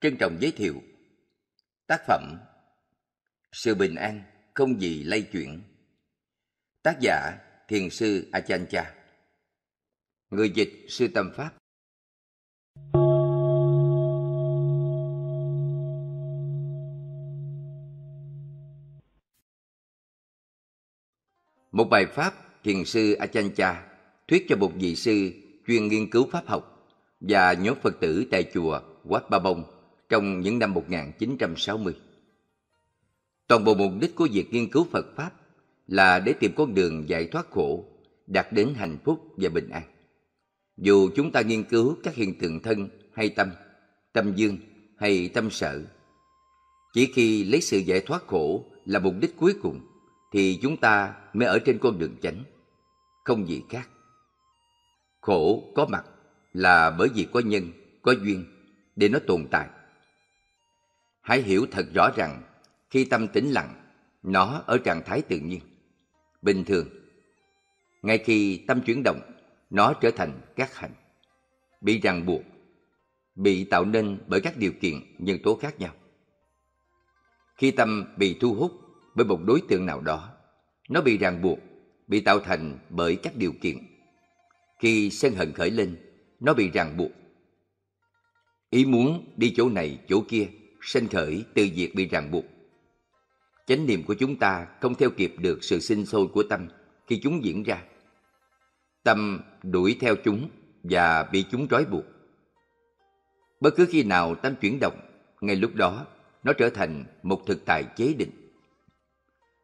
trân trọng giới thiệu tác phẩm Sự bình an không gì lay chuyển. Tác giả Thiền sư Achan Cha Người dịch Sư Tâm Pháp. Một bài pháp Thiền sư Achan Cha thuyết cho một vị sư chuyên nghiên cứu pháp học và nhóm Phật tử tại chùa Wat Ba Bông trong những năm 1960. Toàn bộ mục đích của việc nghiên cứu Phật Pháp là để tìm con đường giải thoát khổ, đạt đến hạnh phúc và bình an. Dù chúng ta nghiên cứu các hiện tượng thân hay tâm, tâm dương hay tâm sở, chỉ khi lấy sự giải thoát khổ là mục đích cuối cùng thì chúng ta mới ở trên con đường chánh, không gì khác. Khổ có mặt là bởi vì có nhân, có duyên để nó tồn tại. Hãy hiểu thật rõ rằng khi tâm tĩnh lặng, nó ở trạng thái tự nhiên, bình thường. Ngay khi tâm chuyển động, nó trở thành các hành, bị ràng buộc, bị tạo nên bởi các điều kiện nhân tố khác nhau. Khi tâm bị thu hút bởi một đối tượng nào đó, nó bị ràng buộc, bị tạo thành bởi các điều kiện. Khi sân hận khởi lên, nó bị ràng buộc. Ý muốn đi chỗ này, chỗ kia, sinh khởi từ việc bị ràng buộc. Chánh niệm của chúng ta không theo kịp được sự sinh sôi của tâm khi chúng diễn ra. Tâm đuổi theo chúng và bị chúng trói buộc. Bất cứ khi nào tâm chuyển động, ngay lúc đó nó trở thành một thực tại chế định.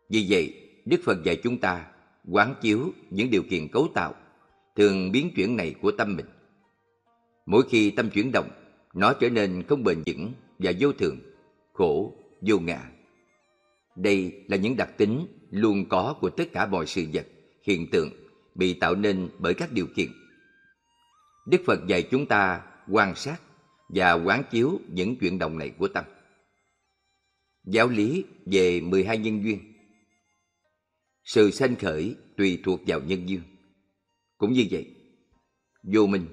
Vì vậy, Đức Phật dạy chúng ta quán chiếu những điều kiện cấu tạo, thường biến chuyển này của tâm mình. Mỗi khi tâm chuyển động, nó trở nên không bền vững và vô thường, khổ, vô ngã. Đây là những đặc tính luôn có của tất cả mọi sự vật, hiện tượng bị tạo nên bởi các điều kiện. Đức Phật dạy chúng ta quan sát và quán chiếu những chuyển động này của tâm. Giáo lý về 12 nhân duyên Sự sanh khởi tùy thuộc vào nhân duyên. Cũng như vậy, vô minh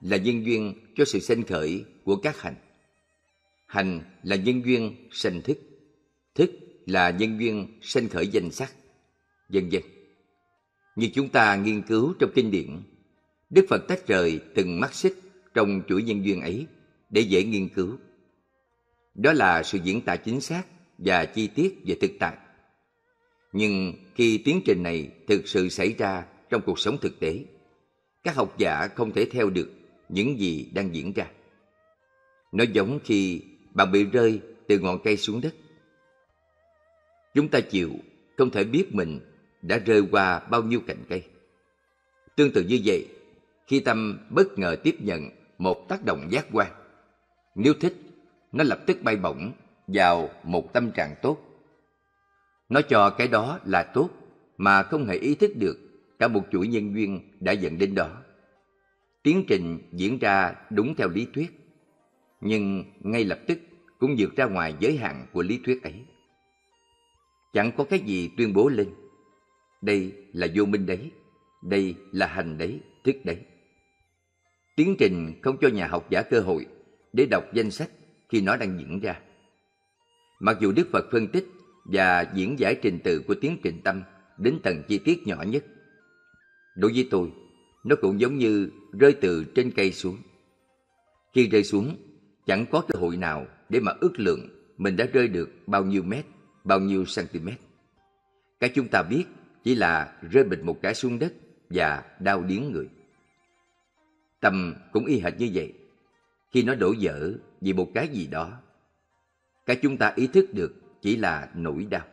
là nhân duyên cho sự sanh khởi của các hành. Hành là nhân duyên sanh thức. Thức là nhân duyên sanh khởi danh sắc, vân vân. Như chúng ta nghiên cứu trong kinh điển, Đức Phật tách rời từng mắt xích trong chuỗi nhân duyên ấy để dễ nghiên cứu. Đó là sự diễn tả chính xác và chi tiết về thực tại. Nhưng khi tiến trình này thực sự xảy ra trong cuộc sống thực tế, các học giả không thể theo được những gì đang diễn ra. Nó giống khi bạn bị rơi từ ngọn cây xuống đất. Chúng ta chịu không thể biết mình đã rơi qua bao nhiêu cành cây. Tương tự như vậy, khi tâm bất ngờ tiếp nhận một tác động giác quan, nếu thích, nó lập tức bay bổng vào một tâm trạng tốt. Nó cho cái đó là tốt mà không hề ý thức được cả một chuỗi nhân duyên đã dẫn đến đó. Tiến trình diễn ra đúng theo lý thuyết, nhưng ngay lập tức cũng vượt ra ngoài giới hạn của lý thuyết ấy. Chẳng có cái gì tuyên bố lên. Đây là vô minh đấy, đây là hành đấy, thức đấy. Tiến trình không cho nhà học giả cơ hội để đọc danh sách khi nó đang diễn ra. Mặc dù Đức Phật phân tích và diễn giải trình tự của tiến trình tâm đến tầng chi tiết nhỏ nhất, đối với tôi, nó cũng giống như rơi từ trên cây xuống. Khi rơi xuống, chẳng có cơ hội nào để mà ước lượng mình đã rơi được bao nhiêu mét, bao nhiêu cm. Cái chúng ta biết chỉ là rơi bịch một cái xuống đất và đau điếng người. Tâm cũng y hệt như vậy. Khi nó đổ vỡ vì một cái gì đó, cái chúng ta ý thức được chỉ là nỗi đau.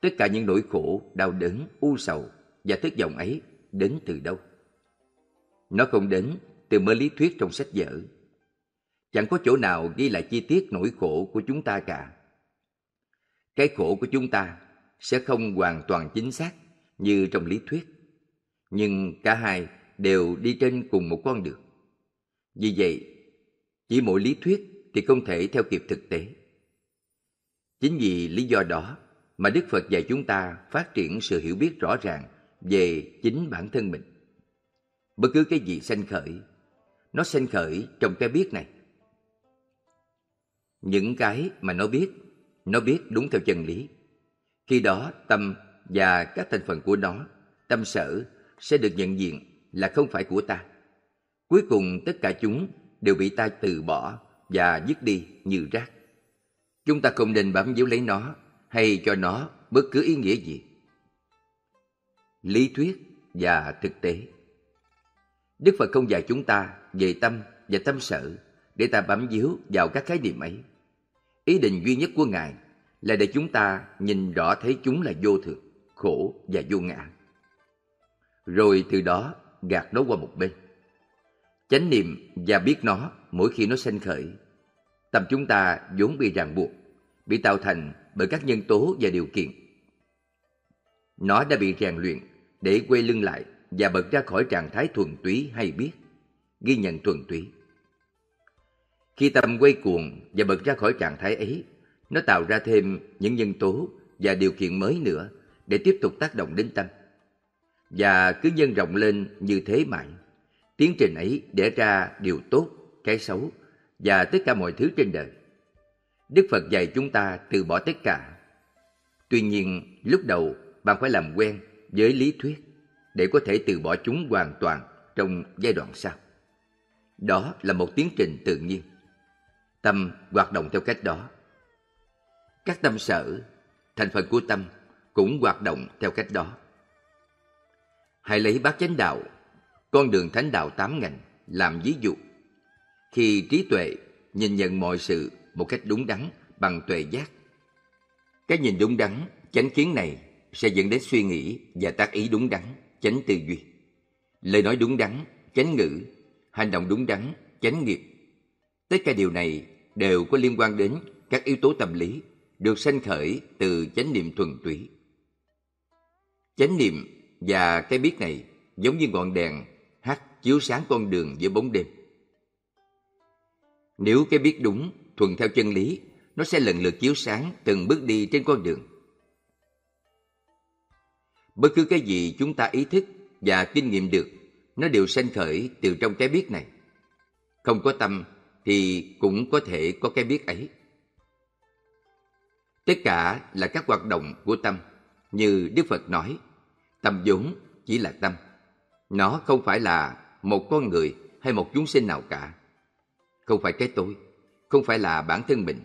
Tất cả những nỗi khổ, đau đớn, u sầu và thất vọng ấy đến từ đâu? Nó không đến từ mơ lý thuyết trong sách vở. Chẳng có chỗ nào ghi lại chi tiết nỗi khổ của chúng ta cả. Cái khổ của chúng ta sẽ không hoàn toàn chính xác như trong lý thuyết. Nhưng cả hai đều đi trên cùng một con đường. Vì vậy, chỉ mỗi lý thuyết thì không thể theo kịp thực tế. Chính vì lý do đó mà Đức Phật dạy chúng ta phát triển sự hiểu biết rõ ràng về chính bản thân mình. Bất cứ cái gì sanh khởi, nó sanh khởi trong cái biết này những cái mà nó biết, nó biết đúng theo chân lý. Khi đó tâm và các thành phần của nó, tâm sở, sẽ được nhận diện là không phải của ta. Cuối cùng tất cả chúng đều bị ta từ bỏ và dứt đi như rác. Chúng ta không nên bám víu lấy nó hay cho nó bất cứ ý nghĩa gì. Lý thuyết và thực tế Đức Phật không dạy chúng ta về tâm và tâm sở để ta bám víu vào các khái niệm ấy. Ý định duy nhất của Ngài là để chúng ta nhìn rõ thấy chúng là vô thường, khổ và vô ngã. Rồi từ đó gạt nó qua một bên. Chánh niệm và biết nó mỗi khi nó sanh khởi. Tâm chúng ta vốn bị ràng buộc, bị tạo thành bởi các nhân tố và điều kiện. Nó đã bị rèn luyện để quay lưng lại và bật ra khỏi trạng thái thuần túy hay biết, ghi nhận thuần túy. Khi tâm quay cuồng và bật ra khỏi trạng thái ấy, nó tạo ra thêm những nhân tố và điều kiện mới nữa để tiếp tục tác động đến tâm. Và cứ nhân rộng lên như thế mãi. Tiến trình ấy để ra điều tốt, cái xấu và tất cả mọi thứ trên đời. Đức Phật dạy chúng ta từ bỏ tất cả. Tuy nhiên, lúc đầu bạn phải làm quen với lý thuyết để có thể từ bỏ chúng hoàn toàn trong giai đoạn sau. Đó là một tiến trình tự nhiên. Tâm hoạt động theo cách đó. Các tâm sở, thành phần của tâm cũng hoạt động theo cách đó. Hãy lấy bát chánh đạo, con đường thánh đạo tám ngành làm ví dụ. Khi trí tuệ nhìn nhận mọi sự một cách đúng đắn bằng tuệ giác. Cái nhìn đúng đắn, chánh kiến này sẽ dẫn đến suy nghĩ và tác ý đúng đắn, chánh tư duy. Lời nói đúng đắn, chánh ngữ, hành động đúng đắn, chánh nghiệp. Tất cả điều này đều có liên quan đến các yếu tố tâm lý được sanh khởi từ chánh niệm thuần túy. Chánh niệm và cái biết này giống như ngọn đèn hắt chiếu sáng con đường giữa bóng đêm. Nếu cái biết đúng, thuần theo chân lý, nó sẽ lần lượt chiếu sáng từng bước đi trên con đường. Bất cứ cái gì chúng ta ý thức và kinh nghiệm được, nó đều sanh khởi từ trong cái biết này. Không có tâm thì cũng có thể có cái biết ấy. Tất cả là các hoạt động của tâm, như Đức Phật nói, tâm vốn chỉ là tâm. Nó không phải là một con người hay một chúng sinh nào cả. Không phải cái tôi, không phải là bản thân mình,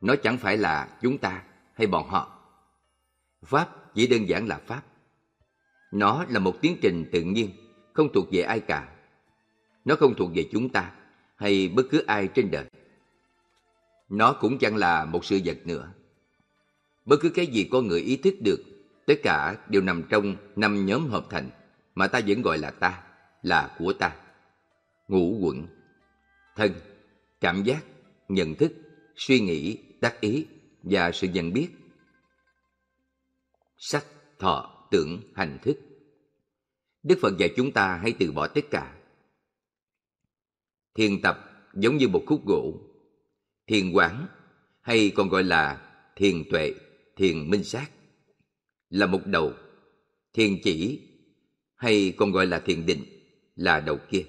nó chẳng phải là chúng ta hay bọn họ. Pháp chỉ đơn giản là Pháp. Nó là một tiến trình tự nhiên, không thuộc về ai cả. Nó không thuộc về chúng ta hay bất cứ ai trên đời. Nó cũng chẳng là một sự vật nữa. Bất cứ cái gì con người ý thức được, tất cả đều nằm trong năm nhóm hợp thành mà ta vẫn gọi là ta, là của ta. Ngũ quận, thân, cảm giác, nhận thức, suy nghĩ, tác ý và sự nhận biết. Sắc, thọ, tưởng, hành thức. Đức Phật dạy chúng ta hãy từ bỏ tất cả. Thiền tập giống như một khúc gỗ. Thiền quán hay còn gọi là thiền tuệ, thiền minh sát là một đầu. Thiền chỉ hay còn gọi là thiền định là đầu kia.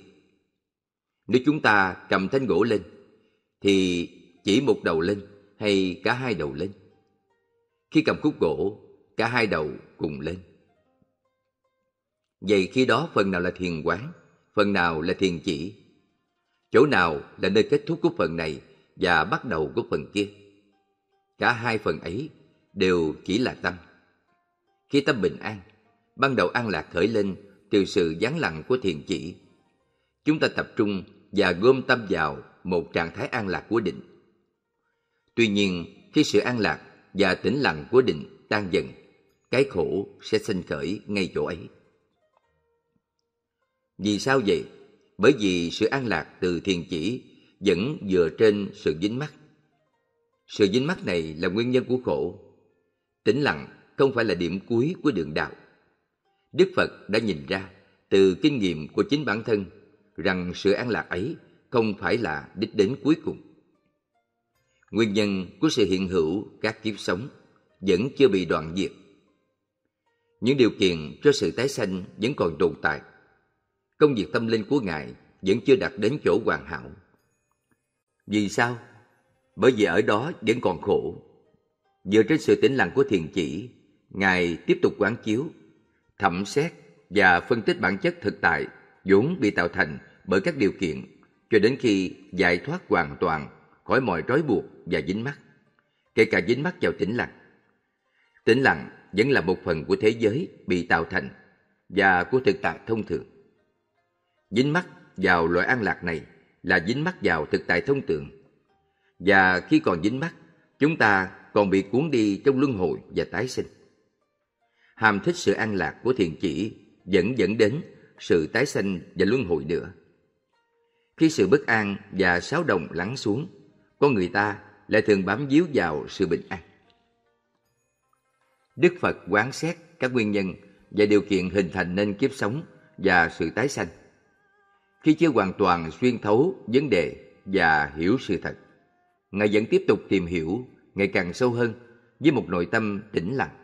Nếu chúng ta cầm thanh gỗ lên thì chỉ một đầu lên hay cả hai đầu lên? Khi cầm khúc gỗ, cả hai đầu cùng lên. Vậy khi đó phần nào là thiền quán, phần nào là thiền chỉ? Chỗ nào là nơi kết thúc của phần này và bắt đầu của phần kia? Cả hai phần ấy đều chỉ là tâm. Khi tâm bình an, ban đầu an lạc khởi lên từ sự gián lặng của thiền chỉ. Chúng ta tập trung và gom tâm vào một trạng thái an lạc của định. Tuy nhiên, khi sự an lạc và tĩnh lặng của định tan dần, cái khổ sẽ sinh khởi ngay chỗ ấy. Vì sao vậy? Bởi vì sự an lạc từ thiền chỉ vẫn dựa trên sự dính mắc. Sự dính mắc này là nguyên nhân của khổ. Tĩnh lặng không phải là điểm cuối của đường đạo. Đức Phật đã nhìn ra từ kinh nghiệm của chính bản thân rằng sự an lạc ấy không phải là đích đến cuối cùng. Nguyên nhân của sự hiện hữu các kiếp sống vẫn chưa bị đoạn diệt. Những điều kiện cho sự tái sanh vẫn còn tồn tại. Công việc tâm linh của Ngài vẫn chưa đạt đến chỗ hoàn hảo. Vì sao? bởi vì ở đó vẫn còn khổ. Dựa trên sự tĩnh lặng của thiền chỉ, Ngài tiếp tục quán chiếu, thẩm xét và phân tích bản chất thực tại vốn bị tạo thành bởi các điều kiện cho đến khi giải thoát hoàn toàn khỏi mọi trói buộc và dính mắc, kể cả dính mắc vào tĩnh lặng. Tĩnh lặng vẫn là một phần của thế giới bị tạo thành và của thực tại thông thường. Dính mắc vào loại an lạc này là dính mắc vào thực tại thông tượng. Và khi còn dính mắc, chúng ta còn bị cuốn đi trong luân hồi và tái sinh. hàm thích sự an lạc của thiền chỉ vẫn dẫn đến sự tái sinh và luân hồi nữa. Khi sự bất an và sáo động lắng xuống, con người ta lại thường bám víu vào sự bình an. Đức Phật quán xét các nguyên nhân và điều kiện hình thành nên kiếp sống và sự tái sanh. Khi chưa hoàn toàn xuyên thấu vấn đề và hiểu sự thật, Ngài vẫn tiếp tục tìm hiểu ngày càng sâu hơn với một nội tâm tĩnh lặng.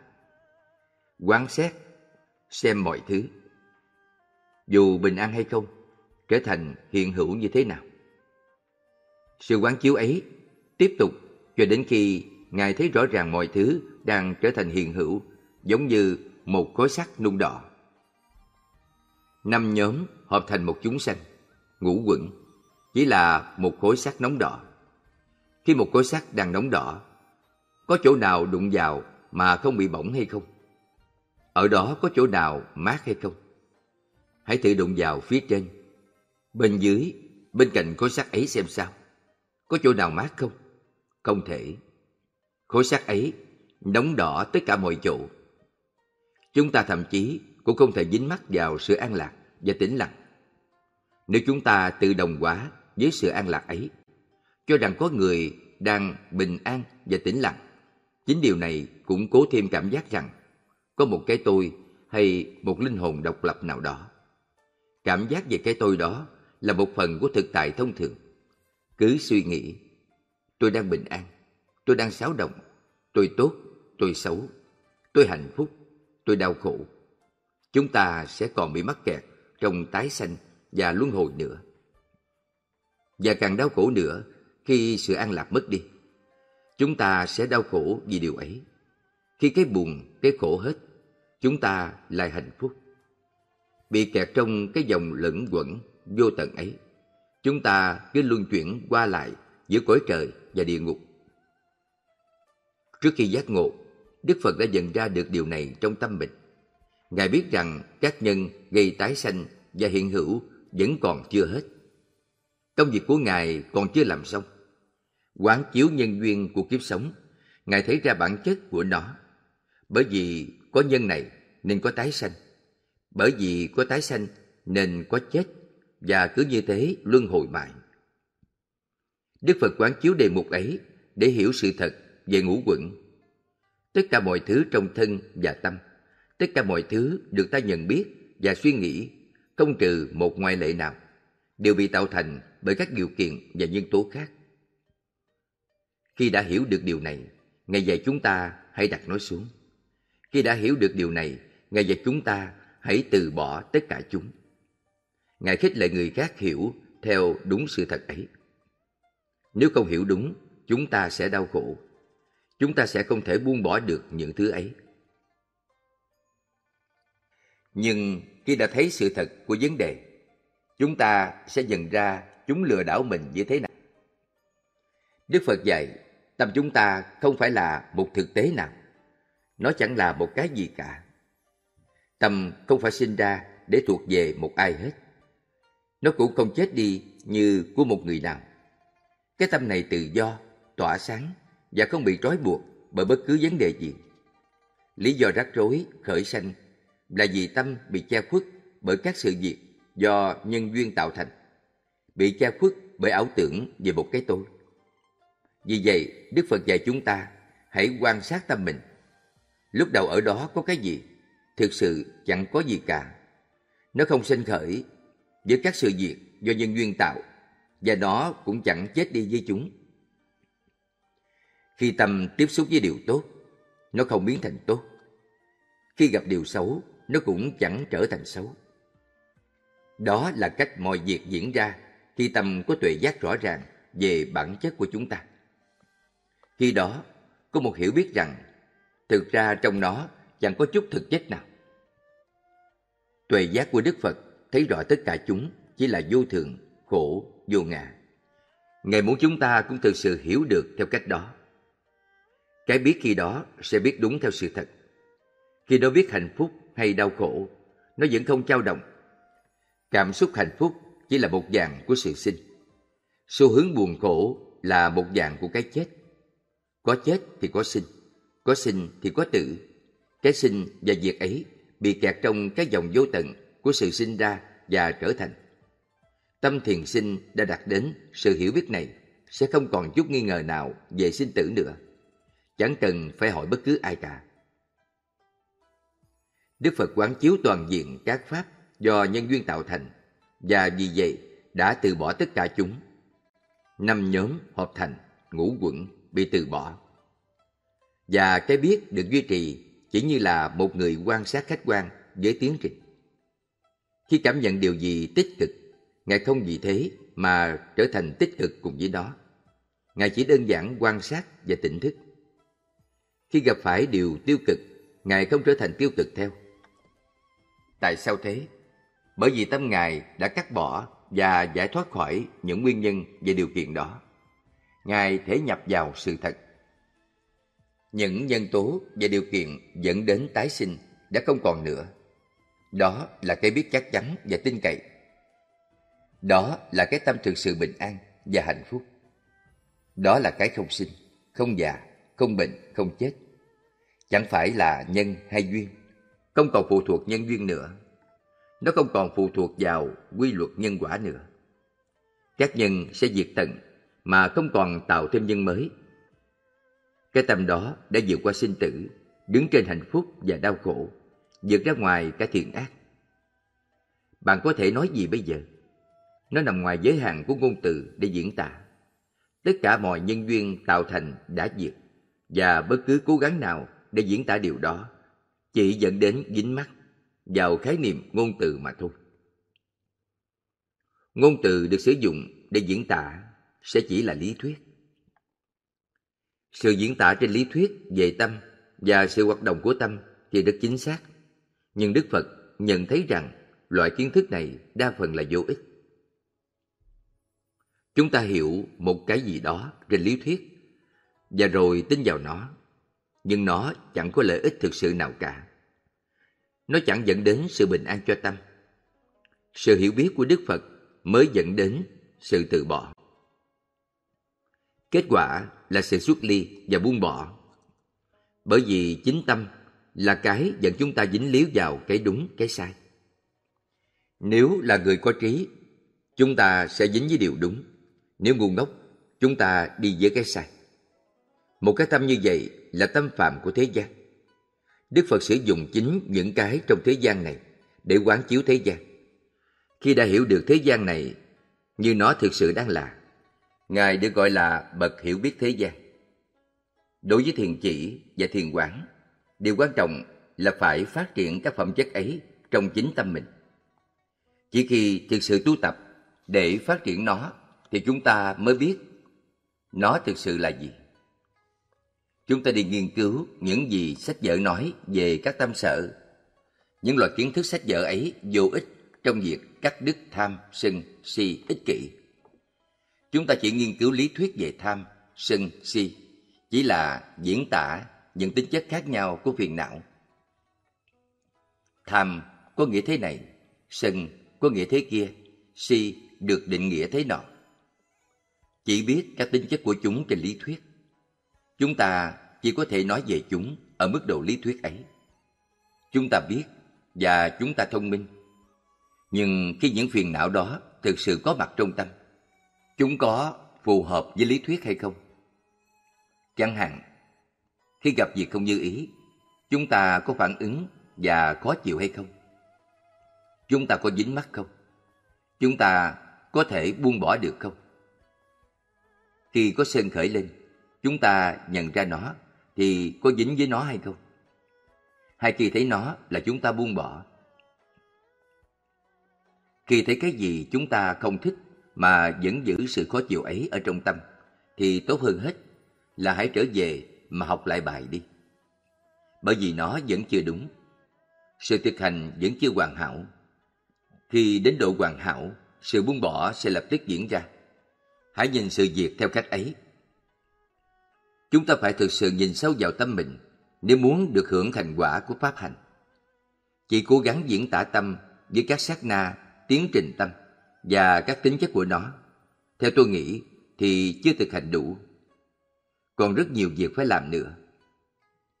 Quán xét, xem mọi thứ. Dù bình an hay không, trở thành hiện hữu như thế nào. Sự quán chiếu ấy tiếp tục cho đến khi Ngài thấy rõ ràng mọi thứ đang trở thành hiện hữu, giống như một khối sắt nung đỏ. Năm nhóm hợp thành một chúng sanh, ngũ quẩn, chỉ là một khối sắt nóng đỏ. Khi một khối sắt đang nóng đỏ, có chỗ nào đụng vào mà không bị bỏng hay không? Ở đó có chỗ nào mát hay không? Hãy thử đụng vào phía trên, bên dưới, bên cạnh khối sắt ấy xem sao. Có chỗ nào mát không? Không thể. Khối sắt ấy nóng đỏ tất cả mọi chỗ. Chúng ta thậm chí cũng không thể dính mắt vào sự an lạc và tĩnh lặng. Nếu chúng ta tự đồng hóa với sự an lạc ấy, cho rằng có người đang bình an và tĩnh lặng, chính điều này cũng cố thêm cảm giác rằng có một cái tôi hay một linh hồn độc lập nào đó. Cảm giác về cái tôi đó là một phần của thực tại thông thường. Cứ suy nghĩ, tôi đang bình an, tôi đang xáo động, tôi tốt, tôi xấu, tôi hạnh phúc, tôi đau khổ. Chúng ta sẽ còn bị mắc kẹt trong tái sanh và luân hồi nữa. Và càng đau khổ nữa khi sự an lạc mất đi. Chúng ta sẽ đau khổ vì điều ấy. Khi cái buồn, cái khổ hết, chúng ta lại hạnh phúc. Bị kẹt trong cái dòng lẫn quẩn vô tận ấy, chúng ta cứ luân chuyển qua lại giữa cõi trời và địa ngục. Trước khi giác ngộ, Đức Phật đã nhận ra được điều này trong tâm mình. Ngài biết rằng các nhân gây tái sanh và hiện hữu vẫn còn chưa hết. Công việc của Ngài còn chưa làm xong. Quán chiếu nhân duyên của kiếp sống, Ngài thấy ra bản chất của nó. Bởi vì có nhân này nên có tái sanh. Bởi vì có tái sanh nên có chết và cứ như thế luân hồi mãi. Đức Phật quán chiếu đề mục ấy để hiểu sự thật về ngũ quẩn. Tất cả mọi thứ trong thân và tâm, tất cả mọi thứ được ta nhận biết và suy nghĩ, không trừ một ngoại lệ nào, đều bị tạo thành bởi các điều kiện và nhân tố khác. Khi đã hiểu được điều này, ngày dạy chúng ta hãy đặt nó xuống. Khi đã hiểu được điều này, Ngài dạy chúng ta hãy từ bỏ tất cả chúng. Ngài khích lệ người khác hiểu theo đúng sự thật ấy. Nếu không hiểu đúng, chúng ta sẽ đau khổ. Chúng ta sẽ không thể buông bỏ được những thứ ấy. Nhưng khi đã thấy sự thật của vấn đề, chúng ta sẽ nhận ra chúng lừa đảo mình như thế nào. Đức Phật dạy, tâm chúng ta không phải là một thực tế nào. Nó chẳng là một cái gì cả. Tâm không phải sinh ra để thuộc về một ai hết. Nó cũng không chết đi như của một người nào. Cái tâm này tự do, tỏa sáng và không bị trói buộc bởi bất cứ vấn đề gì. Lý do rắc rối, khởi sanh là vì tâm bị che khuất bởi các sự việc do nhân duyên tạo thành, bị che khuất bởi ảo tưởng về một cái tôi. Vì vậy, Đức Phật dạy chúng ta hãy quan sát tâm mình. Lúc đầu ở đó có cái gì? Thực sự chẳng có gì cả. Nó không sinh khởi với các sự việc do nhân duyên tạo và nó cũng chẳng chết đi với chúng. Khi tâm tiếp xúc với điều tốt, nó không biến thành tốt. Khi gặp điều xấu, nó cũng chẳng trở thành xấu. Đó là cách mọi việc diễn ra khi tâm có tuệ giác rõ ràng về bản chất của chúng ta. Khi đó, có một hiểu biết rằng thực ra trong nó chẳng có chút thực chất nào. Tuệ giác của Đức Phật thấy rõ tất cả chúng chỉ là vô thường, khổ, vô ngã. Ngài muốn chúng ta cũng thực sự hiểu được theo cách đó. Cái biết khi đó sẽ biết đúng theo sự thật. Khi đó biết hạnh phúc hay đau khổ, nó vẫn không dao động. Cảm xúc hạnh phúc chỉ là một dạng của sự sinh. Xu hướng buồn khổ là một dạng của cái chết. Có chết thì có sinh, có sinh thì có tử. Cái sinh và diệt ấy bị kẹt trong cái dòng vô tận của sự sinh ra và trở thành. Tâm thiền sinh đã đạt đến sự hiểu biết này sẽ không còn chút nghi ngờ nào về sinh tử nữa. Chẳng cần phải hỏi bất cứ ai cả. Đức Phật quán chiếu toàn diện các pháp do nhân duyên tạo thành và vì vậy đã từ bỏ tất cả chúng. Năm nhóm hợp thành, ngũ quẩn bị từ bỏ. Và cái biết được duy trì chỉ như là một người quan sát khách quan với tiến trình. Khi cảm nhận điều gì tích cực, Ngài không vì thế mà trở thành tích cực cùng với đó. Ngài chỉ đơn giản quan sát và tỉnh thức. Khi gặp phải điều tiêu cực, Ngài không trở thành tiêu cực theo. Tại sao thế? Bởi vì tâm Ngài đã cắt bỏ và giải thoát khỏi những nguyên nhân và điều kiện đó. Ngài thể nhập vào sự thật. Những nhân tố và điều kiện dẫn đến tái sinh đã không còn nữa. Đó là cái biết chắc chắn và tin cậy. Đó là cái tâm thực sự bình an và hạnh phúc. Đó là cái không sinh, không già, không bệnh, không chết. Chẳng phải là nhân hay duyên, không còn phụ thuộc nhân duyên nữa. Nó không còn phụ thuộc vào quy luật nhân quả nữa. Các nhân sẽ diệt tận mà không còn tạo thêm nhân mới. Cái tâm đó đã vượt qua sinh tử, đứng trên hạnh phúc và đau khổ, vượt ra ngoài cả thiện ác. Bạn có thể nói gì bây giờ? Nó nằm ngoài giới hạn của ngôn từ để diễn tả. Tất cả mọi nhân duyên tạo thành đã diệt, và bất cứ cố gắng nào để diễn tả điều đó chỉ dẫn đến dính mắt vào khái niệm ngôn từ mà thôi. Ngôn từ được sử dụng để diễn tả sẽ chỉ là lý thuyết. Sự diễn tả trên lý thuyết về tâm và sự hoạt động của tâm thì rất chính xác. Nhưng Đức Phật nhận thấy rằng loại kiến thức này đa phần là vô ích. Chúng ta hiểu một cái gì đó trên lý thuyết và rồi tin vào nó, nhưng nó chẳng có lợi ích thực sự nào cả. Nó chẳng dẫn đến sự bình an cho tâm. Sự hiểu biết của Đức Phật mới dẫn đến sự từ bỏ. Kết quả là sự xuất ly và buông bỏ. Bởi vì chính tâm là cái dẫn chúng ta dính líu vào cái đúng, cái sai. Nếu là người có trí, chúng ta sẽ dính với điều đúng. Nếu ngu ngốc, chúng ta đi với cái sai. Một cái tâm như vậy là tâm phạm của thế gian. Đức Phật sử dụng chính những cái trong thế gian này để quán chiếu thế gian. Khi đã hiểu được thế gian này như nó thực sự đang là, Ngài được gọi là bậc hiểu biết thế gian. Đối với thiền chỉ và thiền quán, điều quan trọng là phải phát triển các phẩm chất ấy trong chính tâm mình. Chỉ khi thực sự tu tập để phát triển nó thì chúng ta mới biết nó thực sự là gì. Chúng ta đi nghiên cứu những gì sách vở nói về các tâm sở. Những loại kiến thức sách vở ấy vô ích trong việc cắt đứt tham, sân, si, ích kỷ. Chúng ta chỉ nghiên cứu lý thuyết về tham, sân, si, chỉ là diễn tả những tính chất khác nhau của phiền não. Tham có nghĩa thế này, sân có nghĩa thế kia, si được định nghĩa thế nọ. Chỉ biết các tính chất của chúng trên lý thuyết. Chúng ta chỉ có thể nói về chúng ở mức độ lý thuyết ấy. Chúng ta biết và chúng ta thông minh. Nhưng khi những phiền não đó thực sự có mặt trong tâm, chúng có phù hợp với lý thuyết hay không? Chẳng hạn, khi gặp việc không như ý, chúng ta có phản ứng và khó chịu hay không? Chúng ta có dính mắt không? Chúng ta có thể buông bỏ được không? Khi có sân khởi lên, chúng ta nhận ra nó thì có dính với nó hay không? Hay khi thấy nó là chúng ta buông bỏ? Khi thấy cái gì chúng ta không thích mà vẫn giữ sự khó chịu ấy ở trong tâm thì tốt hơn hết là hãy trở về mà học lại bài đi. Bởi vì nó vẫn chưa đúng. Sự thực hành vẫn chưa hoàn hảo. Khi đến độ hoàn hảo, sự buông bỏ sẽ lập tức diễn ra. Hãy nhìn sự việc theo cách ấy. Chúng ta phải thực sự nhìn sâu vào tâm mình nếu muốn được hưởng thành quả của pháp hành. Chỉ cố gắng diễn tả tâm với các sát na, tiến trình tâm và các tính chất của nó. Theo tôi nghĩ thì chưa thực hành đủ. Còn rất nhiều việc phải làm nữa.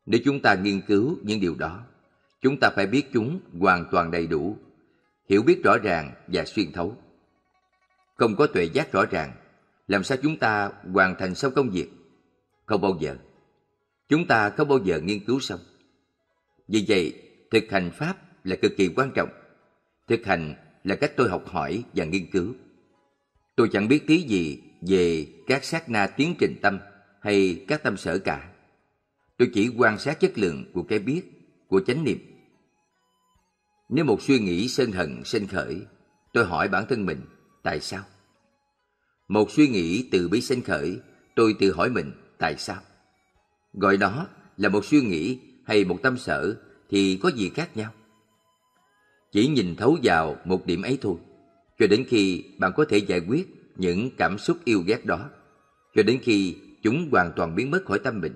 Nếu chúng ta nghiên cứu những điều đó, chúng ta phải biết chúng hoàn toàn đầy đủ, hiểu biết rõ ràng và xuyên thấu. Không có tuệ giác rõ ràng, làm sao chúng ta hoàn thành xong công việc? Không bao giờ. Chúng ta không bao giờ nghiên cứu xong. Vì vậy, thực hành Pháp là cực kỳ quan trọng. Thực hành là cách tôi học hỏi và nghiên cứu. Tôi chẳng biết tí gì về các sát na tiến trình tâm hay các tâm sở cả. Tôi chỉ quan sát chất lượng của cái biết, của chánh niệm. Nếu một suy nghĩ sân hận sinh khởi, tôi hỏi bản thân mình, tại sao? Một suy nghĩ từ bi sinh khởi, tôi tự hỏi mình, tại sao? Gọi đó là một suy nghĩ hay một tâm sở thì có gì khác nhau? Chỉ nhìn thấu vào một điểm ấy thôi, cho đến khi bạn có thể giải quyết những cảm xúc yêu ghét đó, cho đến khi chúng hoàn toàn biến mất khỏi tâm mình.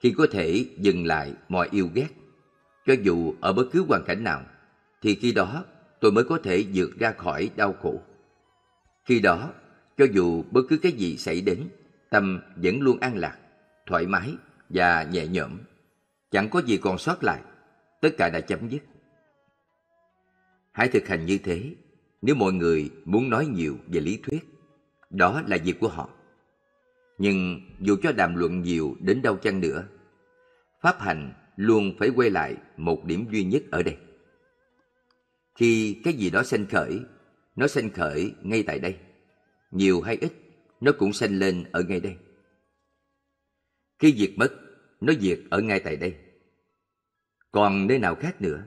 Khi có thể dừng lại mọi yêu ghét, cho dù ở bất cứ hoàn cảnh nào, thì khi đó tôi mới có thể vượt ra khỏi đau khổ. Khi đó, cho dù bất cứ cái gì xảy đến, tâm vẫn luôn an lạc, thoải mái và nhẹ nhõm. Chẳng có gì còn sót lại, tất cả đã chấm dứt. Hãy thực hành như thế nếu mọi người muốn nói nhiều về lý thuyết. Đó là việc của họ. Nhưng dù cho đàm luận nhiều đến đâu chăng nữa, pháp hành luôn phải quay lại một điểm duy nhất ở đây. Khi cái gì đó sanh khởi, nó sanh khởi ngay tại đây. Nhiều hay ít, nó cũng sanh lên ở ngay đây. Khi diệt mất, nó diệt ở ngay tại đây. Còn nơi nào khác nữa?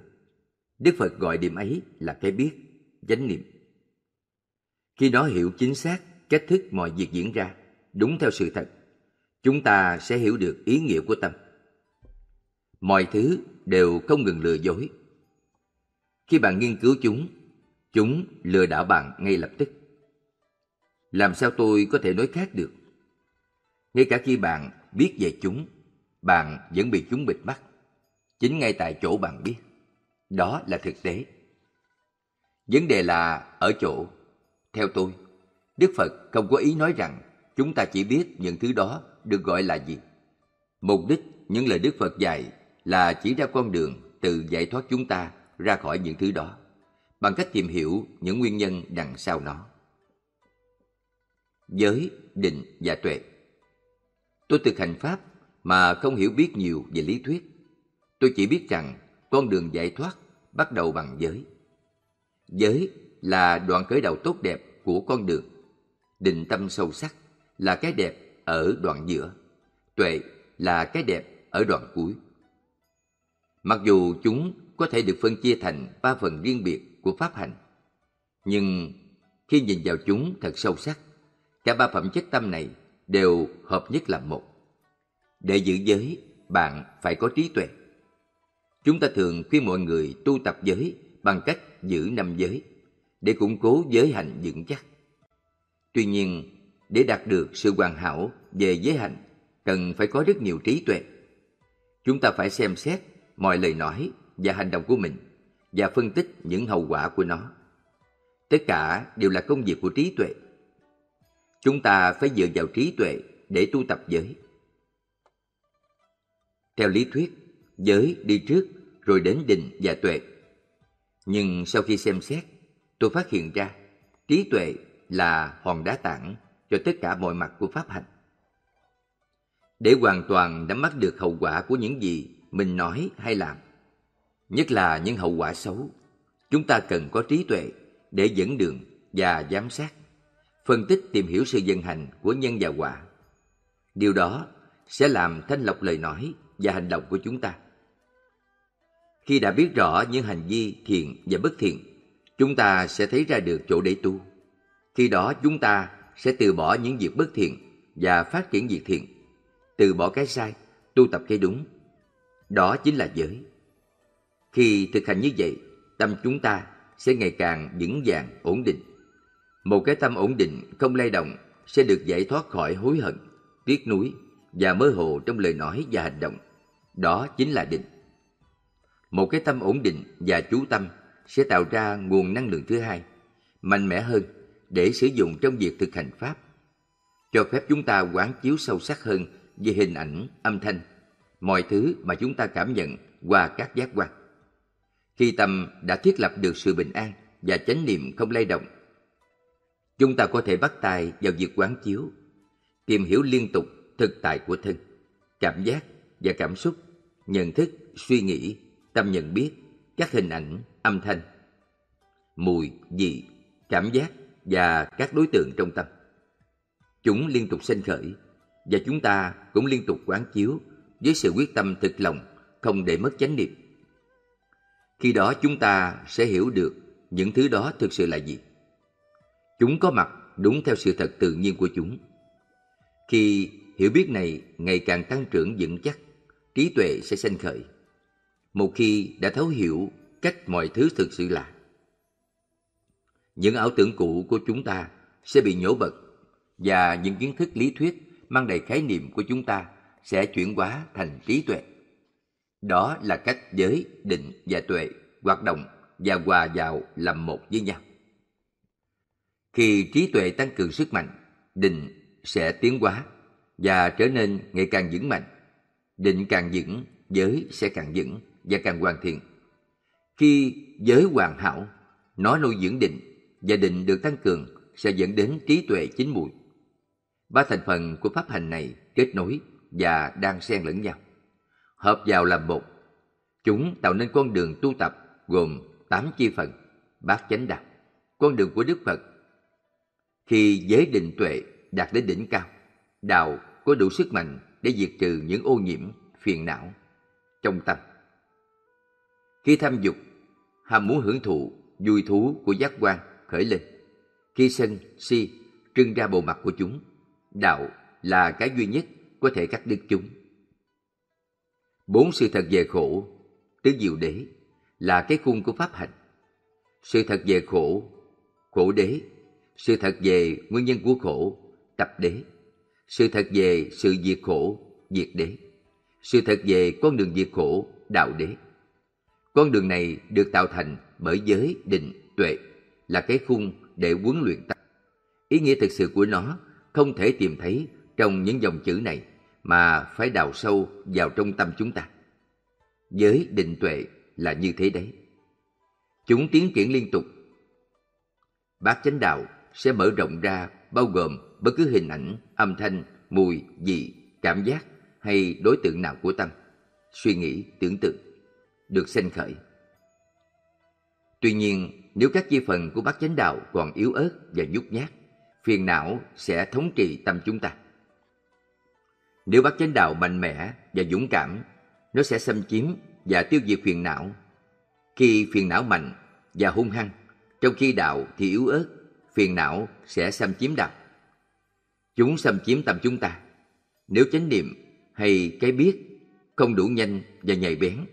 Đức Phật gọi điểm ấy là cái biết, chánh niệm. Khi nó hiểu chính xác cách thức mọi việc diễn ra, đúng theo sự thật, chúng ta sẽ hiểu được ý nghĩa của tâm. Mọi thứ đều không ngừng lừa dối. Khi bạn nghiên cứu chúng, chúng lừa đảo bạn ngay lập tức. Làm sao tôi có thể nói khác được? Ngay cả khi bạn biết về chúng, bạn vẫn bị chúng bịt mắt. Chính ngay tại chỗ bạn biết. Đó là thực tế. Vấn đề là ở chỗ, theo tôi, Đức Phật không có ý nói rằng chúng ta chỉ biết những thứ đó được gọi là gì. Mục đích những lời Đức Phật dạy là chỉ ra con đường từ giải thoát chúng ta ra khỏi những thứ đó bằng cách tìm hiểu những nguyên nhân đằng sau nó. Giới, định và tuệ Tôi thực hành Pháp mà không hiểu biết nhiều về lý thuyết. Tôi chỉ biết rằng con đường giải thoát bắt đầu bằng giới. Giới là đoạn khởi đầu tốt đẹp của con đường. Định tâm sâu sắc là cái đẹp ở đoạn giữa. Tuệ là cái đẹp ở đoạn cuối. Mặc dù chúng có thể được phân chia thành ba phần riêng biệt của pháp hành, nhưng khi nhìn vào chúng thật sâu sắc, cả ba phẩm chất tâm này đều hợp nhất làm một. Để giữ giới, bạn phải có trí tuệ. Chúng ta thường khuyên mọi người tu tập giới bằng cách giữ năm giới để củng cố giới hành vững chắc. Tuy nhiên, để đạt được sự hoàn hảo về giới hành, cần phải có rất nhiều trí tuệ. Chúng ta phải xem xét mọi lời nói và hành động của mình và phân tích những hậu quả của nó. Tất cả đều là công việc của trí tuệ. Chúng ta phải dựa vào trí tuệ để tu tập giới. Theo lý thuyết, giới đi trước rồi đến định và tuệ. Nhưng sau khi xem xét, tôi phát hiện ra trí tuệ là hòn đá tảng cho tất cả mọi mặt của pháp hành. Để hoàn toàn nắm bắt được hậu quả của những gì mình nói hay làm, nhất là những hậu quả xấu, chúng ta cần có trí tuệ để dẫn đường và giám sát, phân tích tìm hiểu sự vận hành của nhân và quả. Điều đó sẽ làm thanh lọc lời nói và hành động của chúng ta. Khi đã biết rõ những hành vi thiện và bất thiện, chúng ta sẽ thấy ra được chỗ để tu. Khi đó chúng ta sẽ từ bỏ những việc bất thiện và phát triển việc thiện. từ bỏ cái sai, tu tập cái đúng. Đó chính là giới. Khi thực hành như vậy, tâm chúng ta sẽ ngày càng vững vàng, ổn định. Một cái tâm ổn định, không lay động sẽ được giải thoát khỏi hối hận, tiếc nuối và mơ hồ trong lời nói và hành động. Đó chính là định. Một cái tâm ổn định và chú tâm sẽ tạo ra nguồn năng lượng thứ hai, mạnh mẽ hơn để sử dụng trong việc thực hành Pháp. Cho phép chúng ta quán chiếu sâu sắc hơn về hình ảnh, âm thanh, mọi thứ mà chúng ta cảm nhận qua các giác quan. Khi tâm đã thiết lập được sự bình an và chánh niệm không lay động, chúng ta có thể bắt tay vào việc quán chiếu, tìm hiểu liên tục thực tại của thân, cảm giác và cảm xúc, nhận thức, suy nghĩ, tâm nhận biết, các hình ảnh, âm thanh, mùi, vị, cảm giác và các đối tượng trong tâm. Chúng liên tục sinh khởi và chúng ta cũng liên tục quán chiếu với sự quyết tâm thực lòng không để mất chánh niệm. Khi đó chúng ta sẽ hiểu được những thứ đó thực sự là gì. Chúng có mặt đúng theo sự thật tự nhiên của chúng. Khi hiểu biết này ngày càng tăng trưởng vững chắc, trí tuệ sẽ sinh khởi. Một khi đã thấu hiểu cách mọi thứ thực sự là, những ảo tưởng cũ của chúng ta sẽ bị nhổ bật và những kiến thức lý thuyết mang đầy khái niệm của chúng ta sẽ chuyển hóa thành trí tuệ. Đó là cách giới, định và tuệ hoạt động và hòa vào làm một với nhau. Khi trí tuệ tăng cường sức mạnh, định sẽ tiến hóa và trở nên ngày càng vững mạnh. Định càng vững, giới sẽ càng vững và càng hoàn thiện. Khi giới hoàn hảo, nó nuôi dưỡng định và định được tăng cường sẽ dẫn đến trí tuệ chín mùi. Ba thành phần của pháp hành này kết nối và đang xen lẫn nhau. Hợp vào làm một. Chúng tạo nên con đường tu tập gồm tám chi phần, bát chánh đạo, con đường của Đức Phật. Khi giới định tuệ đạt đến đỉnh cao, đạo có đủ sức mạnh để diệt trừ những ô nhiễm, phiền não trong tâm. Khi tham dục, ham muốn hưởng thụ, vui thú của giác quan khởi lên. Khi sân, si, trưng ra bộ mặt của chúng, đạo là cái duy nhất có thể cắt đứt chúng. Bốn sự thật về khổ, tứ diệu đế, là cái khung của pháp hành. Sự thật về khổ, khổ đế, sự thật về nguyên nhân của khổ, tập đế, sự thật về sự diệt khổ, diệt đế, sự thật về con đường diệt khổ, đạo đế. Con đường này được tạo thành bởi giới, định, tuệ, là cái khung để huấn luyện ta Ý nghĩa thực sự của nó không thể tìm thấy trong những dòng chữ này mà phải đào sâu vào trong tâm chúng ta. Giới định tuệ là như thế đấy. Chúng tiến triển liên tục. Bát chánh đạo sẽ mở rộng ra bao gồm bất cứ hình ảnh, âm thanh, mùi, vị, cảm giác hay đối tượng nào của tâm, suy nghĩ, tưởng tượng, được sinh khởi. Tuy nhiên, nếu các chi phần của bát chánh đạo còn yếu ớt và nhút nhát, phiền não sẽ thống trị tâm chúng ta. Nếu bát chánh đạo mạnh mẽ và dũng cảm, nó sẽ xâm chiếm và tiêu diệt phiền não. Khi phiền não mạnh và hung hăng, trong khi đạo thì yếu ớt, phiền não sẽ xâm chiếm đạo. Chúng xâm chiếm tâm chúng ta. Nếu chánh niệm hay cái biết không đủ nhanh và nhạy bén,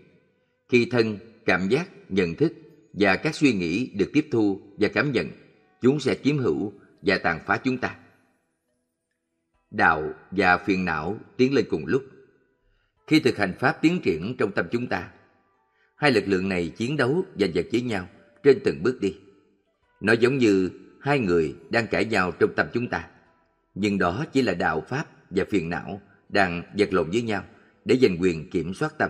khi thân, cảm giác, nhận thức và các suy nghĩ được tiếp thu và cảm nhận, chúng sẽ chiếm hữu và tàn phá chúng ta. Đạo và phiền não tiến lên cùng lúc. Khi thực hành Pháp tiến triển trong tâm chúng ta, hai lực lượng này chiến đấu và giật với nhau trên từng bước đi. Nó giống như hai người đang cãi nhau trong tâm chúng ta. Nhưng đó chỉ là đạo Pháp và phiền não đang vật lộn với nhau để giành quyền kiểm soát tâm.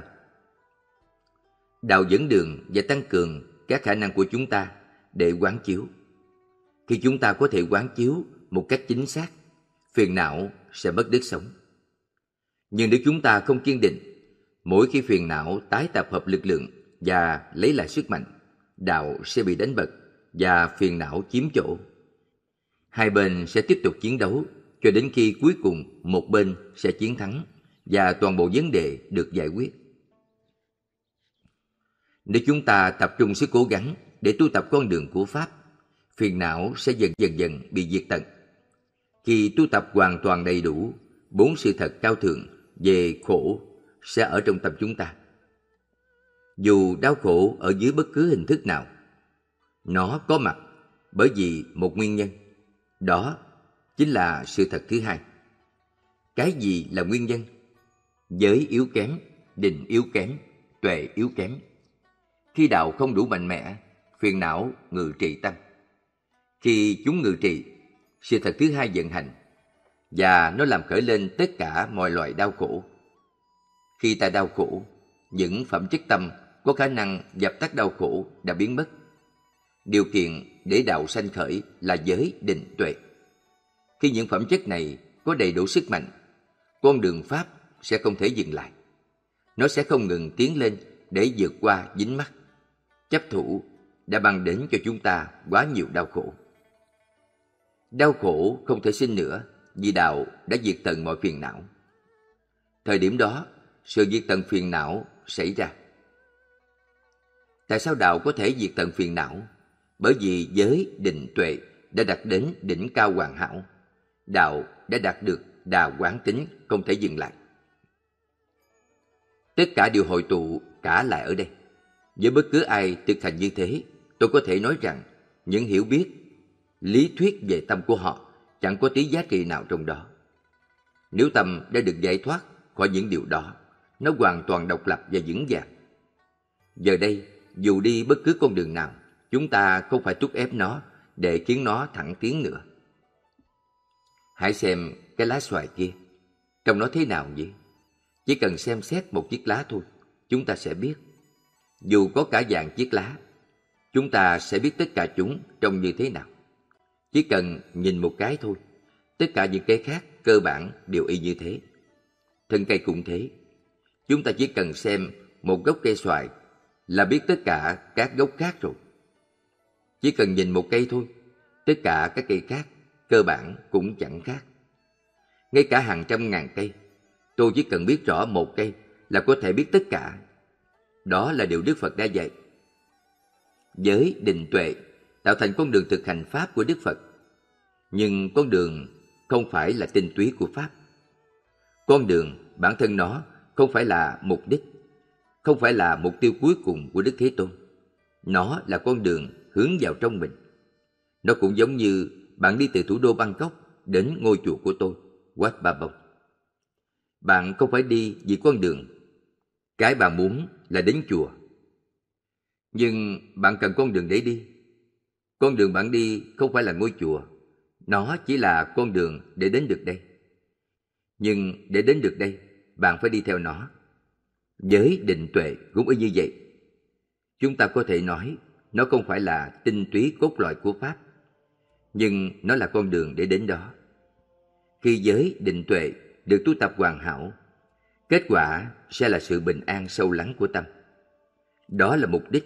Đạo dẫn đường và tăng cường các khả năng của chúng ta để quán chiếu. Khi chúng ta có thể quán chiếu một cách chính xác, phiền não sẽ mất đứt sống. Nhưng nếu chúng ta không kiên định, mỗi khi phiền não tái tập hợp lực lượng và lấy lại sức mạnh, đạo sẽ bị đánh bật và phiền não chiếm chỗ. Hai bên sẽ tiếp tục chiến đấu cho đến khi cuối cùng một bên sẽ chiến thắng và toàn bộ vấn đề được giải quyết. Nếu chúng ta tập trung sức cố gắng để tu tập con đường của Pháp, phiền não sẽ dần dần dần bị diệt tận. Khi tu tập hoàn toàn đầy đủ, bốn sự thật cao thượng về khổ sẽ ở trong tâm chúng ta. Dù đau khổ ở dưới bất cứ hình thức nào, nó có mặt bởi vì một nguyên nhân. Đó chính là sự thật thứ hai. Cái gì là nguyên nhân? Giới yếu kém, định yếu kém, tuệ yếu kém. Khi đạo không đủ mạnh mẽ, phiền não ngự trị tâm. Khi chúng ngự trị, sự thật thứ hai vận hành và nó làm khởi lên tất cả mọi loại đau khổ. Khi ta đau khổ, những phẩm chất tâm có khả năng dập tắt đau khổ đã biến mất. Điều kiện để đạo sanh khởi là giới định tuệ. Khi những phẩm chất này có đầy đủ sức mạnh, con đường Pháp sẽ không thể dừng lại. Nó sẽ không ngừng tiến lên để vượt qua dính mắt. Chấp thủ đã mang đến cho chúng ta quá nhiều đau khổ. Đau khổ không thể sinh nữa vì đạo đã diệt tận mọi phiền não. Thời điểm đó, sự diệt tận phiền não xảy ra. Tại sao đạo có thể diệt tận phiền não? Bởi vì giới định tuệ đã đạt đến đỉnh cao hoàn hảo. Đạo đã đạt được đà quán tính không thể dừng lại. Tất cả đều hội tụ cả lại ở đây. Với bất cứ ai thực hành như thế, tôi có thể nói rằng những hiểu biết, lý thuyết về tâm của họ chẳng có tí giá trị nào trong đó. Nếu tâm đã được giải thoát khỏi những điều đó, nó hoàn toàn độc lập và vững vàng. Giờ đây, dù đi bất cứ con đường nào, chúng ta không phải thúc ép nó để khiến nó thẳng tiến nữa. Hãy xem cái lá xoài kia, trông nó thế nào vậy? Chỉ cần xem xét một chiếc lá thôi, chúng ta sẽ biết. Dù có cả dàn chiếc lá, chúng ta sẽ biết tất cả chúng trông như thế nào. Chỉ cần nhìn một cái thôi, tất cả những cái khác cơ bản đều y như thế. Thân cây cũng thế. Chúng ta chỉ cần xem một gốc cây xoài là biết tất cả các gốc khác rồi. Chỉ cần nhìn một cây thôi, tất cả các cây khác cơ bản cũng chẳng khác. Ngay cả hàng trăm ngàn cây, tôi chỉ cần biết rõ một cây là có thể biết tất cả. Đó là điều Đức Phật đã dạy. Giới định tuệ tạo thành con đường thực hành Pháp của Đức Phật. Nhưng con đường không phải là tinh túy của Pháp. Con đường bản thân nó không phải là mục đích, không phải là mục tiêu cuối cùng của Đức Thế Tôn. Nó là con đường hướng vào trong mình. Nó cũng giống như bạn đi từ thủ đô Bangkok đến ngôi chùa của tôi, Wat Babong. Bạn không phải đi vì con đường. Cái bạn muốn là đến chùa. Nhưng bạn cần con đường để đi. Con đường bạn đi không phải là ngôi chùa. Nó chỉ là con đường để đến được đây. Nhưng để đến được đây, bạn phải đi theo nó. Giới định tuệ cũng y như vậy. Chúng ta có thể nói nó không phải là tinh túy cốt lõi của Pháp, nhưng nó là con đường để đến đó. Khi giới định tuệ được tu tập hoàn hảo, kết quả sẽ là sự bình an sâu lắng của tâm. Đó là mục đích.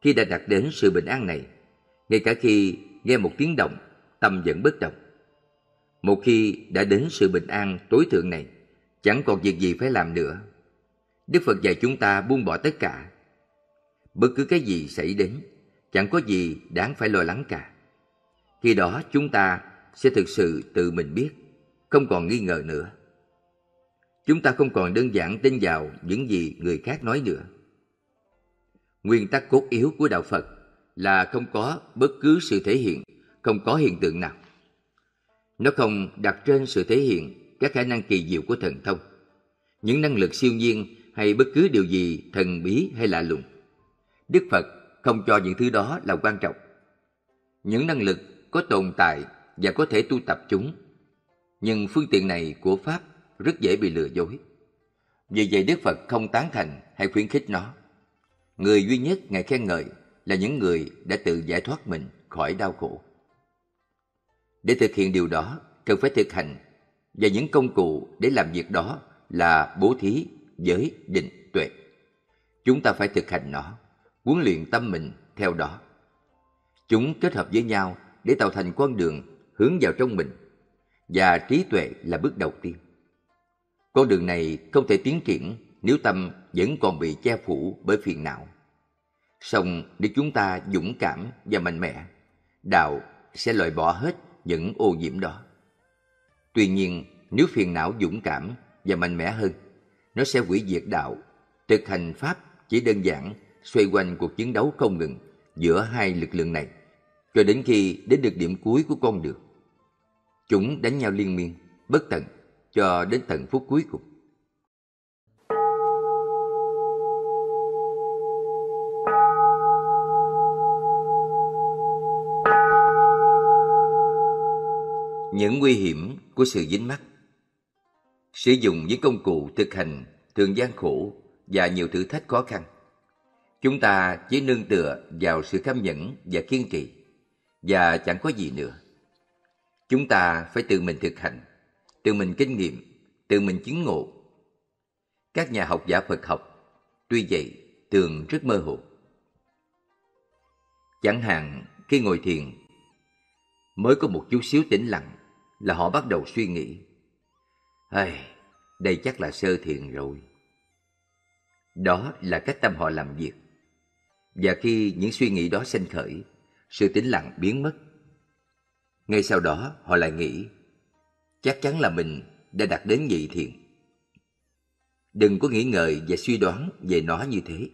Khi đã đạt đến sự bình an này, ngay cả khi nghe một tiếng động, tâm vẫn bất động. Một khi đã đến sự bình an tối thượng này, chẳng còn việc gì phải làm nữa. Đức Phật dạy chúng ta buông bỏ tất cả. Bất cứ cái gì xảy đến, chẳng có gì đáng phải lo lắng cả. Khi đó chúng ta sẽ thực sự tự mình biết, không còn nghi ngờ nữa. Chúng ta không còn đơn giản tin vào những gì người khác nói nữa. Nguyên tắc cốt yếu của Đạo Phật là không có bất cứ sự thể hiện, không có hiện tượng nào. Nó không đặt trên sự thể hiện các khả năng kỳ diệu của thần thông, những năng lực siêu nhiên hay bất cứ điều gì thần bí hay lạ lùng. Đức Phật không cho những thứ đó là quan trọng. Những năng lực có tồn tại và có thể tu tập chúng. Nhưng phương tiện này của Pháp rất dễ bị lừa dối. Vì vậy Đức Phật không tán thành hay khuyến khích nó. Người duy nhất Ngài khen ngợi là những người đã tự giải thoát mình khỏi đau khổ. Để thực hiện điều đó, cần phải thực hành và những công cụ để làm việc đó là bố thí, giới, định, tuệ. Chúng ta phải thực hành nó, huấn luyện tâm mình theo đó. Chúng kết hợp với nhau để tạo thành con đường hướng vào trong mình và trí tuệ là bước đầu tiên. Con đường này không thể tiến triển nếu tâm vẫn còn bị che phủ bởi phiền não. Song nếu chúng ta dũng cảm và mạnh mẽ, đạo sẽ loại bỏ hết những ô nhiễm đó. Tuy nhiên, nếu phiền não dũng cảm và mạnh mẽ hơn. Nó sẽ hủy diệt đạo. Thực hành Pháp chỉ đơn giản xoay quanh cuộc chiến đấu không ngừng giữa hai lực lượng này cho đến khi đến được điểm cuối của con đường. Chúng đánh nhau liên miên, bất tận cho đến tận phút cuối cùng. Những nguy hiểm của sự dính mắc Sử dụng những công cụ thực hành thường gian khổ và nhiều thử thách khó khăn. Chúng ta chỉ nương tựa vào sự kham nhẫn và kiên trì và chẳng có gì nữa. Chúng ta phải tự mình thực hành, tự mình kinh nghiệm, tự mình chứng ngộ. Các nhà học giả Phật học, tuy vậy, thường rất mơ hồ. Chẳng hạn khi ngồi thiền, mới có một chút xíu tĩnh lặng là họ bắt đầu suy nghĩ. Ai, đây chắc là sơ thiền rồi. Đó là cách tâm họ làm việc. Và khi những suy nghĩ đó sinh khởi, sự tĩnh lặng biến mất. Ngay sau đó họ lại nghĩ, chắc chắn là mình đã đạt đến nhị thiền. Đừng có nghĩ ngợi và suy đoán về nó như thế.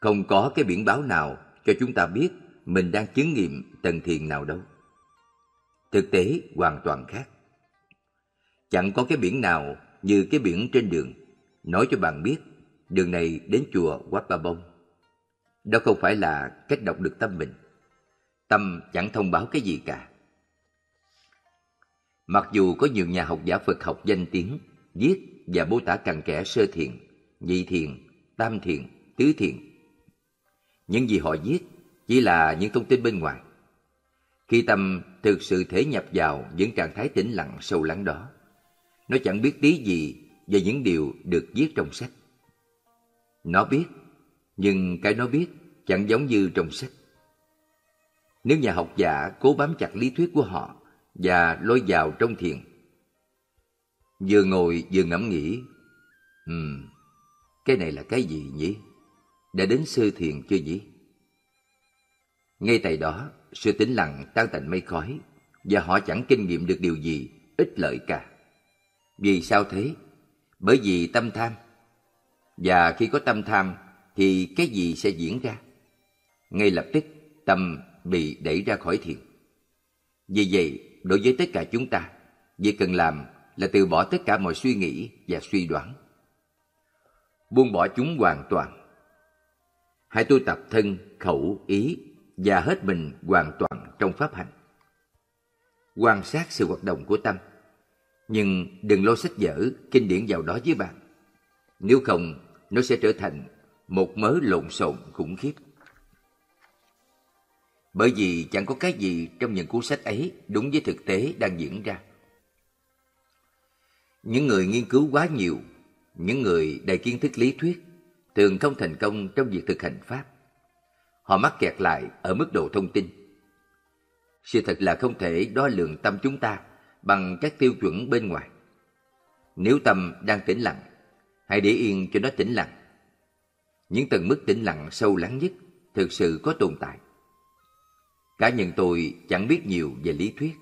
Không có cái biển báo nào cho chúng ta biết mình đang chứng nghiệm tầng thiền nào đâu. Thực tế hoàn toàn khác. Chẳng có cái biển nào như cái biển trên đường nói cho bạn biết đường này đến chùa Wat Ba Bông. Đó không phải là cách đọc được tâm mình. Tâm chẳng thông báo cái gì cả. Mặc dù có nhiều nhà học giả Phật học danh tiếng viết và mô tả cặn kẽ sơ thiền, nhị thiền, tam thiền, tứ thiền. Những gì họ viết chỉ là những thông tin bên ngoài. Khi tâm thực sự thể nhập vào những trạng thái tĩnh lặng sâu lắng đó, nó chẳng biết tí gì về những điều được viết trong sách. Nó biết, nhưng cái nó biết chẳng giống như trong sách. Nếu nhà học giả cố bám chặt lý thuyết của họ và lôi vào trong thiền, vừa ngồi vừa ngẫm nghĩ, Ừm, cái này là cái gì nhỉ? Đã đến sư thiền chưa nhỉ? Ngay tại đó, sự tĩnh lặng tan thành mây khói và họ chẳng kinh nghiệm được điều gì ích lợi cả. Vì sao thế? Bởi vì tâm tham. Và khi có tâm tham thì cái gì sẽ diễn ra? Ngay lập tức tâm bị đẩy ra khỏi thiền. Vì vậy, đối với tất cả chúng ta, việc cần làm là từ bỏ tất cả mọi suy nghĩ và suy đoán. Buông bỏ chúng hoàn toàn. Hãy tu tập thân, khẩu, ý và hết mình hoàn toàn trong pháp hành. Quan sát sự hoạt động của tâm, nhưng đừng lôi sách vở, kinh điển vào đó với bạn. Nếu không, nó sẽ trở thành một mớ lộn xộn khủng khiếp. Bởi vì chẳng có cái gì trong những cuốn sách ấy đúng với thực tế đang diễn ra. Những người nghiên cứu quá nhiều, những người đầy kiến thức lý thuyết, thường không thành công trong việc thực hành Pháp. Họ mắc kẹt lại ở mức độ thông tin. Sự thật là không thể đo lường tâm chúng ta bằng các tiêu chuẩn bên ngoài. Nếu tâm đang tĩnh lặng, hãy để yên cho nó tĩnh lặng. Những tầng mức tĩnh lặng sâu lắng nhất thực sự có tồn tại. Cá nhân tôi chẳng biết nhiều về lý thuyết.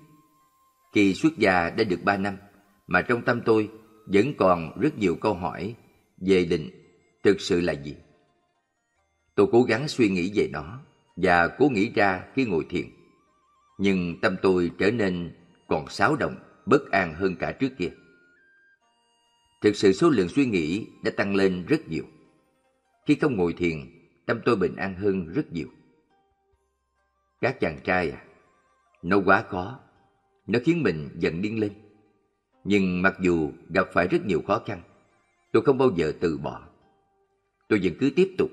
Khi xuất gia đã được ba năm, mà trong tâm tôi vẫn còn rất nhiều câu hỏi về định thực sự là gì. Tôi cố gắng suy nghĩ về nó và cố nghĩ ra khi ngồi thiền. Nhưng tâm tôi trở nên còn xáo động, bất an hơn cả trước kia. Thực sự số lượng suy nghĩ đã tăng lên rất nhiều. Khi không ngồi thiền, tâm tôi bình an hơn rất nhiều. Các chàng trai à, nó quá khó, nó khiến mình giận điên lên. Nhưng mặc dù gặp phải rất nhiều khó khăn, tôi không bao giờ từ bỏ. Tôi vẫn cứ tiếp tục.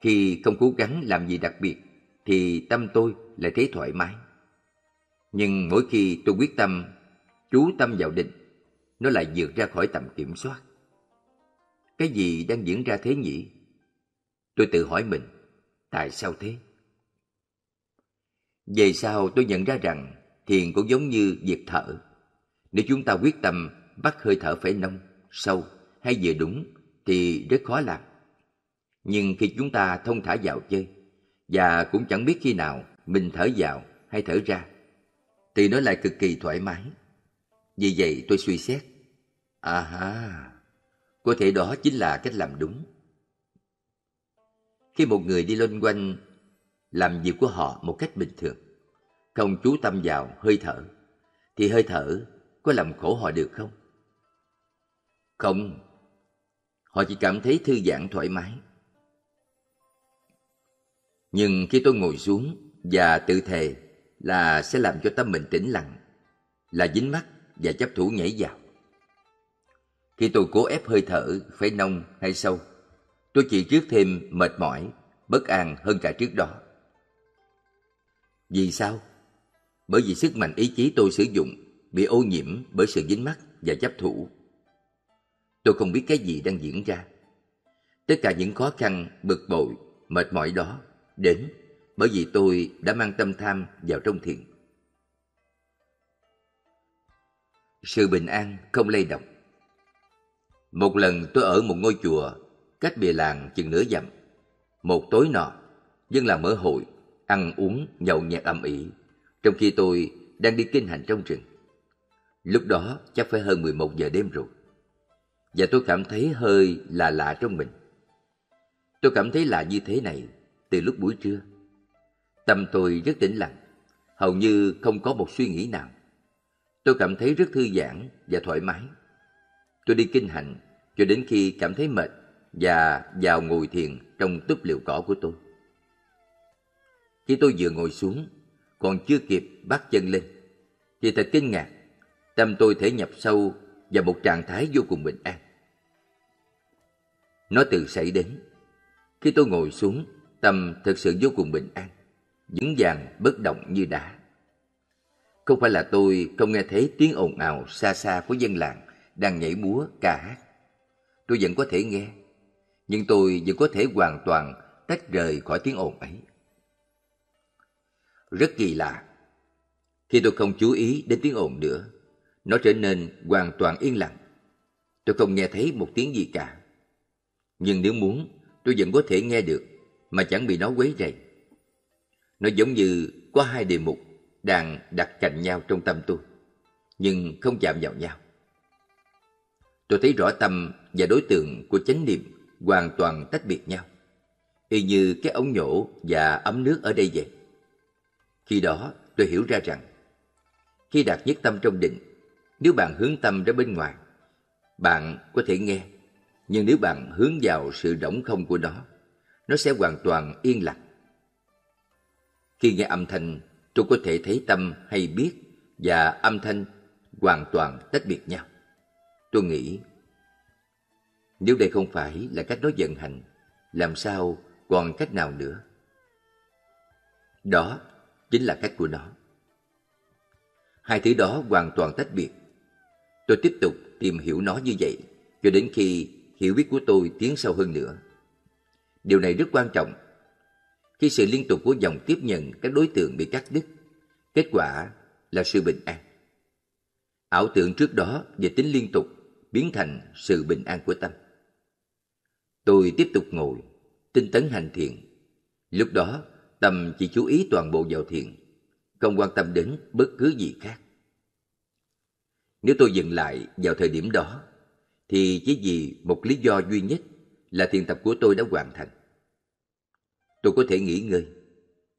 Khi không cố gắng làm gì đặc biệt, thì tâm tôi lại thấy thoải mái. Nhưng mỗi khi tôi quyết tâm, chú tâm vào định, nó lại vượt ra khỏi tầm kiểm soát. Cái gì đang diễn ra thế nhỉ? Tôi tự hỏi mình, tại sao thế? Về sau tôi nhận ra rằng thiền cũng giống như việc thở. Nếu chúng ta quyết tâm bắt hơi thở phải nông, sâu hay vừa đúng thì rất khó làm. Nhưng khi chúng ta thông thả vào chơi và cũng chẳng biết khi nào mình thở vào hay thở ra thì nó lại cực kỳ thoải mái. Vì vậy tôi suy xét, À ha, có thể đó chính là cách làm đúng. Khi một người đi loanh quanh làm việc của họ một cách bình thường, không chú tâm vào hơi thở, thì hơi thở có làm khổ họ được không? Không, họ chỉ cảm thấy thư giãn thoải mái. Nhưng khi tôi ngồi xuống và tự thề là sẽ làm cho tâm mình tĩnh lặng, là dính mắt và chấp thủ nhảy vào. Khi tôi cố ép hơi thở phải nông hay sâu, tôi chỉ trước thêm mệt mỏi, bất an hơn cả trước đó. Vì sao? Bởi vì sức mạnh ý chí tôi sử dụng bị ô nhiễm bởi sự dính mắt và chấp thủ. Tôi không biết cái gì đang diễn ra. Tất cả những khó khăn, bực bội, mệt mỏi đó đến bởi vì tôi đã mang tâm tham vào trong thiền. Sự bình an không lay động. Một lần tôi ở một ngôi chùa cách bìa làng chừng nửa dặm. Một tối nọ, dân làng mở hội, ăn uống, nhậu nhẹt âm ỉ, trong khi tôi đang đi kinh hành trong rừng. Lúc đó chắc phải hơn 11 giờ đêm rồi. Và tôi cảm thấy hơi là lạ trong mình. Tôi cảm thấy lạ như thế này từ lúc buổi trưa. Tâm tôi rất tĩnh lặng, hầu như không có một suy nghĩ nào. Tôi cảm thấy rất thư giãn và thoải mái. Tôi đi kinh hành cho đến khi cảm thấy mệt và vào ngồi thiền trong túp liều cỏ của tôi. Khi tôi vừa ngồi xuống, còn chưa kịp bắt chân lên, thì thật kinh ngạc, tâm tôi thể nhập sâu vào một trạng thái vô cùng bình an. Nó tự xảy đến. Khi tôi ngồi xuống, tâm thật sự vô cùng bình an, vững vàng bất động như đá. Không phải là tôi không nghe thấy tiếng ồn ào xa xa của dân làng đang nhảy múa, ca hát. Tôi vẫn có thể nghe, nhưng tôi vẫn có thể hoàn toàn tách rời khỏi tiếng ồn ấy. Rất kỳ lạ. Khi tôi không chú ý đến tiếng ồn nữa, nó trở nên hoàn toàn yên lặng. Tôi không nghe thấy một tiếng gì cả. Nhưng nếu muốn, tôi vẫn có thể nghe được mà chẳng bị nó quấy rầy. Nó giống như có hai đề mục đang đặt cạnh nhau trong tâm tôi, nhưng không chạm vào nhau. Tôi thấy rõ tâm và đối tượng của chánh niệm hoàn toàn tách biệt nhau, y như cái ống nhổ và ấm nước ở đây vậy. Khi đó, tôi hiểu ra rằng, khi đạt nhất tâm trong định, nếu bạn hướng tâm ra bên ngoài, bạn có thể nghe, nhưng nếu bạn hướng vào sự rỗng không của nó, nó sẽ hoàn toàn yên lặng. Khi nghe âm thanh, tôi có thể thấy tâm hay biết và âm thanh hoàn toàn tách biệt nhau. Tôi nghĩ, nếu đây không phải là cách nó vận hành, làm sao còn cách nào nữa? Đó chính là cách của nó. Hai thứ đó hoàn toàn tách biệt. Tôi tiếp tục tìm hiểu nó như vậy cho đến khi hiểu biết của tôi tiến sâu hơn nữa. Điều này rất quan trọng. Khi sự liên tục của dòng tiếp nhận các đối tượng bị cắt đứt, kết quả là sự bình an. Ảo tưởng trước đó về tính liên tục biến thành sự bình an của tâm. Tôi tiếp tục ngồi, tinh tấn hành thiện. Lúc đó, tâm chỉ chú ý toàn bộ vào thiền, không quan tâm đến bất cứ gì khác. Nếu tôi dừng lại vào thời điểm đó, thì chỉ vì một lý do duy nhất là thiền tập của tôi đã hoàn thành. Tôi có thể nghỉ ngơi,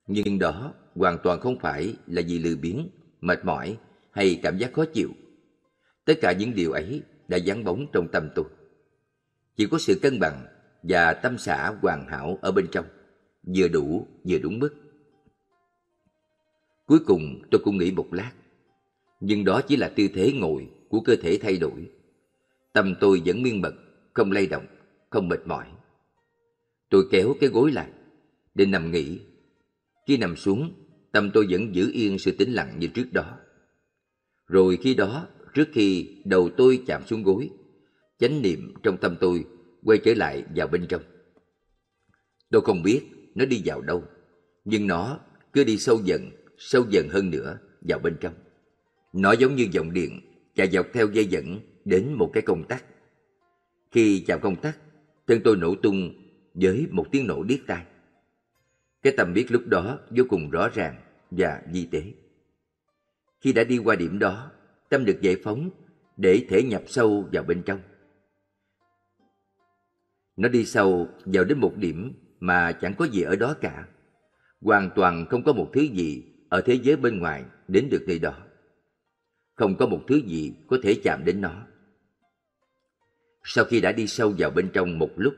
nhưng đó hoàn toàn không phải là vì lười biếng, mệt mỏi hay cảm giác khó chịu. Tất cả những điều ấy đã vắng bóng trong tâm tôi. Chỉ có sự cân bằng và tâm xã hoàn hảo ở bên trong, vừa đủ vừa đúng mức. Cuối cùng tôi cũng nghĩ một lát, nhưng đó chỉ là tư thế ngồi của cơ thể thay đổi. Tâm tôi vẫn miên mật, không lay động, không mệt mỏi. Tôi kéo cái gối lại, để nằm nghỉ. Khi nằm xuống, tâm tôi vẫn giữ yên sự tĩnh lặng như trước đó. Rồi khi đó, trước khi đầu tôi chạm xuống gối, chánh niệm trong tâm tôi quay trở lại vào bên trong. Tôi không biết nó đi vào đâu, nhưng nó cứ đi sâu dần, sâu dần hơn nữa vào bên trong. Nó giống như dòng điện chạy dọc theo dây dẫn đến một cái công tắc. Khi chạm công tắc, thân tôi nổ tung với một tiếng nổ điếc tai. Cái tâm biết lúc đó vô cùng rõ ràng và vi tế. Khi đã đi qua điểm đó, tâm được giải phóng để thể nhập sâu vào bên trong. Nó đi sâu vào đến một điểm mà chẳng có gì ở đó cả. Hoàn toàn không có một thứ gì ở thế giới bên ngoài đến được nơi đó. Không có một thứ gì có thể chạm đến nó. Sau khi đã đi sâu vào bên trong một lúc,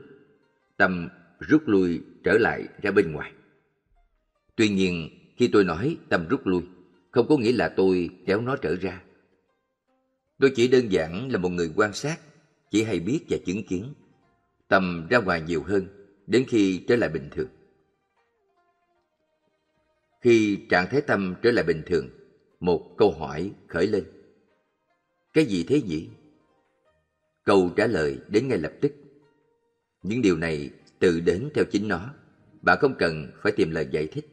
tâm rút lui trở lại ra bên ngoài. Tuy nhiên, khi tôi nói tâm rút lui, không có nghĩa là tôi kéo nó trở ra. Tôi chỉ đơn giản là một người quan sát, chỉ hay biết và chứng kiến. Tâm ra ngoài nhiều hơn, đến khi trở lại bình thường. Khi trạng thái tâm trở lại bình thường, một câu hỏi khởi lên. Cái gì thế nhỉ? Câu trả lời đến ngay lập tức. Những điều này tự đến theo chính nó. Bạn không cần phải tìm lời giải thích.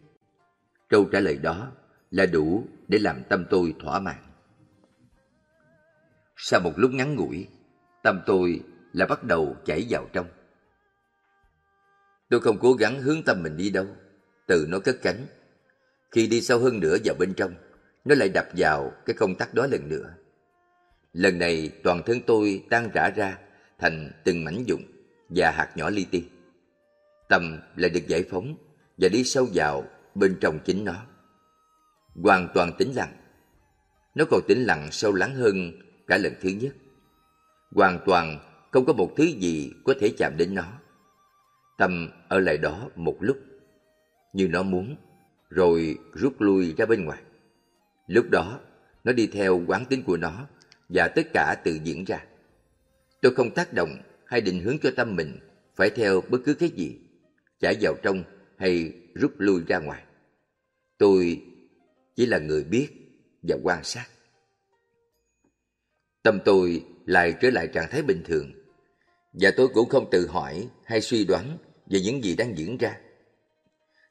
Câu trả lời đó là đủ để làm tâm tôi thỏa mãn. Sau một lúc ngắn ngủi, tâm tôi là bắt đầu chảy vào trong. Tôi không cố gắng hướng tâm mình đi đâu, từ nó cất cánh. Khi đi sâu hơn nữa vào bên trong, nó lại đập vào cái công tắc đó lần nữa. Lần này toàn thân tôi tan rã ra thành từng mảnh dụng và hạt nhỏ li ti. Tâm lại được giải phóng và đi sâu vào bên trong chính nó. Hoàn toàn tĩnh lặng. Nó còn tĩnh lặng sâu lắng hơn cả lần thứ nhất. Hoàn toàn không có một thứ gì có thể chạm đến nó. Tâm ở lại đó một lúc, như nó muốn, rồi rút lui ra bên ngoài. Lúc đó, nó đi theo quán tính của nó và tất cả tự diễn ra. Tôi không tác động hay định hướng cho tâm mình phải theo bất cứ cái gì, chảy vào trong hay rút lui ra ngoài. Tôi chỉ là người biết và quan sát. Tâm tôi lại trở lại trạng thái bình thường và tôi cũng không tự hỏi hay suy đoán về những gì đang diễn ra.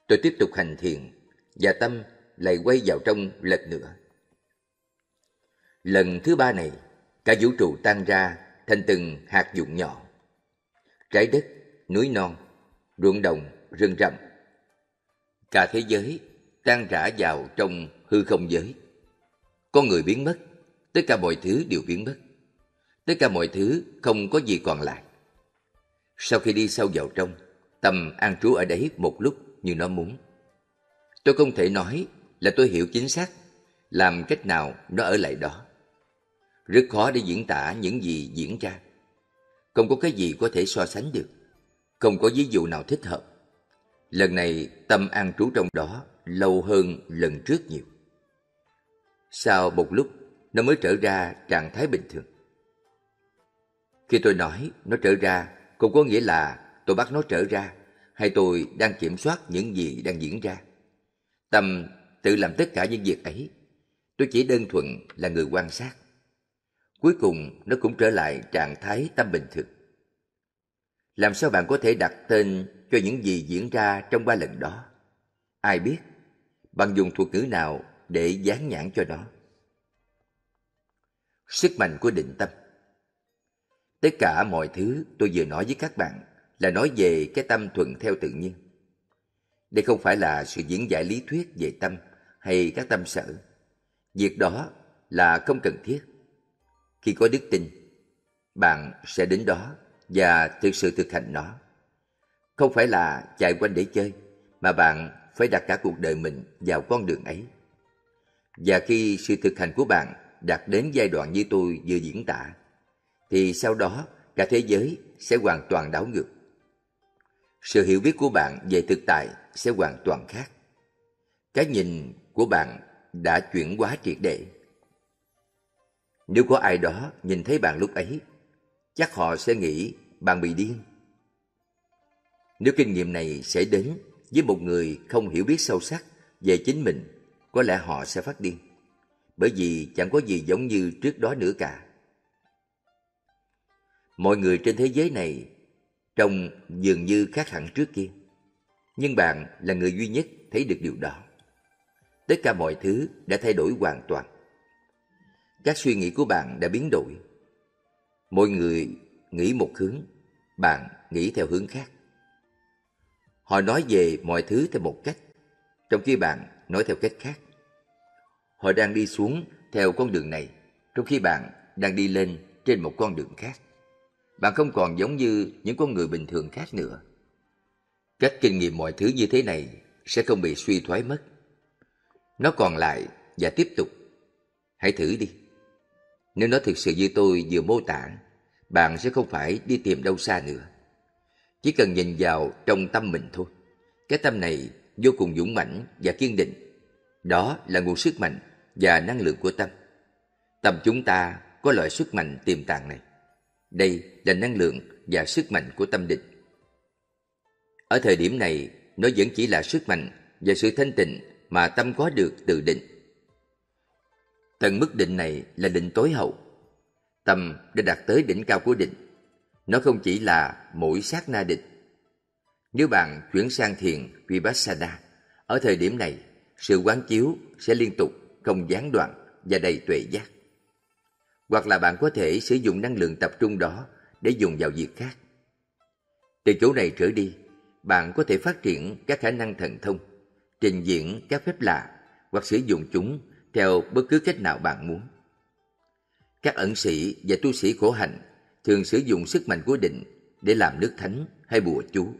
Tôi tiếp tục hành thiền và tâm lại quay vào trong lần nữa. Lần thứ ba này, cả vũ trụ tan ra thành từng hạt dụng nhỏ. Trái đất, núi non, ruộng đồng, rừng rậm. Cả thế giới tan rã vào trong hư không giới. Con người biến mất, tất cả mọi thứ đều biến mất. Tất cả mọi thứ không có gì còn lại. Sau khi đi sâu vào trong, tâm an trú ở đấy một lúc như nó muốn. Tôi không thể nói là tôi hiểu chính xác làm cách nào nó ở lại đó. Rất khó để diễn tả những gì diễn ra. Không có cái gì có thể so sánh được. Không có ví dụ nào thích hợp. Lần này tâm an trú trong đó lâu hơn lần trước nhiều. Sau một lúc, nó mới trở ra trạng thái bình thường. Khi tôi nói nó trở ra, không có nghĩa là tôi bắt nó trở ra, hay tôi đang kiểm soát những gì đang diễn ra. Tâm tự làm tất cả những việc ấy. Tôi chỉ đơn thuần là người quan sát. Cuối cùng nó cũng trở lại trạng thái tâm bình thường. Làm sao bạn có thể đặt tên cho những gì diễn ra trong ba lần đó? Ai biết? Bạn dùng thuật ngữ nào để dán nhãn cho nó? Sức mạnh của định tâm Tất cả mọi thứ tôi vừa nói với các bạn là nói về cái tâm thuận theo tự nhiên. Đây không phải là sự diễn giải lý thuyết về tâm hay các tâm sở. Việc đó là không cần thiết. Khi có đức tin, bạn sẽ đến đó và thực sự thực hành nó. Không phải là chạy quanh để chơi, mà bạn phải đặt cả cuộc đời mình vào con đường ấy. Và khi sự thực hành của bạn đạt đến giai đoạn như tôi vừa diễn tả, thì sau đó cả thế giới sẽ hoàn toàn đảo ngược. Sự hiểu biết của bạn về thực tại sẽ hoàn toàn khác. Cái nhìn của bạn đã chuyển hóa triệt để. Nếu có ai đó nhìn thấy bạn lúc ấy, chắc họ sẽ nghĩ bạn bị điên. Nếu kinh nghiệm này sẽ đến với một người không hiểu biết sâu sắc về chính mình, có lẽ họ sẽ phát điên. Bởi vì chẳng có gì giống như trước đó nữa cả. Mọi người trên thế giới này trông dường như khác hẳn trước kia. Nhưng bạn là người duy nhất thấy được điều đó. Tất cả mọi thứ đã thay đổi hoàn toàn. Các suy nghĩ của bạn đã biến đổi. Mọi người nghĩ một hướng, bạn nghĩ theo hướng khác. Họ nói về mọi thứ theo một cách, trong khi bạn nói theo cách khác. Họ đang đi xuống theo con đường này, trong khi bạn đang đi lên trên một con đường khác. Bạn không còn giống như những con người bình thường khác nữa. Cách kinh nghiệm mọi thứ như thế này sẽ không bị suy thoái mất. Nó còn lại và tiếp tục. Hãy thử đi. Nếu nó thực sự như tôi vừa mô tả, bạn sẽ không phải đi tìm đâu xa nữa. Chỉ cần nhìn vào trong tâm mình thôi. Cái tâm này vô cùng dũng mãnh và kiên định. Đó là nguồn sức mạnh và năng lượng của tâm. Tâm chúng ta có loại sức mạnh tiềm tàng này. Đây là năng lượng và sức mạnh của tâm định. Ở thời điểm này, nó vẫn chỉ là sức mạnh và sự thanh tịnh mà tâm có được từ định. Tầng mức định này là định tối hậu. Tâm đã đạt tới đỉnh cao của định. Nó không chỉ là mỗi sát na định. Nếu bạn chuyển sang thiền Vipassana, ở thời điểm này, sự quán chiếu sẽ liên tục, không gián đoạn và đầy tuệ giác. Hoặc là bạn có thể sử dụng năng lượng tập trung đó để dùng vào việc khác. Từ chỗ này trở đi, bạn có thể phát triển các khả năng thần thông, trình diễn các phép lạ hoặc sử dụng chúng theo bất cứ cách nào bạn muốn. Các ẩn sĩ và tu sĩ khổ hạnh thường sử dụng sức mạnh của định để làm nước thánh hay bùa chú.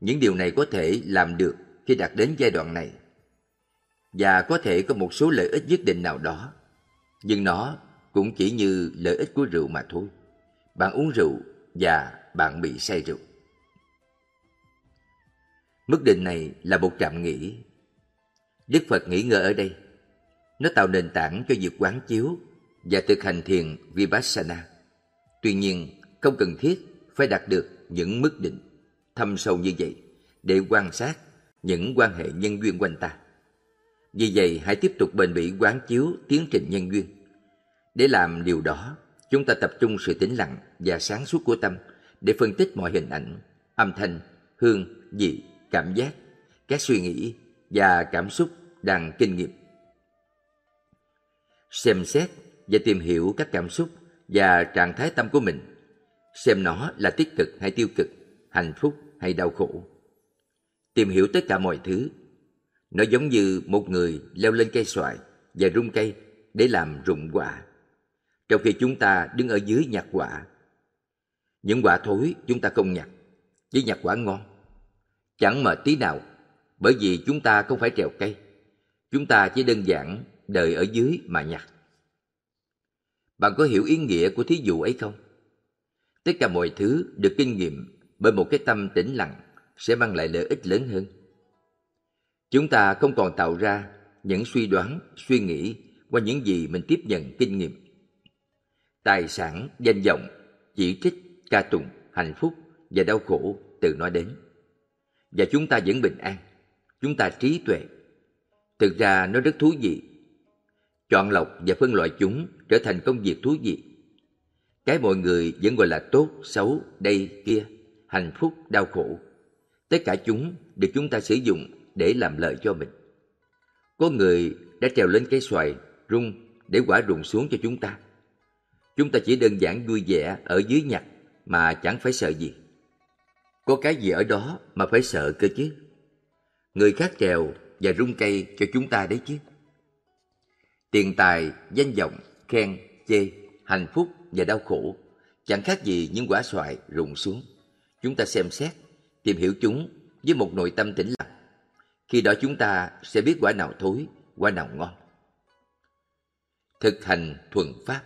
Những điều này có thể làm được khi đạt đến giai đoạn này và có thể có một số lợi ích nhất định nào đó nhưng nó cũng chỉ như lợi ích của rượu mà thôi bạn uống rượu và bạn bị say rượu. Mức định này là một trạm nghỉ. Đức phật nghỉ ngơi ở đây. Nó tạo nền tảng cho việc quán chiếu và thực hành thiền vipassana. Tuy nhiên không cần thiết phải đạt được những mức định thâm sâu như vậy để quan sát những quan hệ nhân duyên quanh ta. Vì vậy hãy tiếp tục bền bỉ quán chiếu tiến trình nhân duyên. Để làm điều đó, chúng ta tập trung sự tĩnh lặng và sáng suốt của tâm để phân tích mọi hình ảnh, âm thanh, hương, vị, cảm giác, các suy nghĩ và cảm xúc đang kinh nghiệm. Xem xét và tìm hiểu các cảm xúc và trạng thái tâm của mình. Xem nó là tích cực hay tiêu cực, hạnh phúc hay đau khổ. Tìm hiểu tất cả mọi thứ nó giống như một người leo lên cây xoài và rung cây để làm rụng quả. Trong khi chúng ta đứng ở dưới nhặt quả. Những quả thối chúng ta không nhặt, chỉ nhặt quả ngon. Chẳng mệt tí nào, bởi vì chúng ta không phải trèo cây. Chúng ta chỉ đơn giản đợi ở dưới mà nhặt. Bạn có hiểu ý nghĩa của thí dụ ấy không? Tất cả mọi thứ được kinh nghiệm bởi một cái tâm tĩnh lặng sẽ mang lại lợi ích lớn hơn. Chúng ta không còn tạo ra những suy đoán, suy nghĩ qua những gì mình tiếp nhận kinh nghiệm. Tài sản, danh vọng, chỉ trích, ca tụng, hạnh phúc và đau khổ từ nói đến. Và chúng ta vẫn bình an, chúng ta trí tuệ. Thực ra nó rất thú vị. Chọn lọc và phân loại chúng trở thành công việc thú vị. Cái mọi người vẫn gọi là tốt, xấu, đây, kia, hạnh phúc, đau khổ. Tất cả chúng được chúng ta sử dụng để làm lợi cho mình. Có người đã trèo lên cây xoài, rung để quả rụng xuống cho chúng ta. Chúng ta chỉ đơn giản vui vẻ ở dưới nhặt mà chẳng phải sợ gì. Có cái gì ở đó mà phải sợ cơ chứ? Người khác trèo và rung cây cho chúng ta đấy chứ. Tiền tài, danh vọng, khen, chê, hạnh phúc và đau khổ chẳng khác gì những quả xoài rụng xuống. Chúng ta xem xét, tìm hiểu chúng với một nội tâm tĩnh lặng khi đó chúng ta sẽ biết quả nào thối, quả nào ngon. Thực hành thuần pháp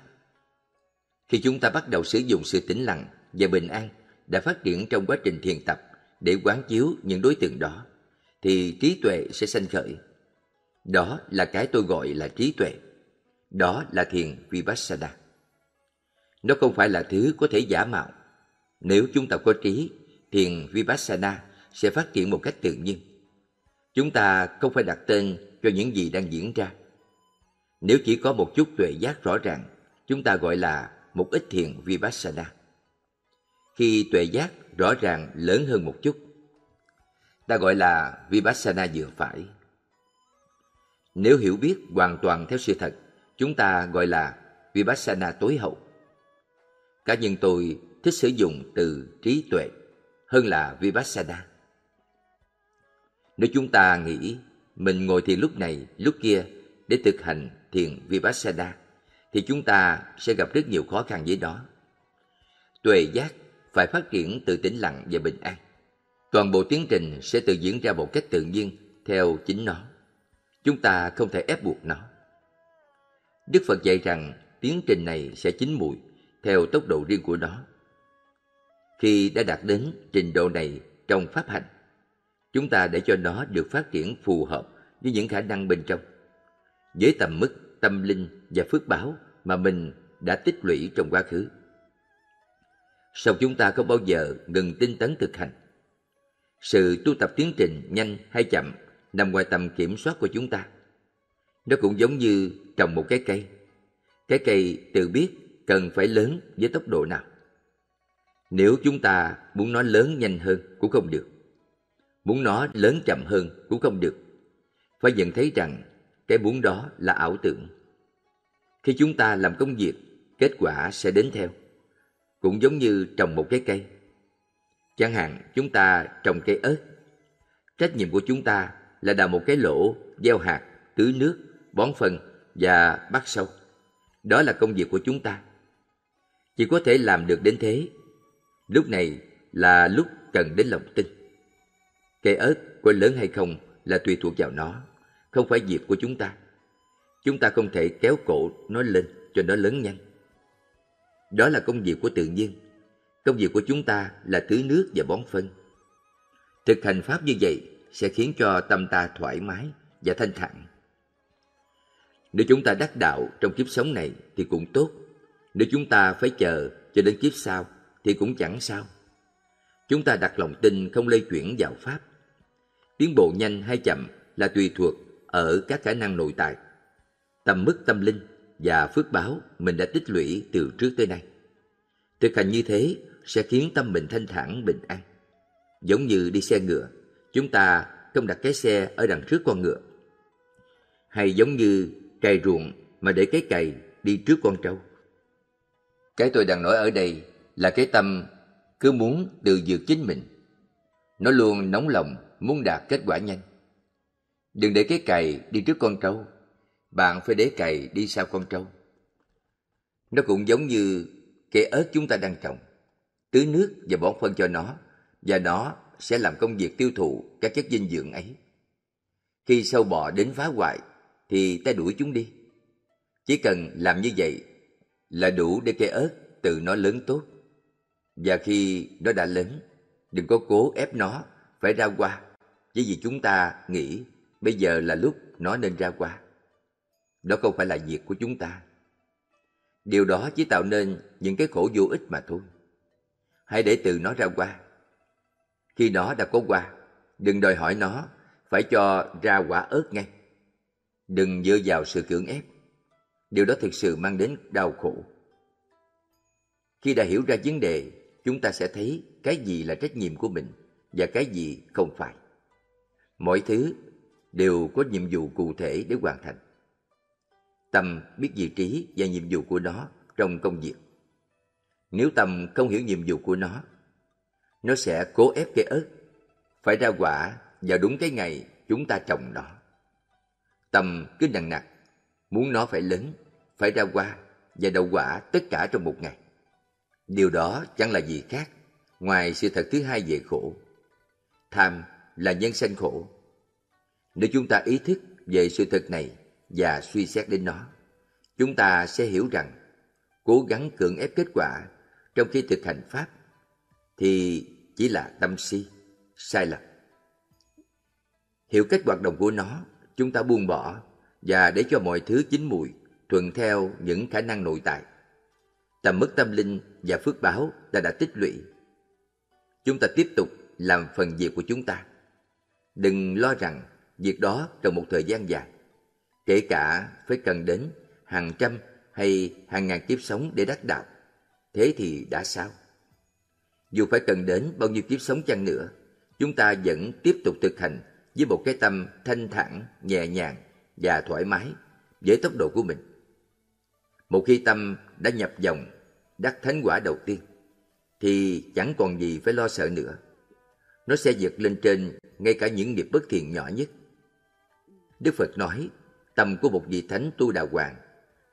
khi chúng ta bắt đầu sử dụng sự tĩnh lặng và bình an đã phát triển trong quá trình thiền tập để quán chiếu những đối tượng đó, thì trí tuệ sẽ sanh khởi. Đó là cái tôi gọi là trí tuệ. Đó là thiền Vipassana. Nó không phải là thứ có thể giả mạo. Nếu chúng ta có trí, thiền Vipassana sẽ phát triển một cách tự nhiên. Chúng ta không phải đặt tên cho những gì đang diễn ra. Nếu chỉ có một chút tuệ giác rõ ràng, chúng ta gọi là một ít thiền Vipassana. Khi tuệ giác rõ ràng lớn hơn một chút, ta gọi là Vipassana vừa phải. Nếu hiểu biết hoàn toàn theo sự thật, chúng ta gọi là Vipassana tối hậu. Cá nhân tôi thích sử dụng từ trí tuệ hơn là Vipassana. Nếu chúng ta nghĩ mình ngồi thiền lúc này, lúc kia để thực hành thiền Vipassana, thì chúng ta sẽ gặp rất nhiều khó khăn với nó. Tuệ giác phải phát triển từ tĩnh lặng và bình an. Toàn bộ tiến trình sẽ tự diễn ra một cách tự nhiên theo chính nó. Chúng ta không thể ép buộc nó. Đức Phật dạy rằng tiến trình này sẽ chín mùi theo tốc độ riêng của nó. Khi đã đạt đến trình độ này trong pháp hành, chúng ta để cho nó được phát triển phù hợp với những khả năng bên trong, với tầm mức tâm linh và phước báo mà mình đã tích lũy trong quá khứ. Sau chúng ta không bao giờ ngừng tinh tấn thực hành. Sự tu tập tiến trình nhanh hay chậm nằm ngoài tầm kiểm soát của chúng ta. Nó cũng giống như trồng một cái cây. Cái cây tự biết cần phải lớn với tốc độ nào. Nếu chúng ta muốn nó lớn nhanh hơn cũng không được. Muốn nó lớn chậm hơn cũng không được. Phải nhận thấy rằng cái muốn đó là ảo tưởng. Khi chúng ta làm công việc, kết quả sẽ đến theo. Cũng giống như trồng một cái cây. Chẳng hạn chúng ta trồng cây ớt. Trách nhiệm của chúng ta là đào một cái lỗ, gieo hạt, tưới nước, bón phân và bắt sâu. Đó là công việc của chúng ta. Chỉ có thể làm được đến thế. Lúc này là lúc cần đến lòng tin. Cây ớt có lớn hay không là tùy thuộc vào nó, không phải việc của chúng ta. Chúng ta không thể kéo cổ nó lên cho nó lớn nhanh. Đó là công việc của tự nhiên. Công việc của chúng ta là tưới nước và bón phân. Thực hành pháp như vậy sẽ khiến cho tâm ta thoải mái và thanh thản. Nếu chúng ta đắc đạo trong kiếp sống này thì cũng tốt. Nếu chúng ta phải chờ cho đến kiếp sau thì cũng chẳng sao. Chúng ta đặt lòng tin không lây chuyển vào Pháp. Tiến bộ nhanh hay chậm là tùy thuộc ở các khả năng nội tại, tầm mức tâm linh và phước báo mình đã tích lũy từ trước tới nay. Thực hành như thế sẽ khiến tâm mình thanh thản bình an. Giống như đi xe ngựa, chúng ta không đặt cái xe ở đằng trước con ngựa. Hay giống như cày ruộng mà để cái cày đi trước con trâu. Cái tôi đang nói ở đây là cái tâm cứ muốn tự dược chính mình. Nó luôn nóng lòng muốn đạt kết quả nhanh. Đừng để cái cày đi trước con trâu, bạn phải để cày đi sau con trâu. Nó cũng giống như cây ớt chúng ta đang trồng, tưới nước và bón phân cho nó, và nó sẽ làm công việc tiêu thụ các chất dinh dưỡng ấy. Khi sâu bọ đến phá hoại, thì ta đuổi chúng đi. Chỉ cần làm như vậy là đủ để cây ớt tự nó lớn tốt. Và khi nó đã lớn, đừng có cố ép nó phải ra hoa, chỉ vì chúng ta nghĩ bây giờ là lúc nó nên ra hoa. Đó không phải là việc của chúng ta. Điều đó chỉ tạo nên những cái khổ vô ích mà thôi. Hãy để từ nó ra qua. Khi nó đã có qua, đừng đòi hỏi nó phải cho ra quả ớt ngay. Đừng dựa vào sự cưỡng ép. Điều đó thực sự mang đến đau khổ. Khi đã hiểu ra vấn đề, chúng ta sẽ thấy cái gì là trách nhiệm của mình và cái gì không phải. Mọi thứ đều có nhiệm vụ cụ thể để hoàn thành. Tâm biết vị trí và nhiệm vụ của nó trong công việc. Nếu tâm không hiểu nhiệm vụ của nó, nó sẽ cố ép cây ớt, phải ra quả vào đúng cái ngày chúng ta trồng nó. Tâm cứ nặng nặc, muốn nó phải lớn, phải ra hoa và đậu quả tất cả trong một ngày. Điều đó chẳng là gì khác ngoài sự thật thứ hai về khổ. Tham là nhân sanh khổ. Nếu chúng ta ý thức về sự thật này và suy xét đến nó, chúng ta sẽ hiểu rằng cố gắng cưỡng ép kết quả trong khi thực hành Pháp thì chỉ là tâm si, sai lầm. Hiểu cách hoạt động của nó, chúng ta buông bỏ và để cho mọi thứ chín mùi thuận theo những khả năng nội tại. Tầm mức tâm linh và phước báo ta đã tích lũy. Chúng ta tiếp tục làm phần việc của chúng ta. Đừng lo rằng việc đó trong một thời gian dài, kể cả phải cần đến hàng trăm hay hàng ngàn kiếp sống để đắc đạo. Thế thì đã sao? Dù phải cần đến bao nhiêu kiếp sống chăng nữa, chúng ta vẫn tiếp tục thực hành với một cái tâm thanh thản, nhẹ nhàng và thoải mái với tốc độ của mình. Một khi tâm đã nhập dòng, đắc thánh quả đầu tiên, thì chẳng còn gì phải lo sợ nữa. Nó sẽ vượt lên trên ngay cả những nghiệp bất thiện nhỏ nhất. Đức Phật nói, tâm của một vị thánh tu đà hoàng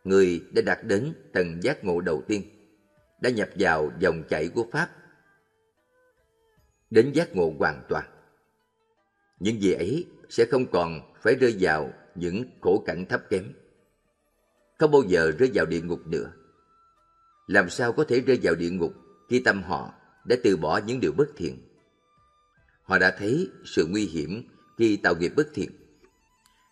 người đã đạt đến tầng giác ngộ đầu tiên, đã nhập vào dòng chảy của Pháp, đến giác ngộ hoàn toàn. Những gì ấy sẽ không còn phải rơi vào những khổ cảnh thấp kém. Không bao giờ rơi vào địa ngục nữa. Làm sao có thể rơi vào địa ngục khi tâm họ đã từ bỏ những điều bất thiện? Họ đã thấy sự nguy hiểm khi tạo nghiệp bất thiện.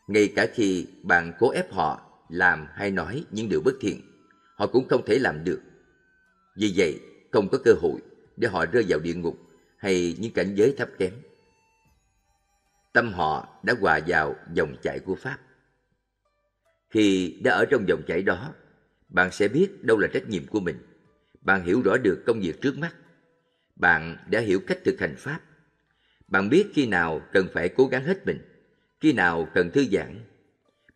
Ngay cả khi bạn cố ép họ làm hay nói những điều bất thiện, họ cũng không thể làm được. Vì vậy, không có cơ hội để họ rơi vào địa ngục hay những cảnh giới thấp kém. Tâm họ đã hòa vào dòng chảy của Pháp. Khi đã ở trong dòng chảy đó, bạn sẽ biết đâu là trách nhiệm của mình. Bạn hiểu rõ được công việc trước mắt. Bạn đã hiểu cách thực hành Pháp. Bạn biết khi nào cần phải cố gắng hết mình, khi nào cần thư giãn.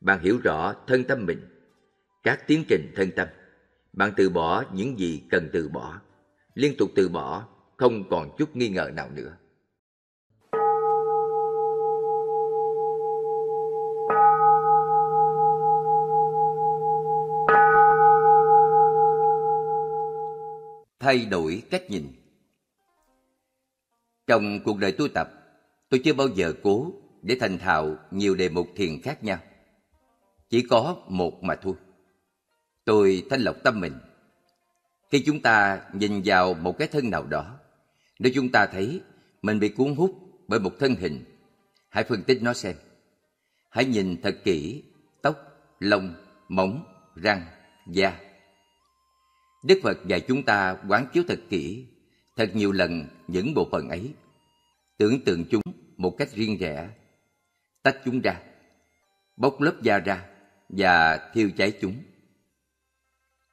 Bạn hiểu rõ thân tâm mình, các tiến trình thân tâm. Bạn từ bỏ những gì cần từ bỏ, liên tục từ bỏ, không còn chút nghi ngờ nào nữa. thay đổi cách nhìn. Trong cuộc đời tu tập, tôi chưa bao giờ cố để thành thạo nhiều đề mục thiền khác nhau. Chỉ có một mà thôi. Tôi thanh lọc tâm mình. Khi chúng ta nhìn vào một cái thân nào đó, nếu chúng ta thấy mình bị cuốn hút bởi một thân hình, hãy phân tích nó xem. Hãy nhìn thật kỹ tóc, lông, móng, răng, da Đức Phật dạy chúng ta quán chiếu thật kỹ, thật nhiều lần những bộ phận ấy, tưởng tượng chúng một cách riêng rẽ, tách chúng ra, bóc lớp da ra và thiêu cháy chúng.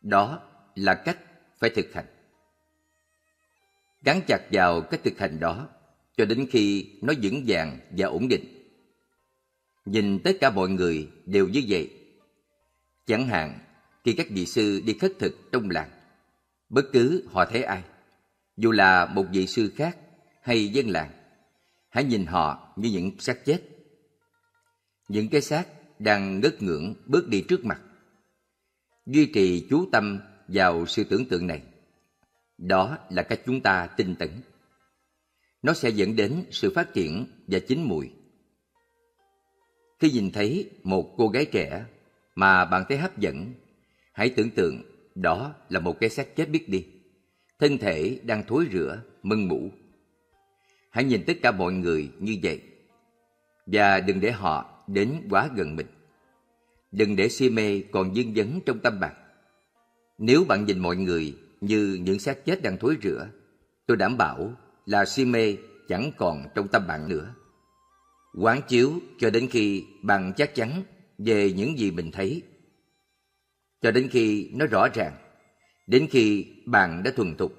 Đó là cách phải thực hành. Gắn chặt vào cách thực hành đó cho đến khi nó vững vàng và ổn định. Nhìn tất cả mọi người đều như vậy. Chẳng hạn khi các vị sư đi khất thực trong làng, bất cứ họ thấy ai, dù là một vị sư khác hay dân làng, hãy nhìn họ như những xác chết. Những cái xác đang ngất ngưỡng bước đi trước mặt. Duy trì chú tâm vào sự tưởng tượng này. Đó là cách chúng ta tinh tấn. Nó sẽ dẫn đến sự phát triển và chín mùi. Khi nhìn thấy một cô gái trẻ mà bạn thấy hấp dẫn, hãy tưởng tượng đó là một cái xác chết biết đi. Thân thể đang thối rữa, mưng mủ. Hãy nhìn tất cả mọi người như vậy. Và đừng để họ đến quá gần mình. Đừng để si mê còn dưng dấn trong tâm bạn. Nếu bạn nhìn mọi người như những xác chết đang thối rửa, tôi đảm bảo là si mê chẳng còn trong tâm bạn nữa. Quán chiếu cho đến khi bạn chắc chắn về những gì mình thấy cho đến khi nó rõ ràng, đến khi bạn đã thuần thục.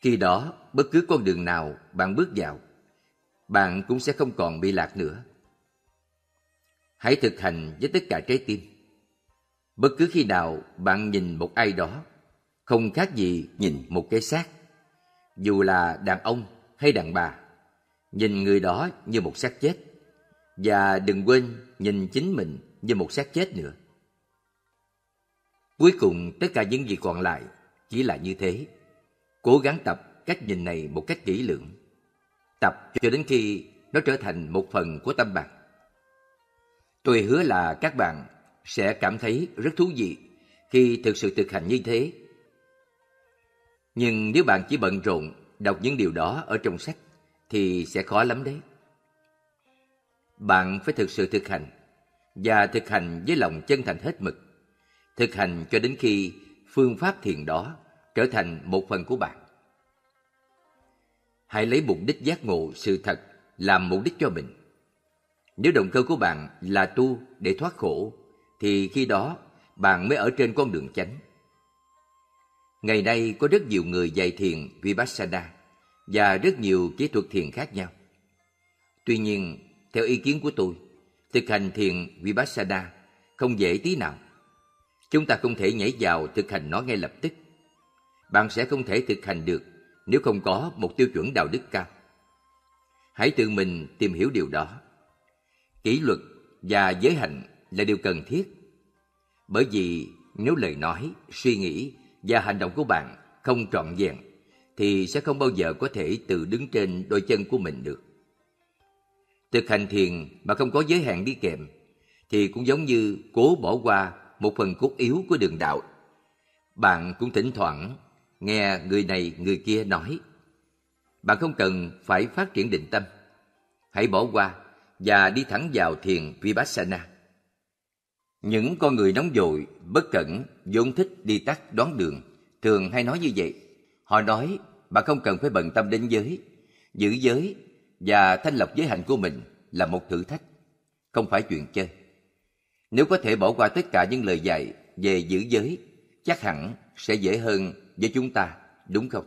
Khi đó, bất cứ con đường nào bạn bước vào, bạn cũng sẽ không còn bị lạc nữa. Hãy thực hành với tất cả trái tim. Bất cứ khi nào bạn nhìn một ai đó, không khác gì nhìn một cái xác. Dù là đàn ông hay đàn bà, nhìn người đó như một xác chết. Và đừng quên nhìn chính mình như một xác chết nữa. Cuối cùng tất cả những gì còn lại chỉ là như thế. Cố gắng tập cách nhìn này một cách kỹ lưỡng. Tập cho đến khi nó trở thành một phần của tâm bạn. Tôi hứa là các bạn sẽ cảm thấy rất thú vị khi thực sự thực hành như thế. Nhưng nếu bạn chỉ bận rộn đọc những điều đó ở trong sách thì sẽ khó lắm đấy. Bạn phải thực sự thực hành và thực hành với lòng chân thành hết mực, thực hành cho đến khi phương pháp thiền đó trở thành một phần của bạn. Hãy lấy mục đích giác ngộ sự thật làm mục đích cho mình. Nếu động cơ của bạn là tu để thoát khổ, thì khi đó bạn mới ở trên con đường chánh. Ngày nay có rất nhiều người dạy thiền Vipassana và rất nhiều kỹ thuật thiền khác nhau. Tuy nhiên, theo ý kiến của tôi, thực hành thiền Vipassana không dễ tí nào. Chúng ta không thể nhảy vào thực hành nó ngay lập tức. Bạn sẽ không thể thực hành được nếu không có một tiêu chuẩn đạo đức cao. Hãy tự mình tìm hiểu điều đó. Kỷ luật và giới hạnh là điều cần thiết. Bởi vì nếu lời nói, suy nghĩ và hành động của bạn không trọn vẹn thì sẽ không bao giờ có thể tự đứng trên đôi chân của mình được. Thực hành thiền mà không có giới hạn đi kèm thì cũng giống như cố bỏ qua một phần cốt yếu của đường đạo. Bạn cũng thỉnh thoảng nghe người này người kia nói. Bạn không cần phải phát triển định tâm. Hãy bỏ qua và đi thẳng vào thiền Vipassana. Những con người nóng vội, bất cẩn, vốn thích đi tắt đoán đường, thường hay nói như vậy. Họ nói, bạn không cần phải bận tâm đến giới. Giữ giới và thanh lọc giới hạnh của mình là một thử thách, không phải chuyện chơi. Nếu có thể bỏ qua tất cả những lời dạy về giữ giới, chắc hẳn sẽ dễ hơn với chúng ta, đúng không?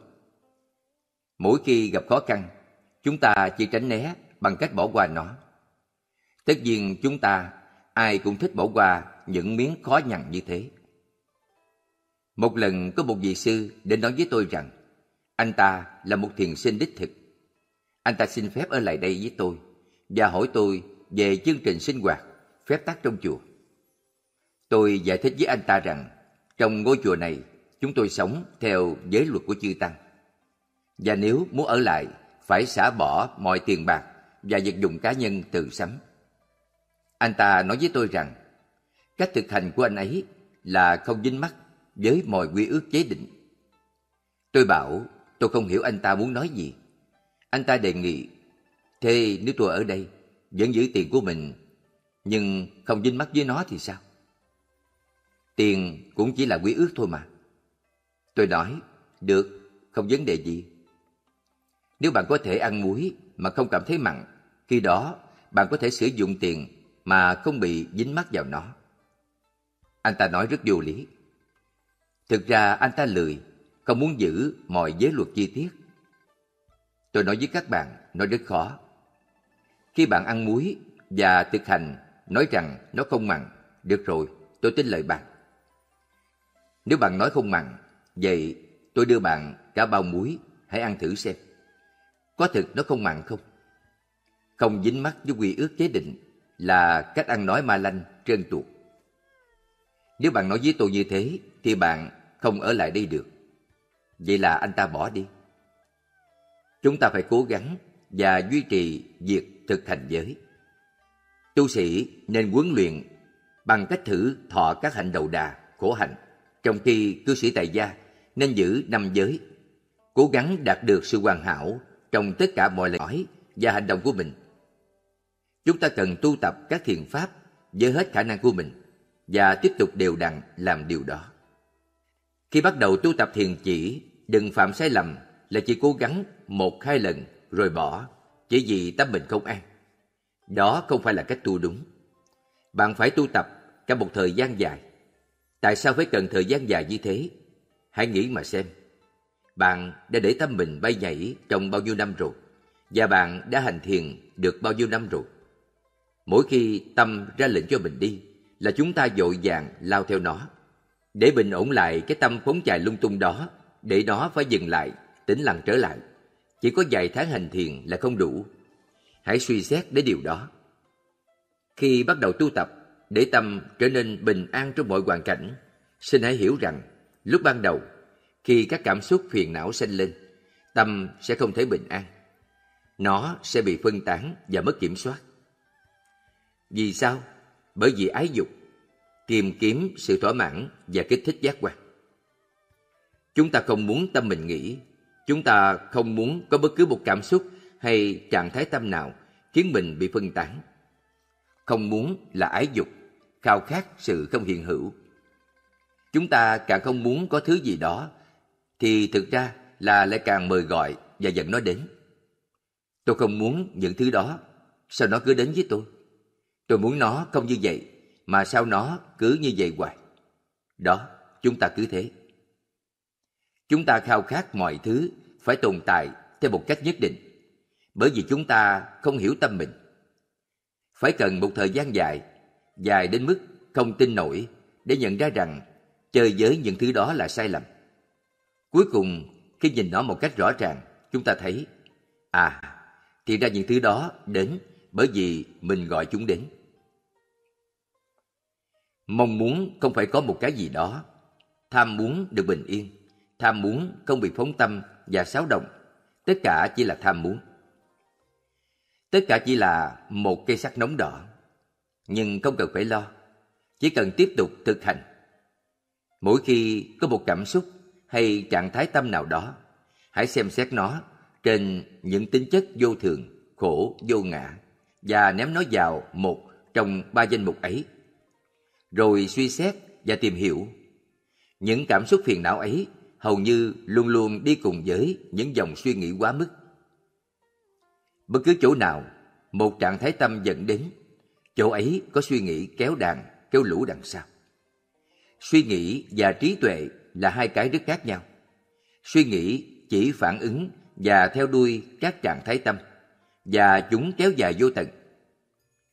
Mỗi khi gặp khó khăn, chúng ta chỉ tránh né bằng cách bỏ qua nó. Tất nhiên chúng ta ai cũng thích bỏ qua những miếng khó nhằn như thế. Một lần có một vị sư đến nói với tôi rằng anh ta là một thiền sinh đích thực. Anh ta xin phép ở lại đây với tôi và hỏi tôi về chương trình sinh hoạt, phép tắc trong chùa. Tôi giải thích với anh ta rằng trong ngôi chùa này chúng tôi sống theo giới luật của chư Tăng. Và nếu muốn ở lại phải xả bỏ mọi tiền bạc và vật dụng cá nhân từ sắm. Anh ta nói với tôi rằng cách thực hành của anh ấy là không dính mắt với mọi quy ước chế định. Tôi bảo tôi không hiểu anh ta muốn nói gì. Anh ta đề nghị, thế nếu tôi ở đây vẫn giữ tiền của mình nhưng không dính mắt với nó thì sao? Tiền cũng chỉ là quy ước thôi mà. Tôi nói, được, không vấn đề gì. Nếu bạn có thể ăn muối mà không cảm thấy mặn, khi đó bạn có thể sử dụng tiền mà không bị dính mắc vào nó. Anh ta nói rất vô lý. Thực ra anh ta lười, không muốn giữ mọi giới luật chi tiết. Tôi nói với các bạn, nó rất khó. Khi bạn ăn muối và thực hành nói rằng nó không mặn, được rồi, tôi tin lời bạn. Nếu bạn nói không mặn, vậy tôi đưa bạn cả bao muối, hãy ăn thử xem. Có thực nó không mặn không? Không dính mắc với quy ước chế định là cách ăn nói ma lanh, trơn tuột. Nếu bạn nói với tôi như thế, thì bạn không ở lại đây được. Vậy là anh ta bỏ đi. Chúng ta phải cố gắng và duy trì việc thực hành giới. Tu sĩ nên huấn luyện bằng cách thử thọ các hạnh đầu đà, khổ hạnh, trong khi cư sĩ tại gia nên giữ năm giới, cố gắng đạt được sự hoàn hảo trong tất cả mọi lời nói và hành động của mình. Chúng ta cần tu tập các thiền pháp với hết khả năng của mình và tiếp tục đều đặn làm điều đó. Khi bắt đầu tu tập thiền chỉ, đừng phạm sai lầm là chỉ cố gắng một hai lần rồi bỏ, chỉ vì tâm mình không an. Đó không phải là cách tu đúng. Bạn phải tu tập cả một thời gian dài. Tại sao phải cần thời gian dài như thế? Hãy nghĩ mà xem. Bạn đã để tâm mình bay nhảy trong bao nhiêu năm rồi? Và bạn đã hành thiền được bao nhiêu năm rồi? Mỗi khi tâm ra lệnh cho mình đi, là chúng ta dội vàng lao theo nó. Để bình ổn lại cái tâm phóng chạy lung tung đó, để nó phải dừng lại, tĩnh lặng trở lại. Chỉ có vài tháng hành thiền là không đủ. Hãy suy xét đến điều đó. Khi bắt đầu tu tập, để tâm trở nên bình an trong mọi hoàn cảnh, xin hãy hiểu rằng, lúc ban đầu, khi các cảm xúc phiền não sinh lên, tâm sẽ không thể bình an. Nó sẽ bị phân tán và mất kiểm soát. Vì sao? Bởi vì ái dục, tìm kiếm sự thỏa mãn và kích thích giác quan. Chúng ta không muốn tâm mình nghĩ, chúng ta không muốn có bất cứ một cảm xúc hay trạng thái tâm nào khiến mình bị phân tán. Không muốn là ái dục, khao khát sự không hiện hữu. Chúng ta càng không muốn có thứ gì đó, thì thực ra là lại càng mời gọi và dẫn nó đến. Tôi không muốn những thứ đó, sao nó cứ đến với tôi? Tôi muốn nó không như vậy, mà sao nó cứ như vậy hoài. Đó, chúng ta cứ thế. Chúng ta khao khát mọi thứ phải tồn tại theo một cách nhất định, bởi vì chúng ta không hiểu tâm mình. Phải cần một thời gian dài, dài đến mức không tin nổi để nhận ra rằng chơi với những thứ đó là sai lầm. Cuối cùng, khi nhìn nó một cách rõ ràng, chúng ta thấy, à, thì ra những thứ đó đến bởi vì mình gọi chúng đến. Mong muốn không phải có một cái gì đó. Tham muốn được bình yên. Tham muốn không bị phóng tâm và xáo động. Tất cả chỉ là tham muốn. Tất cả chỉ là một cây sắt nóng đỏ. Nhưng không cần phải lo. Chỉ cần tiếp tục thực hành. Mỗi khi có một cảm xúc hay trạng thái tâm nào đó, hãy xem xét nó trên những tính chất vô thường, khổ, vô ngã và ném nó vào một trong ba danh mục ấy. Rồi suy xét và tìm hiểu. Những cảm xúc phiền não ấy hầu như luôn luôn đi cùng với những dòng suy nghĩ quá mức. Bất cứ chỗ nào một trạng thái tâm dẫn đến, chỗ ấy có suy nghĩ kéo đàn, kéo lũ đằng sau. Suy nghĩ và trí tuệ là hai cái rất khác nhau. Suy nghĩ chỉ phản ứng và theo đuôi các trạng thái tâm, và chúng kéo dài vô tận.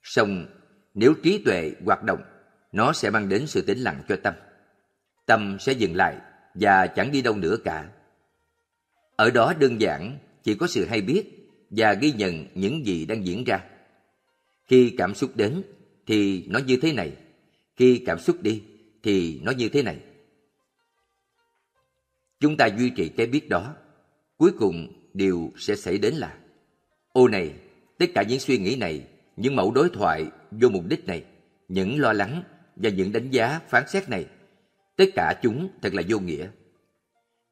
Song nếu trí tuệ hoạt động, nó sẽ mang đến sự tĩnh lặng cho tâm. Tâm sẽ dừng lại và chẳng đi đâu nữa cả. Ở đó đơn giản chỉ có sự hay biết và ghi nhận những gì đang diễn ra. Khi cảm xúc đến thì nó như thế này, khi cảm xúc đi thì nó như thế này. Chúng ta duy trì cái biết đó, cuối cùng điều sẽ xảy đến là Ô này, tất cả những suy nghĩ này, những mẫu đối thoại vô mục đích này, những lo lắng và những đánh giá phán xét này, tất cả chúng thật là vô nghĩa.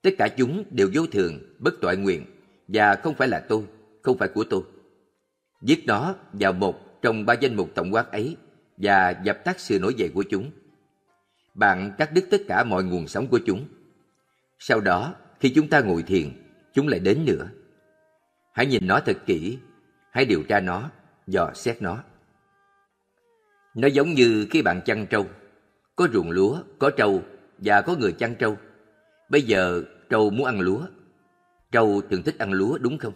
Tất cả chúng đều vô thường, bất toại nguyện và không phải là tôi, không phải của tôi. Viết nó vào một trong ba danh mục tổng quát ấy và dập tắt sự nổi dậy của chúng. Bạn cắt đứt tất cả mọi nguồn sống của chúng. Sau đó, khi chúng ta ngồi thiền, chúng lại đến nữa. Hãy nhìn nó thật kỹ, hãy điều tra nó, dò xét nó. Nó giống như khi bạn chăn trâu. Có ruộng lúa, có trâu và có người chăn trâu. Bây giờ trâu muốn ăn lúa. Trâu thường thích ăn lúa đúng không?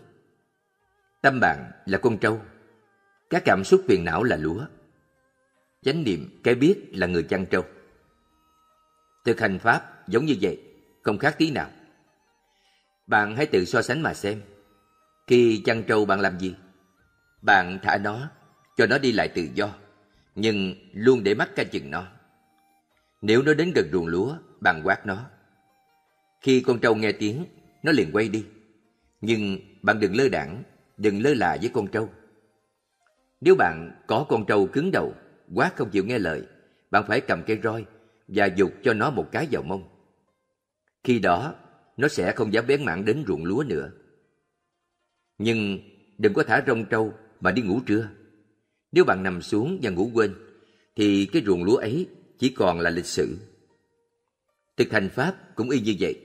Tâm bạn là con trâu. Các cảm xúc phiền não là lúa. Chánh niệm, cái biết là người chăn trâu. Thực hành Pháp giống như vậy, không khác tí nào. Bạn hãy tự so sánh mà xem. Khi chăn trâu bạn làm gì? Bạn thả nó, cho nó đi lại tự do, nhưng luôn để mắt canh chừng nó. Nếu nó đến gần ruộng lúa, bạn quát nó. Khi con trâu nghe tiếng, nó liền quay đi. Nhưng bạn đừng lơ đảng, đừng lơ là với con trâu. Nếu bạn có con trâu cứng đầu, quát không chịu nghe lời, bạn phải cầm cây roi và dục cho nó một cái vào mông. Khi đó, nó sẽ không dám bén mảng đến ruộng lúa nữa. Nhưng đừng có thả rong trâu mà đi ngủ trưa. Nếu bạn nằm xuống và ngủ quên, thì cái ruộng lúa ấy chỉ còn là lịch sử. Thực hành Pháp cũng y như vậy.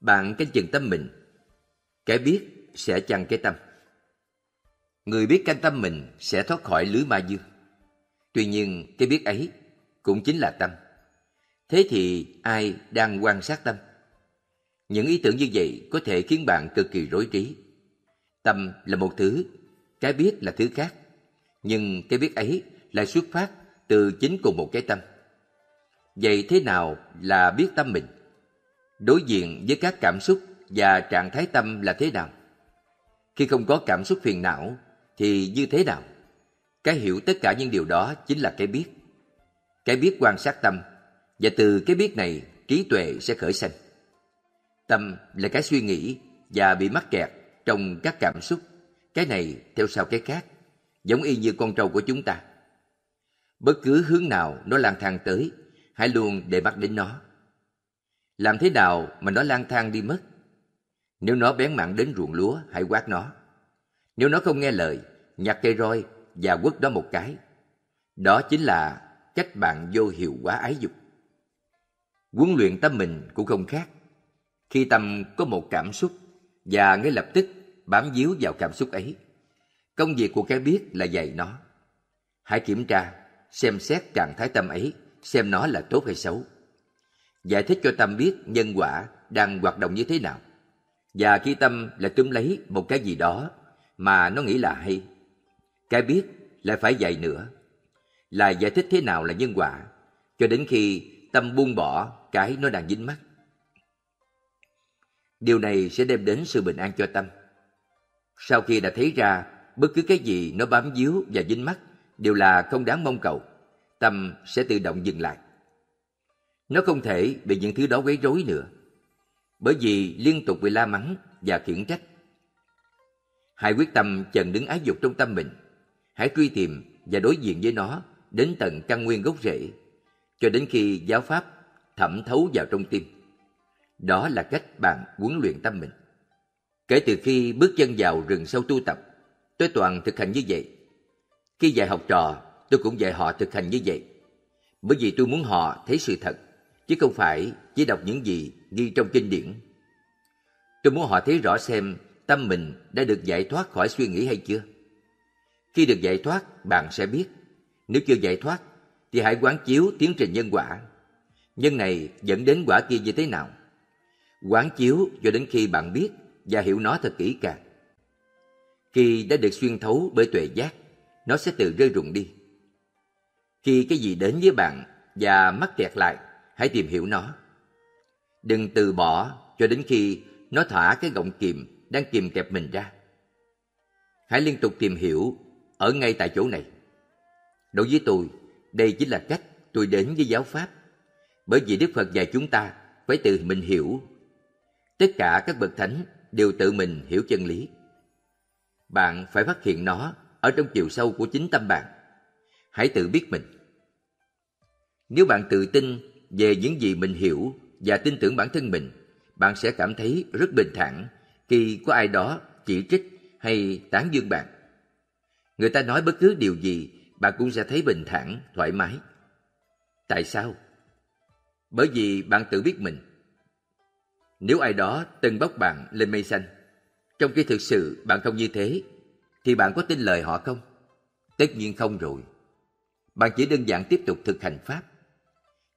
Bạn canh chừng tâm mình. Kẻ biết sẽ chăn cái tâm. Người biết canh tâm mình sẽ thoát khỏi lưới ma dương. Tuy nhiên, cái biết ấy cũng chính là tâm. Thế thì ai đang quan sát tâm? Những ý tưởng như vậy có thể khiến bạn cực kỳ rối trí. Tâm là một thứ, cái biết là thứ khác. Nhưng cái biết ấy lại xuất phát từ chính cùng một cái tâm. Vậy thế nào là biết tâm mình? Đối diện với các cảm xúc và trạng thái tâm là thế nào? Khi không có cảm xúc phiền não thì như thế nào? Cái hiểu tất cả những điều đó chính là cái biết. Cái biết quan sát tâm và từ cái biết này trí tuệ sẽ khởi sanh. Tâm là cái suy nghĩ và bị mắc kẹt trong các cảm xúc, cái này theo sau cái khác, giống y như con trâu của chúng ta. Bất cứ hướng nào nó lang thang tới, hãy luôn để mắt đến nó. Làm thế nào mà nó lang thang đi mất? Nếu nó bén mạng đến ruộng lúa, hãy quát nó. Nếu nó không nghe lời, nhặt cây roi và quất đó một cái. Đó chính là cách bạn vô hiệu quá ái dục. Huấn luyện tâm mình cũng không khác. Khi tâm có một cảm xúc và ngay lập tức bám víu vào cảm xúc ấy. Công việc của cái biết là dạy nó. Hãy kiểm tra, xem xét trạng thái tâm ấy, xem nó là tốt hay xấu. Giải thích cho tâm biết nhân quả đang hoạt động như thế nào. Và khi tâm lại túm lấy một cái gì đó mà nó nghĩ là hay, cái biết lại phải dạy nữa. Là giải thích thế nào là nhân quả, cho đến khi tâm buông bỏ cái nó đang dính mắt. Điều này sẽ đem đến sự bình an cho tâm. Sau khi đã thấy ra bất cứ cái gì nó bám víu và dính mắt đều là không đáng mong cầu, tâm sẽ tự động dừng lại. Nó không thể bị những thứ đó quấy rối nữa, bởi vì liên tục bị la mắng và khiển trách. Hãy quyết tâm chần đứng ái dục trong tâm mình. Hãy truy tìm và đối diện với nó đến tận căn nguyên gốc rễ, cho đến khi giáo pháp thẩm thấu vào trong tim. Đó là cách bạn huấn luyện tâm mình. Kể từ khi bước chân vào rừng sâu tu tập, tôi toàn thực hành như vậy. Khi dạy học trò, tôi cũng dạy họ thực hành như vậy. Bởi vì tôi muốn họ thấy sự thật, chứ không phải chỉ đọc những gì ghi trong kinh điển. Tôi muốn họ thấy rõ xem tâm mình đã được giải thoát khỏi suy nghĩ hay chưa. Khi được giải thoát, bạn sẽ biết. Nếu chưa giải thoát, thì hãy quán chiếu tiến trình nhân quả. Nhân này dẫn đến quả kia như thế nào? Quán chiếu cho đến khi bạn biết và hiểu nó thật kỹ càng. Khi đã được xuyên thấu bởi tuệ giác, nó sẽ tự rơi rụng đi. Khi cái gì đến với bạn và mắc kẹt lại, hãy tìm hiểu nó. Đừng từ bỏ cho đến khi nó thả cái gọng kìm đang kìm kẹp mình ra. Hãy liên tục tìm hiểu ở ngay tại chỗ này. Đối với tôi, đây chính là cách tôi đến với giáo Pháp. Bởi vì Đức Phật dạy chúng ta phải tự mình hiểu. Tất cả các bậc thánh đều tự mình hiểu chân lý. Bạn phải phát hiện nó ở trong chiều sâu của chính tâm bạn. Hãy tự biết mình. Nếu bạn tự tin về những gì mình hiểu và tin tưởng bản thân mình, bạn sẽ cảm thấy rất bình thản khi có ai đó chỉ trích hay tán dương bạn. Người ta nói bất cứ điều gì, bạn cũng sẽ thấy bình thản, thoải mái. Tại sao? Bởi vì bạn tự biết mình. Nếu ai đó từng bóc bạn lên mây xanh, trong khi thực sự bạn không như thế, thì bạn có tin lời họ không? Tất nhiên không rồi. Bạn chỉ đơn giản tiếp tục thực hành Pháp.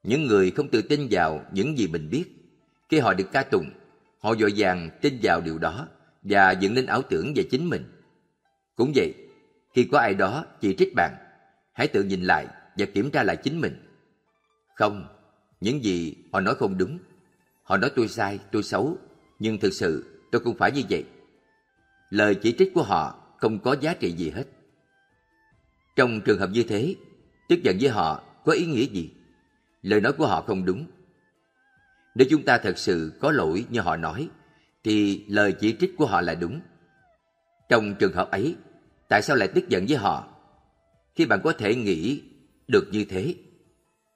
Những người không tự tin vào những gì mình biết, khi họ được ca tụng, họ dội vàng tin vào điều đó và dựng lên ảo tưởng về chính mình. Cũng vậy, khi có ai đó chỉ trích bạn, hãy tự nhìn lại và kiểm tra lại chính mình. Không, những gì họ nói không đúng. Họ nói tôi sai, tôi xấu, nhưng thực sự tôi không phải như vậy. Lời chỉ trích của họ không có giá trị gì hết. Trong trường hợp như thế, tức giận với họ có ý nghĩa gì? Lời nói của họ không đúng. Nếu chúng ta thật sự có lỗi như họ nói, thì lời chỉ trích của họ là đúng. Trong trường hợp ấy, tại sao lại tức giận với họ? Khi bạn có thể nghĩ được như thế,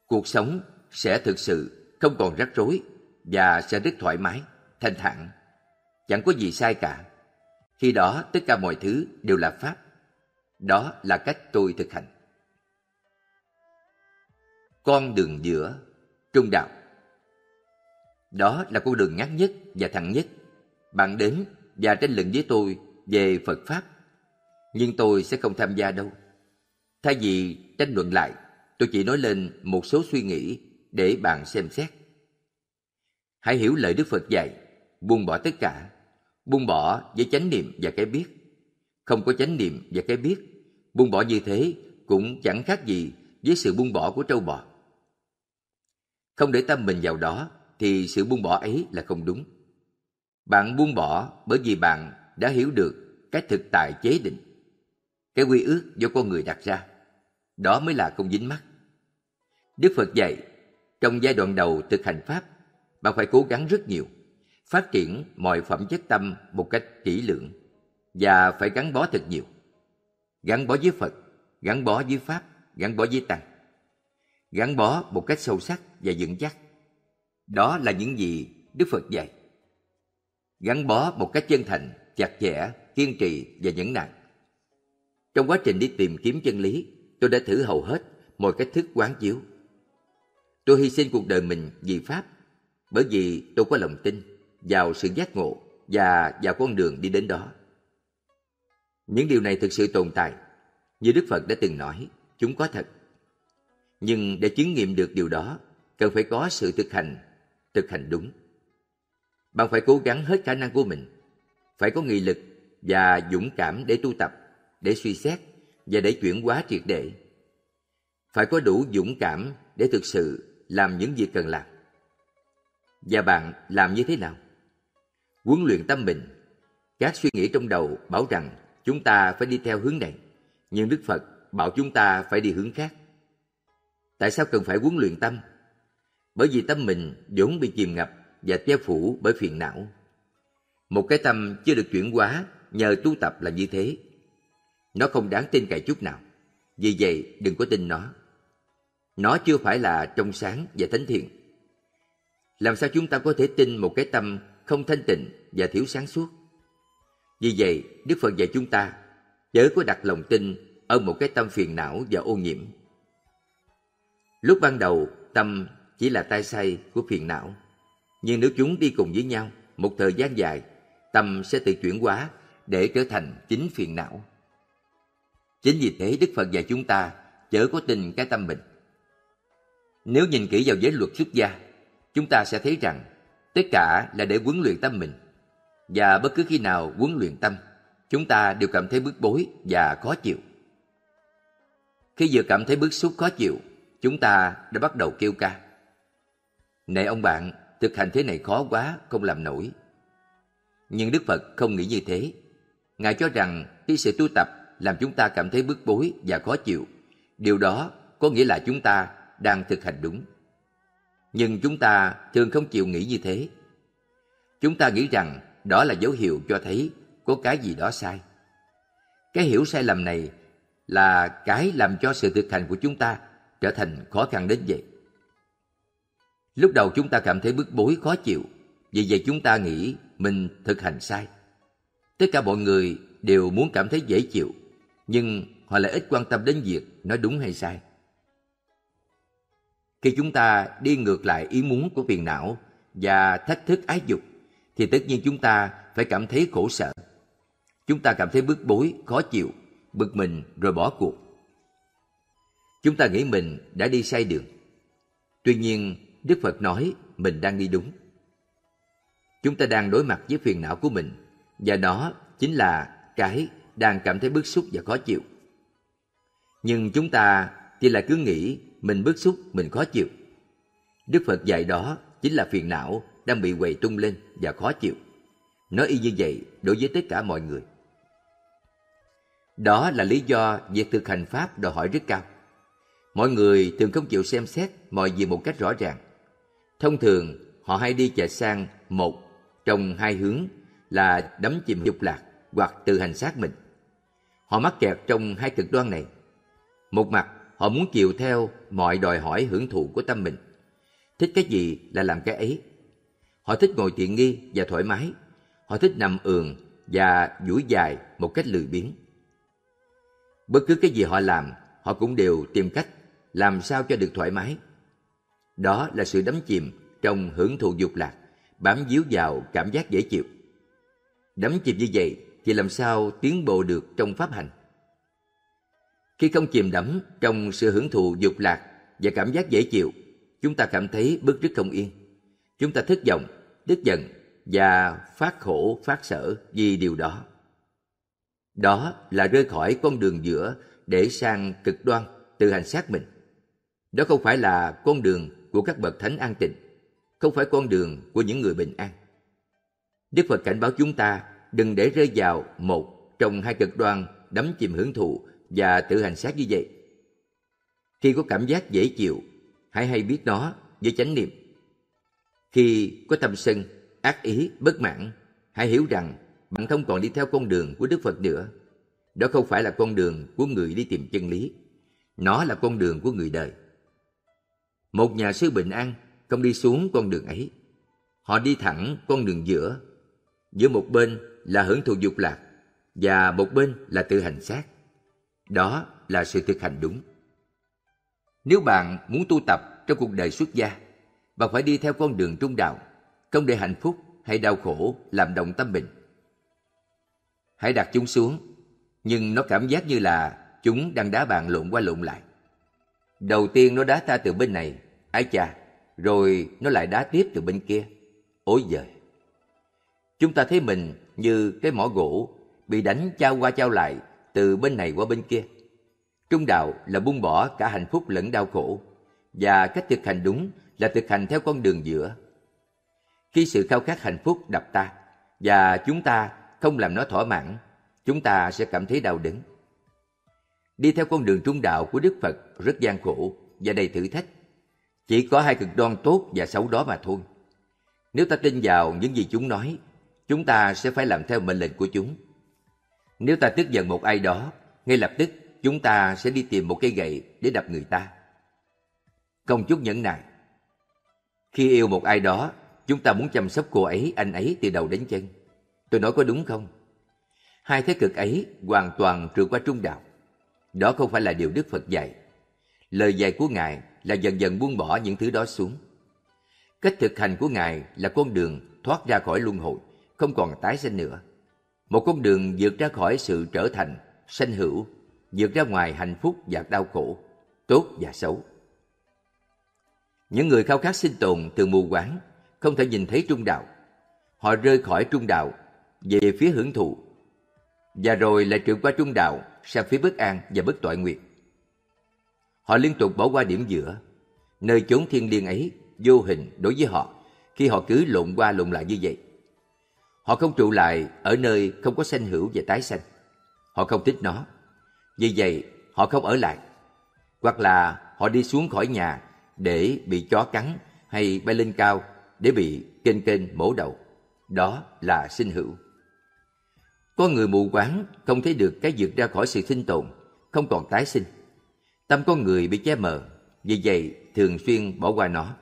cuộc sống sẽ thực sự không còn rắc rối và sẽ rất thoải mái, thanh thản. Chẳng có gì sai cả. Khi đó tất cả mọi thứ đều là Pháp. Đó là cách tôi thực hành. Con đường giữa, trung đạo. Đó là con đường ngắn nhất và thẳng nhất. Bạn đến và tranh luận với tôi về Phật Pháp. Nhưng tôi sẽ không tham gia đâu. Thay vì tranh luận lại, tôi chỉ nói lên một số suy nghĩ để bạn xem xét. Hãy hiểu lời Đức Phật dạy, buông bỏ tất cả, buông bỏ với chánh niệm và cái biết. Không có chánh niệm và cái biết, buông bỏ như thế cũng chẳng khác gì với sự buông bỏ của trâu bò. Không để tâm mình vào đó thì sự buông bỏ ấy là không đúng. Bạn buông bỏ bởi vì bạn đã hiểu được cái thực tại chế định. Cái quy ước do con người đặt ra. Đó mới là không dính mắt. Đức Phật dạy, trong giai đoạn đầu thực hành Pháp, bạn phải cố gắng rất nhiều, phát triển mọi phẩm chất tâm một cách kỹ lưỡng và phải gắn bó thật nhiều. Gắn bó với Phật, gắn bó với Pháp, gắn bó với Tăng. Gắn bó một cách sâu sắc và vững chắc. Đó là những gì Đức Phật dạy. Gắn bó một cách chân thành, chặt chẽ, kiên trì và nhẫn nại. Trong quá trình đi tìm kiếm chân lý, tôi đã thử hầu hết mọi cách thức quán chiếu. Tôi hy sinh cuộc đời mình vì Pháp, bởi vì tôi có lòng tin vào sự giác ngộ và vào con đường đi đến đó. Những điều này thực sự tồn tại, như Đức Phật đã từng nói, chúng có thật. Nhưng để chứng nghiệm được điều đó, cần phải có sự thực hành, thực hành đúng. Bạn phải cố gắng hết khả năng của mình, phải có nghị lực và dũng cảm để tu tập, để suy xét và để chuyển hóa triệt để. Phải có đủ dũng cảm để thực sự làm những việc cần làm. Và bạn làm như thế nào? Huấn luyện tâm mình. Các suy nghĩ trong đầu bảo rằng chúng ta phải đi theo hướng này, nhưng Đức Phật bảo chúng ta phải đi hướng khác. Tại sao cần phải huấn luyện tâm? Bởi vì tâm mình vốn bị chìm ngập và che phủ bởi phiền não. Một cái tâm chưa được chuyển hóa nhờ tu tập là như thế. Nó không đáng tin cậy chút nào. Vì vậy đừng có tin nó. Nó chưa phải là trong sáng và thánh thiện. Làm sao chúng ta có thể tin một cái tâm không thanh tịnh và thiếu sáng suốt? Vì vậy, Đức Phật dạy chúng ta chớ có đặt lòng tin ở một cái tâm phiền não và ô nhiễm. Lúc ban đầu, tâm chỉ là tai say của phiền não. Nhưng nếu chúng đi cùng với nhau một thời gian dài, tâm sẽ tự chuyển hóa để trở thành chính phiền não. Chính vì thế Đức Phật dạy chúng ta chớ có tin cái tâm mình. Nếu nhìn kỹ vào giới luật xuất gia, chúng ta sẽ thấy rằng tất cả là để huấn luyện tâm mình. Và bất cứ khi nào huấn luyện tâm, chúng ta đều cảm thấy bức bối và khó chịu. Khi vừa cảm thấy bức xúc khó chịu, chúng ta đã bắt đầu kêu ca. Này ông bạn, thực hành thế này khó quá, không làm nổi. Nhưng Đức Phật không nghĩ như thế. Ngài cho rằng khi sự tu tập làm chúng ta cảm thấy bức bối và khó chịu, điều đó có nghĩa là chúng ta đang thực hành đúng. Nhưng chúng ta thường không chịu nghĩ như thế. Chúng ta nghĩ rằng đó là dấu hiệu cho thấy có cái gì đó sai. Cái hiểu sai lầm này là cái làm cho sự thực hành của chúng ta trở thành khó khăn đến vậy. Lúc đầu chúng ta cảm thấy bức bối khó chịu, vì vậy chúng ta nghĩ mình thực hành sai. Tất cả mọi người đều muốn cảm thấy dễ chịu, nhưng họ lại ít quan tâm đến việc nói đúng hay sai. Khi chúng ta đi ngược lại ý muốn của phiền não và thách thức ái dục, thì tất nhiên chúng ta phải cảm thấy khổ sở. Chúng ta cảm thấy bức bối, khó chịu, bực mình rồi bỏ cuộc. Chúng ta nghĩ mình đã đi sai đường. Tuy nhiên, Đức Phật nói mình đang đi đúng. Chúng ta đang đối mặt với phiền não của mình và đó chính là cái đang cảm thấy bức xúc và khó chịu. Nhưng chúng ta thì lại cứ nghĩ mình bức xúc, mình khó chịu. Đức Phật dạy đó chính là phiền não đang bị quầy tung lên và khó chịu. Nói y như vậy đối với tất cả mọi người. Đó là lý do việc thực hành Pháp đòi hỏi rất cao. Mọi người thường không chịu xem xét mọi việc một cách rõ ràng. Thông thường, họ hay đi chạy sang một trong hai hướng là đắm chìm dục lạc hoặc tự hành xác mình. Họ mắc kẹt trong hai cực đoan này. Một mặt, họ muốn chịu theo mọi đòi hỏi hưởng thụ của tâm mình. Thích cái gì là làm cái ấy. Họ thích ngồi tiện nghi và thoải mái. Họ thích nằm ườn và duỗi dài một cách lười biếng. Bất cứ cái gì họ làm, họ cũng đều tìm cách làm sao cho được thoải mái. Đó là sự đắm chìm trong hưởng thụ dục lạc, bám víu vào cảm giác dễ chịu. Đắm chìm như vậy thì làm sao tiến bộ được trong pháp hành? Khi không chìm đắm trong sự hưởng thụ dục lạc và cảm giác dễ chịu, chúng ta cảm thấy bức rứt không yên. Chúng ta thất vọng, tức giận và phát khổ, phát sở vì điều đó. Đó là rơi khỏi con đường giữa để sang cực đoan tự hành xác mình. Đó không phải là con đường của các bậc thánh an tịnh, không phải con đường của những người bình an. Đức Phật cảnh báo chúng ta đừng để rơi vào một trong hai cực đoan đắm chìm hưởng thụ và tự hành xác như vậy. Khi có cảm giác dễ chịu, hãy hay biết nó với chánh niệm. Khi có tâm sân, ác ý, bất mãn, hãy hiểu rằng bạn không còn đi theo con đường của Đức Phật nữa. Đó không phải là con đường của người đi tìm chân lý. Nó là con đường của người đời. Một nhà sư bình an không đi xuống con đường ấy. Họ đi thẳng con đường giữa. Giữa một bên là hưởng thụ dục lạc và một bên là tự hành xác. Đó là sự thực hành đúng. Nếu bạn muốn tu tập trong cuộc đời xuất gia, bạn phải đi theo con đường trung đạo, không để hạnh phúc hay đau khổ làm động tâm mình. Hãy đặt chúng xuống, nhưng nó cảm giác như là chúng đang đá bạn lộn qua lộn lại. Đầu tiên nó đá ta từ bên này, ái cha, rồi nó lại đá tiếp từ bên kia. Ôi giời! Chúng ta thấy mình như cái mỏ gỗ bị đánh trao qua trao lại từ bên này qua bên kia. Trung đạo là buông bỏ cả hạnh phúc lẫn đau khổ, và cách thực hành đúng là thực hành theo con đường giữa. Khi sự khao khát hạnh phúc đập ta, và chúng ta không làm nó thỏa mãn, chúng ta sẽ cảm thấy đau đớn. Đi theo con đường trung đạo của Đức Phật rất gian khổ và đầy thử thách. Chỉ có hai cực đoan tốt và xấu đó mà thôi. Nếu ta tin vào những gì chúng nói, chúng ta sẽ phải làm theo mệnh lệnh của chúng. Nếu ta tức giận một ai đó, ngay lập tức chúng ta sẽ đi tìm một cây gậy để đập người ta. công chút nhẫn nại. Khi yêu một ai đó, chúng ta muốn chăm sóc cô ấy, anh ấy từ đầu đến chân. Tôi nói có đúng không? Hai thế cực ấy hoàn toàn trượt qua trung đạo. Đó không phải là điều Đức Phật dạy. Lời dạy của Ngài là dần dần buông bỏ những thứ đó xuống. Cách thực hành của Ngài là con đường thoát ra khỏi luân hồi, không còn tái sinh nữa. Một con đường vượt ra khỏi sự trở thành, sanh hữu, vượt ra ngoài hạnh phúc và đau khổ, tốt và xấu. Những người khao khát sinh tồn từ mù quáng, không thể nhìn thấy trung đạo. Họ rơi khỏi trung đạo về phía hưởng thụ, và rồi lại trượt qua trung đạo sang phía bất an và bất tội nguyện. Họ liên tục bỏ qua điểm giữa, nơi chốn thiên liêng ấy vô hình đối với họ khi họ cứ lộn qua lộn lại như vậy. Họ không trụ lại ở nơi không có sanh hữu và tái sanh. Họ không thích nó. Vì vậy, họ không ở lại. Hoặc là họ đi xuống khỏi nhà để bị chó cắn hay bay lên cao để bị kênh kênh mổ đầu. Đó là sinh hữu. Có người mù quáng không thấy được cái vượt ra khỏi sự sinh tồn, không còn tái sinh. Tâm con người bị che mờ, vì vậy thường xuyên bỏ qua nó.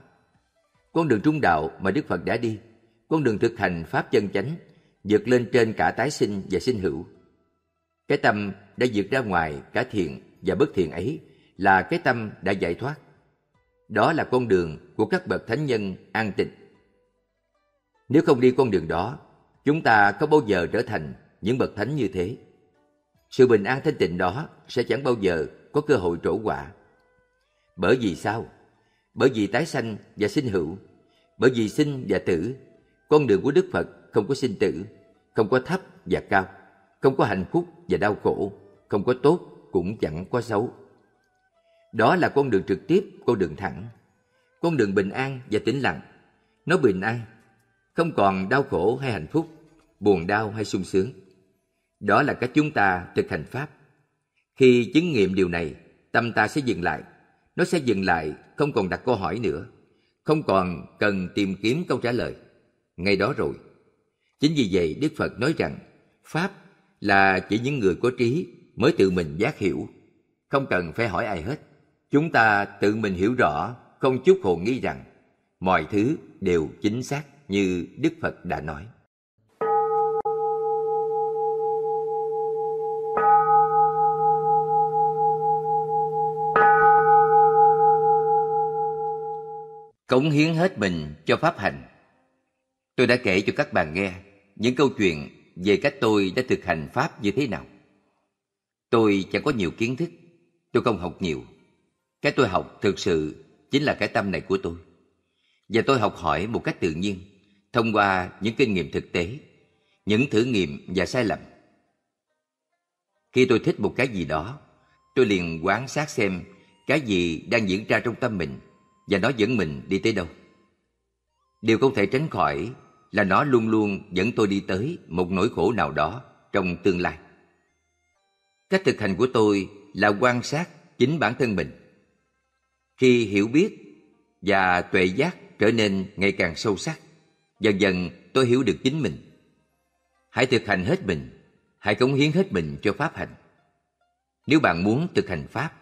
Con đường trung đạo mà Đức Phật đã đi, con đường thực hành Pháp chân chánh, vượt lên trên cả tái sinh và sinh hữu. Cái tâm đã vượt ra ngoài cả thiện và bất thiện ấy là cái tâm đã giải thoát. Đó là con đường của các bậc thánh nhân an tịnh. Nếu không đi con đường đó, chúng ta có bao giờ trở thành những bậc thánh như thế? Sự bình an thanh tịnh đó sẽ chẳng bao giờ có cơ hội trổ quả. Bởi vì sao? Bởi vì tái sanh và sinh hữu, bởi vì sinh và tử, con đường của Đức Phật không có sinh tử, không có thấp và cao, không có hạnh phúc và đau khổ, không có tốt cũng chẳng có xấu. Đó là con đường trực tiếp, con đường thẳng, con đường bình an và tĩnh lặng. Nó bình an, không còn đau khổ hay hạnh phúc, buồn đau hay sung sướng. Đó là cách chúng ta thực hành Pháp. Khi chứng nghiệm điều này, tâm ta sẽ dừng lại. Nó sẽ dừng lại, không còn đặt câu hỏi nữa. Không còn cần tìm kiếm câu trả lời. Ngay đó rồi. Chính vì vậy Đức Phật nói rằng Pháp là chỉ những người có trí mới tự mình giác hiểu. Không cần phải hỏi ai hết. Chúng ta tự mình hiểu rõ, không chút hồ nghi rằng mọi thứ đều chính xác như Đức Phật đã nói. cống hiến hết mình cho pháp hành. Tôi đã kể cho các bạn nghe những câu chuyện về cách tôi đã thực hành pháp như thế nào. Tôi chẳng có nhiều kiến thức, tôi không học nhiều. Cái tôi học thực sự chính là cái tâm này của tôi. Và tôi học hỏi một cách tự nhiên, thông qua những kinh nghiệm thực tế, những thử nghiệm và sai lầm. Khi tôi thích một cái gì đó, tôi liền quan sát xem cái gì đang diễn ra trong tâm mình và nó dẫn mình đi tới đâu. Điều không thể tránh khỏi là nó luôn luôn dẫn tôi đi tới một nỗi khổ nào đó trong tương lai. Cách thực hành của tôi là quan sát chính bản thân mình. Khi hiểu biết và tuệ giác trở nên ngày càng sâu sắc, dần dần tôi hiểu được chính mình. Hãy thực hành hết mình, hãy cống hiến hết mình cho pháp hành. Nếu bạn muốn thực hành pháp,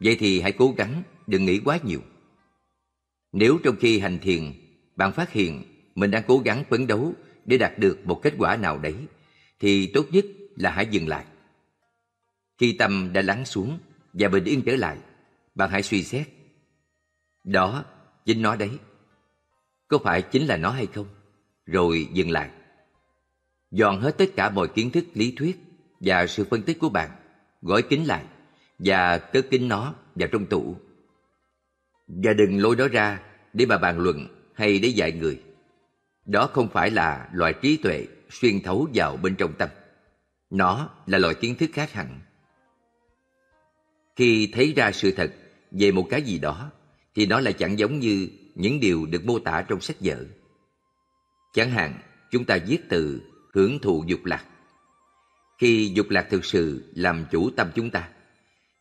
vậy thì hãy cố gắng đừng nghĩ quá nhiều. Nếu trong khi hành thiền, bạn phát hiện mình đang cố gắng phấn đấu để đạt được một kết quả nào đấy, thì tốt nhất là hãy dừng lại. Khi tâm đã lắng xuống và bình yên trở lại, bạn hãy suy xét. Đó, chính nó đấy. Có phải chính là nó hay không? Rồi dừng lại. Dọn hết tất cả mọi kiến thức lý thuyết và sự phân tích của bạn, gói kín lại và cất kín nó vào trong tủ và đừng lôi nó ra để mà bàn luận hay để dạy người. Đó không phải là loại trí tuệ xuyên thấu vào bên trong tâm. Nó là loại kiến thức khác hẳn. Khi thấy ra sự thật về một cái gì đó, thì nó lại chẳng giống như những điều được mô tả trong sách vở. Chẳng hạn, chúng ta viết từ hưởng thụ dục lạc. Khi dục lạc thực sự làm chủ tâm chúng ta,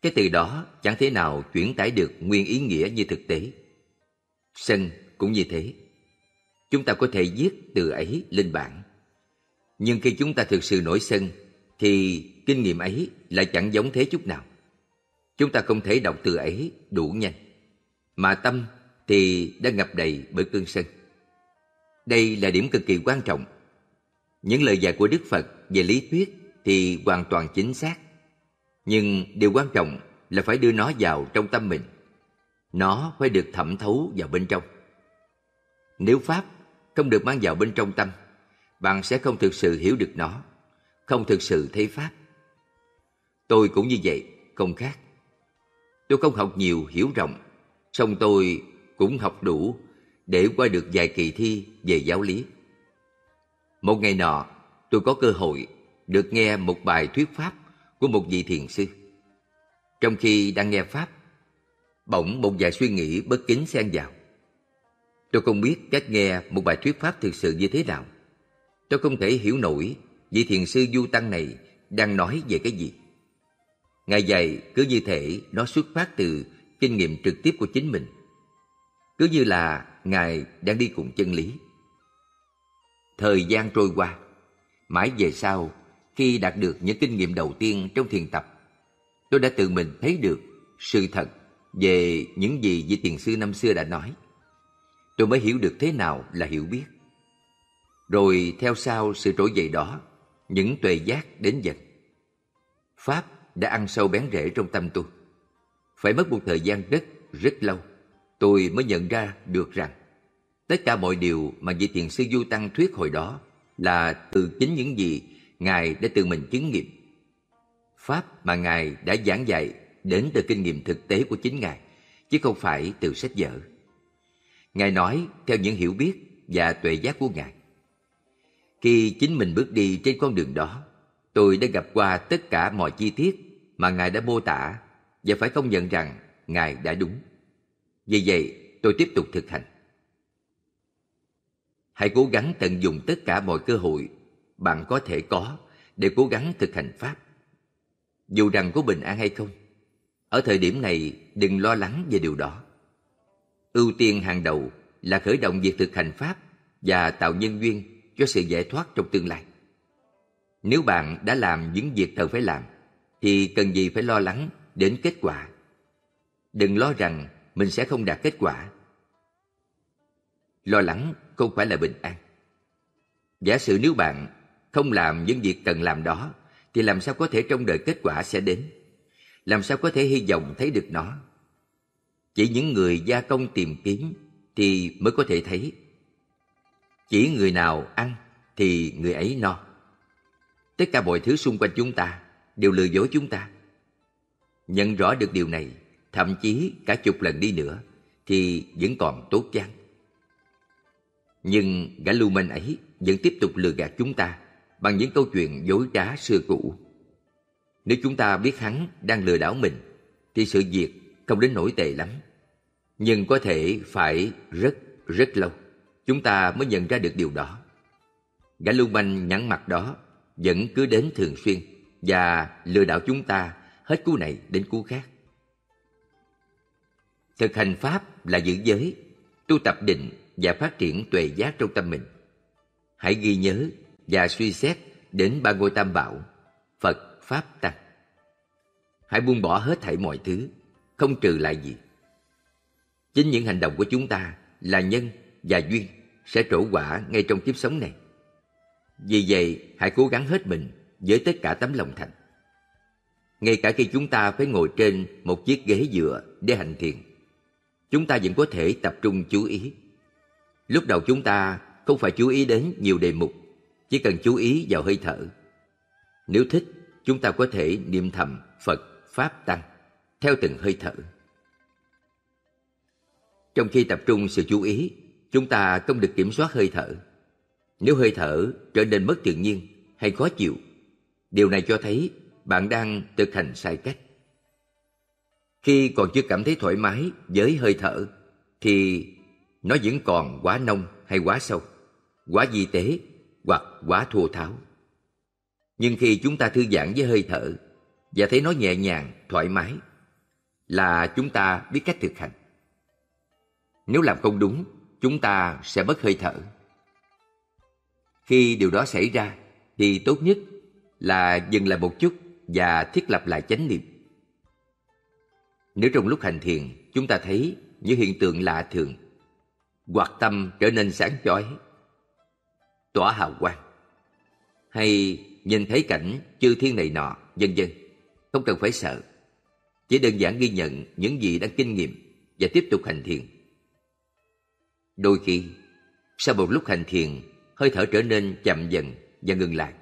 cái từ đó chẳng thể nào chuyển tải được nguyên ý nghĩa như thực tế. Sân cũng như thế. Chúng ta có thể viết từ ấy lên bảng. Nhưng khi chúng ta thực sự nổi sân, thì kinh nghiệm ấy lại chẳng giống thế chút nào. Chúng ta không thể đọc từ ấy đủ nhanh. Mà tâm thì đã ngập đầy bởi cơn sân. Đây là điểm cực kỳ quan trọng. Những lời dạy của Đức Phật về lý thuyết thì hoàn toàn chính xác. Nhưng điều quan trọng là phải đưa nó vào trong tâm mình. Nó phải được thẩm thấu vào bên trong. Nếu Pháp không được mang vào bên trong tâm, bạn sẽ không thực sự hiểu được nó, không thực sự thấy Pháp. Tôi cũng như vậy, không khác. Tôi không học nhiều hiểu rộng, song tôi cũng học đủ để qua được vài kỳ thi về giáo lý. Một ngày nọ, tôi có cơ hội được nghe một bài thuyết pháp của một vị thiền sư. Trong khi đang nghe pháp, bỗng một vài suy nghĩ bất kính xen vào. Tôi không biết cách nghe một bài thuyết pháp thực sự như thế nào. Tôi không thể hiểu nổi vị thiền sư du tăng này đang nói về cái gì. Ngài dạy cứ như thể nó xuất phát từ kinh nghiệm trực tiếp của chính mình. Cứ như là Ngài đang đi cùng chân lý. Thời gian trôi qua, mãi về sau, khi đạt được những kinh nghiệm đầu tiên trong thiền tập, tôi đã tự mình thấy được sự thật về những gì vị thiền sư năm xưa đã nói. Tôi mới hiểu được thế nào là hiểu biết. Rồi theo sau sự trỗi dậy đó, những tuệ giác đến dần. Pháp đã ăn sâu bén rễ trong tâm tôi. Phải mất một thời gian rất, rất lâu, tôi mới nhận ra được rằng tất cả mọi điều mà vị thiền sư Du Tăng thuyết hồi đó là từ chính những gì Ngài đã tự mình chứng nghiệm. Pháp mà Ngài đã giảng dạy đến từ kinh nghiệm thực tế của chính Ngài, chứ không phải từ sách vở. Ngài nói theo những hiểu biết và tuệ giác của Ngài. Khi chính mình bước đi trên con đường đó, tôi đã gặp qua tất cả mọi chi tiết mà Ngài đã mô tả và phải công nhận rằng Ngài đã đúng. Vì vậy, tôi tiếp tục thực hành. Hãy cố gắng tận dụng tất cả mọi cơ hội bạn có thể có để cố gắng thực hành Pháp. Dù rằng có bình an hay không, ở thời điểm này đừng lo lắng về điều đó. Ưu tiên hàng đầu là khởi động việc thực hành Pháp và tạo nhân duyên cho sự giải thoát trong tương lai. Nếu bạn đã làm những việc cần phải làm, thì cần gì phải lo lắng đến kết quả. Đừng lo rằng mình sẽ không đạt kết quả. Lo lắng không phải là bình an. Giả sử nếu bạn không làm những việc cần làm đó, thì làm sao có thể trong đời kết quả sẽ đến? Làm sao có thể hy vọng thấy được nó? Chỉ những người gia công tìm kiếm thì mới có thể thấy. Chỉ người nào ăn thì người ấy no. Tất cả mọi thứ xung quanh chúng ta đều lừa dối chúng ta. Nhận rõ được điều này, thậm chí cả chục lần đi nữa, thì vẫn còn tốt chán Nhưng gã lưu manh ấy vẫn tiếp tục lừa gạt chúng ta bằng những câu chuyện dối trá xưa cũ. Nếu chúng ta biết hắn đang lừa đảo mình, thì sự việc không đến nổi tệ lắm. Nhưng có thể phải rất, rất lâu, chúng ta mới nhận ra được điều đó. Gã lưu manh nhẵn mặt đó vẫn cứ đến thường xuyên và lừa đảo chúng ta hết cú này đến cú khác. Thực hành Pháp là giữ giới, tu tập định và phát triển tuệ giác trong tâm mình. Hãy ghi nhớ và suy xét đến ba ngôi tam bảo, Phật, Pháp, Tăng. Hãy buông bỏ hết thảy mọi thứ, không trừ lại gì. Chính những hành động của chúng ta là nhân và duyên sẽ trổ quả ngay trong kiếp sống này. Vì vậy, hãy cố gắng hết mình với tất cả tấm lòng thành. Ngay cả khi chúng ta phải ngồi trên một chiếc ghế dựa để hành thiền, chúng ta vẫn có thể tập trung chú ý. Lúc đầu chúng ta không phải chú ý đến nhiều đề mục, chỉ cần chú ý vào hơi thở. Nếu thích, chúng ta có thể niệm thầm Phật, Pháp, Tăng theo từng hơi thở. Trong khi tập trung sự chú ý, chúng ta không được kiểm soát hơi thở. Nếu hơi thở trở nên mất tự nhiên hay khó chịu, điều này cho thấy bạn đang thực hành sai cách. Khi còn chưa cảm thấy thoải mái với hơi thở, thì nó vẫn còn quá nông hay quá sâu, quá di tế hoặc quá thô tháo. Nhưng khi chúng ta thư giãn với hơi thở và thấy nó nhẹ nhàng, thoải mái, là chúng ta biết cách thực hành. Nếu làm không đúng, chúng ta sẽ mất hơi thở. Khi điều đó xảy ra, thì tốt nhất là dừng lại một chút và thiết lập lại chánh niệm. Nếu trong lúc hành thiền chúng ta thấy những hiện tượng lạ thường, hoặc tâm trở nên sáng chói, tỏa hào quang, hay nhìn thấy cảnh chư thiên này nọ, vân vân, không cần phải sợ. Chỉ đơn giản ghi nhận những gì đang kinh nghiệm và tiếp tục hành thiền. Đôi khi, sau một lúc hành thiền, hơi thở trở nên chậm dần và ngừng lại.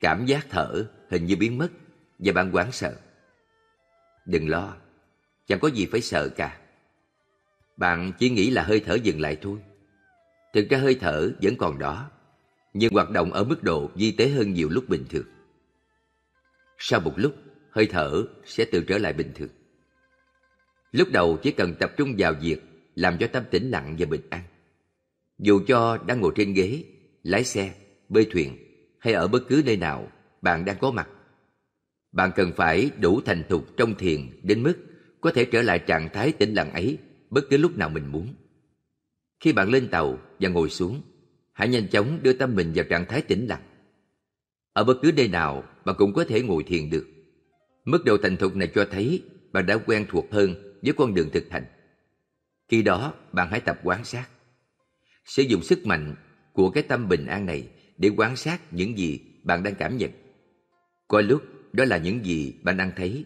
Cảm giác thở hình như biến mất và bạn hoảng sợ. Đừng lo, chẳng có gì phải sợ cả. Bạn chỉ nghĩ là hơi thở dừng lại thôi. Thực ra hơi thở vẫn còn đó, nhưng hoạt động ở mức độ vi tế hơn nhiều lúc bình thường. Sau một lúc, hơi thở sẽ tự trở lại bình thường. Lúc đầu chỉ cần tập trung vào việc làm cho tâm tĩnh lặng và bình an. Dù cho đang ngồi trên ghế, lái xe, bơi thuyền hay ở bất cứ nơi nào bạn đang có mặt. Bạn cần phải đủ thành thục trong thiền đến mức có thể trở lại trạng thái tĩnh lặng ấy bất cứ lúc nào mình muốn. Khi bạn lên tàu và ngồi xuống, hãy nhanh chóng đưa tâm mình vào trạng thái tĩnh lặng. Ở bất cứ nơi nào bạn cũng có thể ngồi thiền được. Mức độ thành thục này cho thấy bạn đã quen thuộc hơn với con đường thực hành. Khi đó, bạn hãy tập quan sát. Sử dụng sức mạnh của cái tâm bình an này để quan sát những gì bạn đang cảm nhận. Có lúc đó là những gì bạn đang thấy,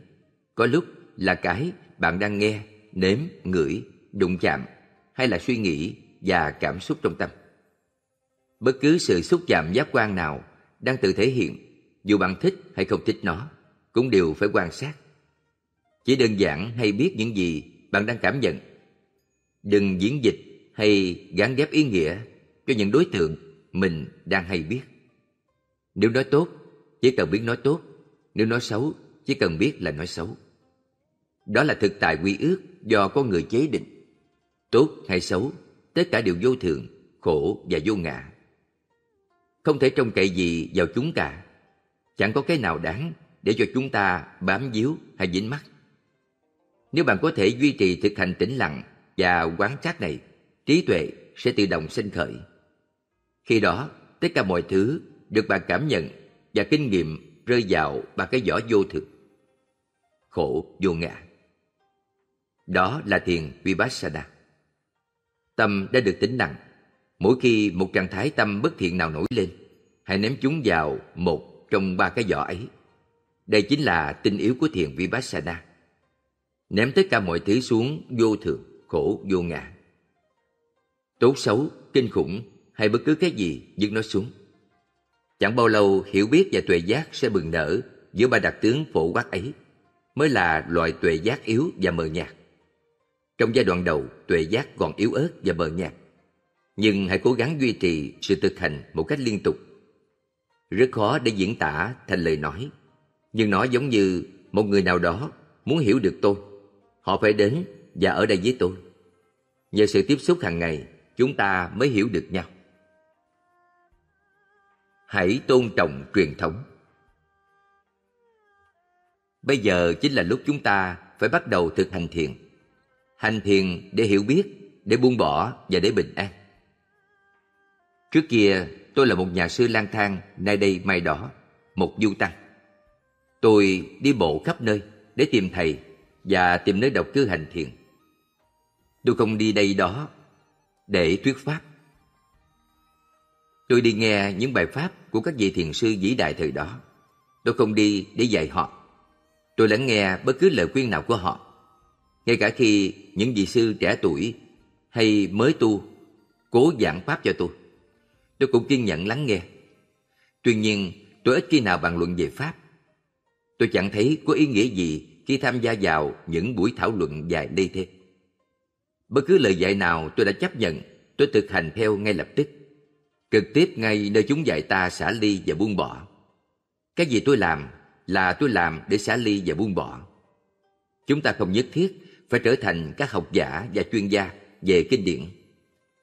có lúc là cái bạn đang nghe, nếm, ngửi, đụng chạm hay là suy nghĩ và cảm xúc trong tâm. Bất cứ sự xúc chạm giác quan nào đang tự thể hiện, dù bạn thích hay không thích nó, cũng đều phải quan sát. Chỉ đơn giản hay biết những gì bạn đang cảm nhận. Đừng diễn dịch hay gắn ghép ý nghĩa cho những đối tượng mình đang hay biết. Nếu nói tốt, chỉ cần biết nói tốt. Nếu nói xấu, chỉ cần biết là nói xấu. Đó là thực tại quy ước do con người chế định. Tốt hay xấu, tất cả đều vô thường, khổ và vô ngã. Không thể trông cậy gì vào chúng cả. Chẳng có cái nào đáng để cho chúng ta bám víu hay dính mắt. Nếu bạn có thể duy trì thực hành tĩnh lặng và quán sát này, trí tuệ sẽ tự động sinh khởi. Khi đó, tất cả mọi thứ được bạn cảm nhận và kinh nghiệm rơi vào ba cái vỏ vô thực. Khổ vô ngã. Đó là thiền Vipassana. Tâm đã được tĩnh lặng. Mỗi khi một trạng thái tâm bất thiện nào nổi lên, hãy ném chúng vào một trong ba cái vỏ ấy. Đây chính là tinh yếu của thiền Vipassana. Ném tất cả mọi thứ xuống vô thường, khổ, vô ngã. Tốt xấu, kinh khủng hay bất cứ cái gì dứt nó xuống. Chẳng bao lâu hiểu biết và tuệ giác sẽ bừng nở giữa ba đặc tướng phổ quát ấy mới là loại tuệ giác yếu và mờ nhạt. Trong giai đoạn đầu, tuệ giác còn yếu ớt và mờ nhạt. Nhưng hãy cố gắng duy trì sự thực hành một cách liên tục. Rất khó để diễn tả thành lời nói, nhưng nó giống như một người nào đó muốn hiểu được tôi. Họ phải đến và ở đây với tôi. Nhờ sự tiếp xúc hàng ngày, chúng ta mới hiểu được nhau. Hãy tôn trọng truyền thống. Bây giờ chính là lúc chúng ta phải bắt đầu thực hành thiền. Hành thiền để hiểu biết, để buông bỏ và để bình an. Trước kia, tôi là một nhà sư lang thang nay đây mai đỏ một du tăng. Tôi đi bộ khắp nơi để tìm thầy và tìm nơi đọc cư hành thiền. Tôi không đi đây đó để thuyết pháp. Tôi đi nghe những bài pháp của các vị thiền sư vĩ đại thời đó. Tôi không đi để dạy họ. Tôi lắng nghe bất cứ lời khuyên nào của họ. Ngay cả khi những vị sư trẻ tuổi hay mới tu cố giảng pháp cho tôi. Tôi cũng kiên nhẫn lắng nghe. Tuy nhiên, tôi ít khi nào bàn luận về pháp. Tôi chẳng thấy có ý nghĩa gì khi tham gia vào những buổi thảo luận dài đây thế. Bất cứ lời dạy nào tôi đã chấp nhận, tôi thực hành theo ngay lập tức. Trực tiếp ngay nơi chúng dạy ta xả ly và buông bỏ. Cái gì tôi làm là tôi làm để xả ly và buông bỏ. Chúng ta không nhất thiết phải trở thành các học giả và chuyên gia về kinh điển.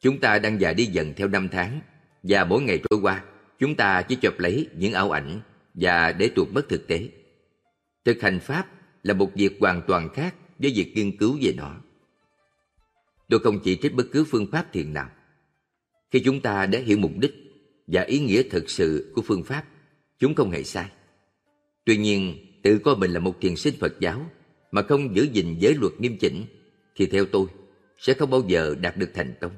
Chúng ta đang già đi dần theo năm tháng và mỗi ngày trôi qua, chúng ta chỉ chụp lấy những ảo ảnh và để tuột mất thực tế. Thực hành Pháp là một việc hoàn toàn khác với việc nghiên cứu về nó. Tôi không chỉ trích bất cứ phương pháp thiền nào. Khi chúng ta đã hiểu mục đích và ý nghĩa thực sự của phương pháp, chúng không hề sai. Tuy nhiên, tự coi mình là một thiền sinh Phật giáo mà không giữ gìn giới luật nghiêm chỉnh, thì theo tôi, sẽ không bao giờ đạt được thành công.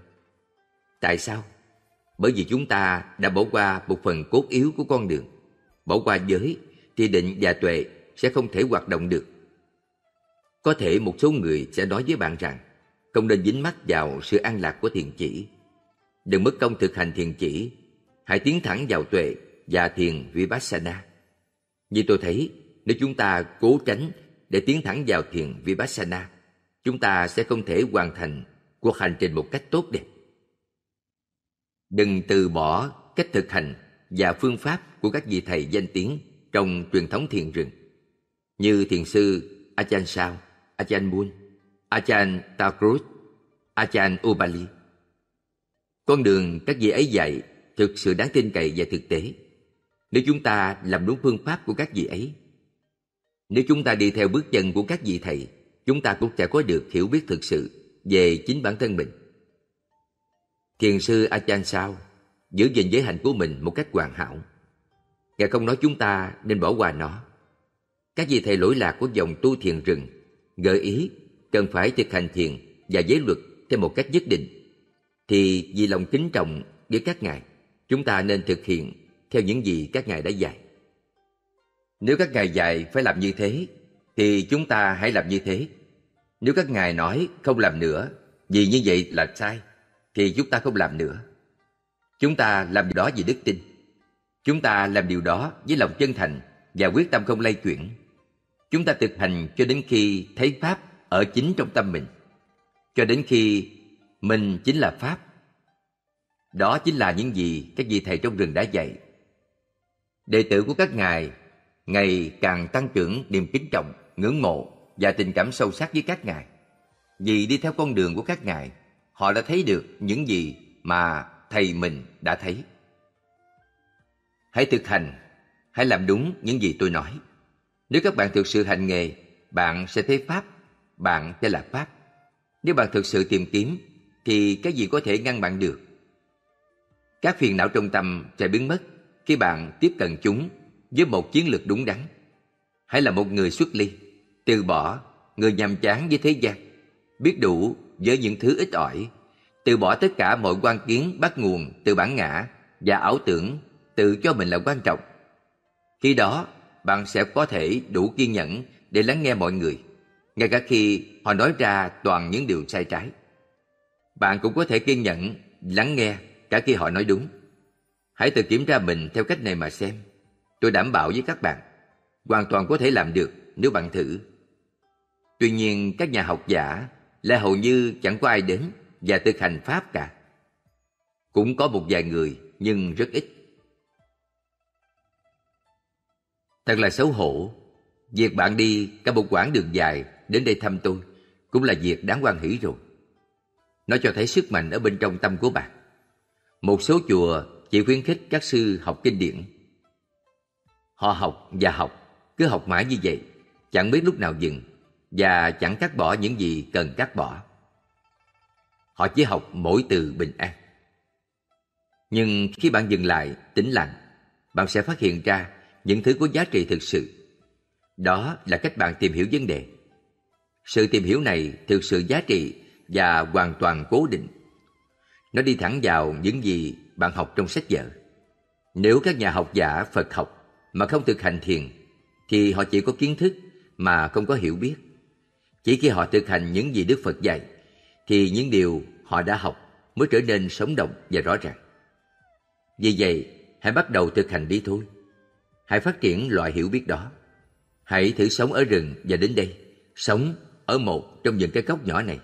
Tại sao? Bởi vì chúng ta đã bỏ qua một phần cốt yếu của con đường. Bỏ qua giới, thì định và tuệ sẽ không thể hoạt động được. Có thể một số người sẽ nói với bạn rằng không nên dính mắt vào sự an lạc của thiền chỉ. Đừng mất công thực hành thiền chỉ, hãy tiến thẳng vào tuệ và thiền Vipassana. Như tôi thấy, nếu chúng ta cố tránh để tiến thẳng vào thiền Vipassana, chúng ta sẽ không thể hoàn thành cuộc hành trình một cách tốt đẹp. Đừng từ bỏ cách thực hành và phương pháp của các vị thầy danh tiếng trong truyền thống thiền rừng như thiền sư Ajahn Sao, Ajahn Mun, Ajahn Thakur, Ajahn Ubali. Con đường các vị ấy dạy thực sự đáng tin cậy và thực tế. Nếu chúng ta làm đúng phương pháp của các vị ấy, nếu chúng ta đi theo bước chân của các vị thầy, chúng ta cũng sẽ có được hiểu biết thực sự về chính bản thân mình. Thiền sư Ajahn Sao giữ gìn giới hạnh của mình một cách hoàn hảo. Ngài không nói chúng ta nên bỏ qua nó. Các vị thầy lỗi lạc của dòng tu thiền rừng gợi ý cần phải thực hành thiền và giới luật theo một cách nhất định. Thì vì lòng kính trọng với các ngài, chúng ta nên thực hiện theo những gì các ngài đã dạy. Nếu các ngài dạy phải làm như thế, thì chúng ta hãy làm như thế. Nếu các ngài nói không làm nữa, vì như vậy là sai, thì chúng ta không làm nữa. Chúng ta làm điều đó vì đức tin. Chúng ta làm điều đó với lòng chân thành và quyết tâm không lay chuyển. Chúng ta thực hành cho đến khi thấy Pháp ở chính trong tâm mình. Cho đến khi mình chính là Pháp. Đó chính là những gì các vị thầy trong rừng đã dạy. Đệ tử của các ngài ngày càng tăng trưởng niềm kính trọng, ngưỡng mộ và tình cảm sâu sắc với các ngài. Vì đi theo con đường của các ngài, họ đã thấy được những gì mà thầy mình đã thấy. Hãy thực hành, hãy làm đúng những gì tôi nói. Nếu các bạn thực sự hành nghề, bạn sẽ thấy Pháp, bạn sẽ là Pháp. Nếu bạn thực sự tìm kiếm, thì cái gì có thể ngăn bạn được? Các phiền não trong tâm sẽ biến mất khi bạn tiếp cận chúng với một chiến lược đúng đắn. Hãy là một người xuất ly, từ bỏ, người nhàm chán với thế gian, biết đủ với những thứ ít ỏi, từ bỏ tất cả mọi quan kiến bắt nguồn từ bản ngã và ảo tưởng tự cho mình là quan trọng. Khi đó, bạn sẽ có thể đủ kiên nhẫn để lắng nghe mọi người, ngay cả khi họ nói ra toàn những điều sai trái. Bạn cũng có thể kiên nhẫn lắng nghe cả khi họ nói đúng. Hãy tự kiểm tra mình theo cách này mà xem. Tôi đảm bảo với các bạn, hoàn toàn có thể làm được nếu bạn thử. Tuy nhiên, các nhà học giả là hầu như chẳng có ai đến và thực hành Pháp cả. Cũng có một vài người, nhưng rất ít. Thật là xấu hổ. Việc bạn đi cả một quãng đường dài đến đây thăm tôi cũng là việc đáng quan hỷ rồi. Nó cho thấy sức mạnh ở bên trong tâm của bạn. Một số chùa chỉ khuyến khích các sư học kinh điển. Họ học và học, cứ học mãi như vậy, chẳng biết lúc nào dừng và chẳng cắt bỏ những gì cần cắt bỏ. Họ chỉ học mỗi từ bình an. Nhưng khi bạn dừng lại, tĩnh lặng, bạn sẽ phát hiện ra những thứ có giá trị thực sự. Đó là cách bạn tìm hiểu vấn đề. Sự tìm hiểu này thực sự giá trị và hoàn toàn cố định. Nó đi thẳng vào những gì bạn học trong sách vở. Nếu các nhà học giả Phật học mà không thực hành thiền, thì họ chỉ có kiến thức mà không có hiểu biết. Chỉ khi họ thực hành những gì Đức Phật dạy, thì những điều họ đã học mới trở nên sống động và rõ ràng. Vì vậy, hãy bắt đầu thực hành đi thôi. Hãy phát triển loại hiểu biết đó. Hãy thử sống ở rừng và đến đây, sống ở một trong những cái góc nhỏ này.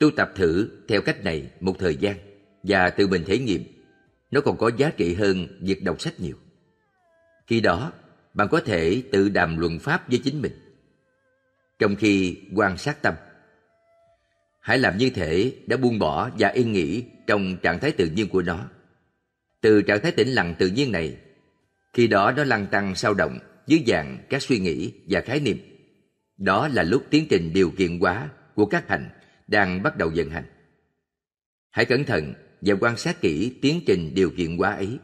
Tu tập thử theo cách này một thời gian và tự mình thể nghiệm. Nó còn có giá trị hơn việc đọc sách nhiều. Khi đó, bạn có thể tự đàm luận pháp với chính mình. Trong khi quan sát tâm, hãy làm như thể đã buông bỏ và yên nghỉ trong trạng thái tự nhiên của nó. Từ trạng thái tĩnh lặng tự nhiên này, khi đó nó lăn tăng sao động dưới dạng các suy nghĩ và khái niệm. Đó là lúc tiến trình điều kiện hóa của các hành đang bắt đầu vận hành. Hãy cẩn thận và quan sát kỹ tiến trình điều kiện hóa ấy.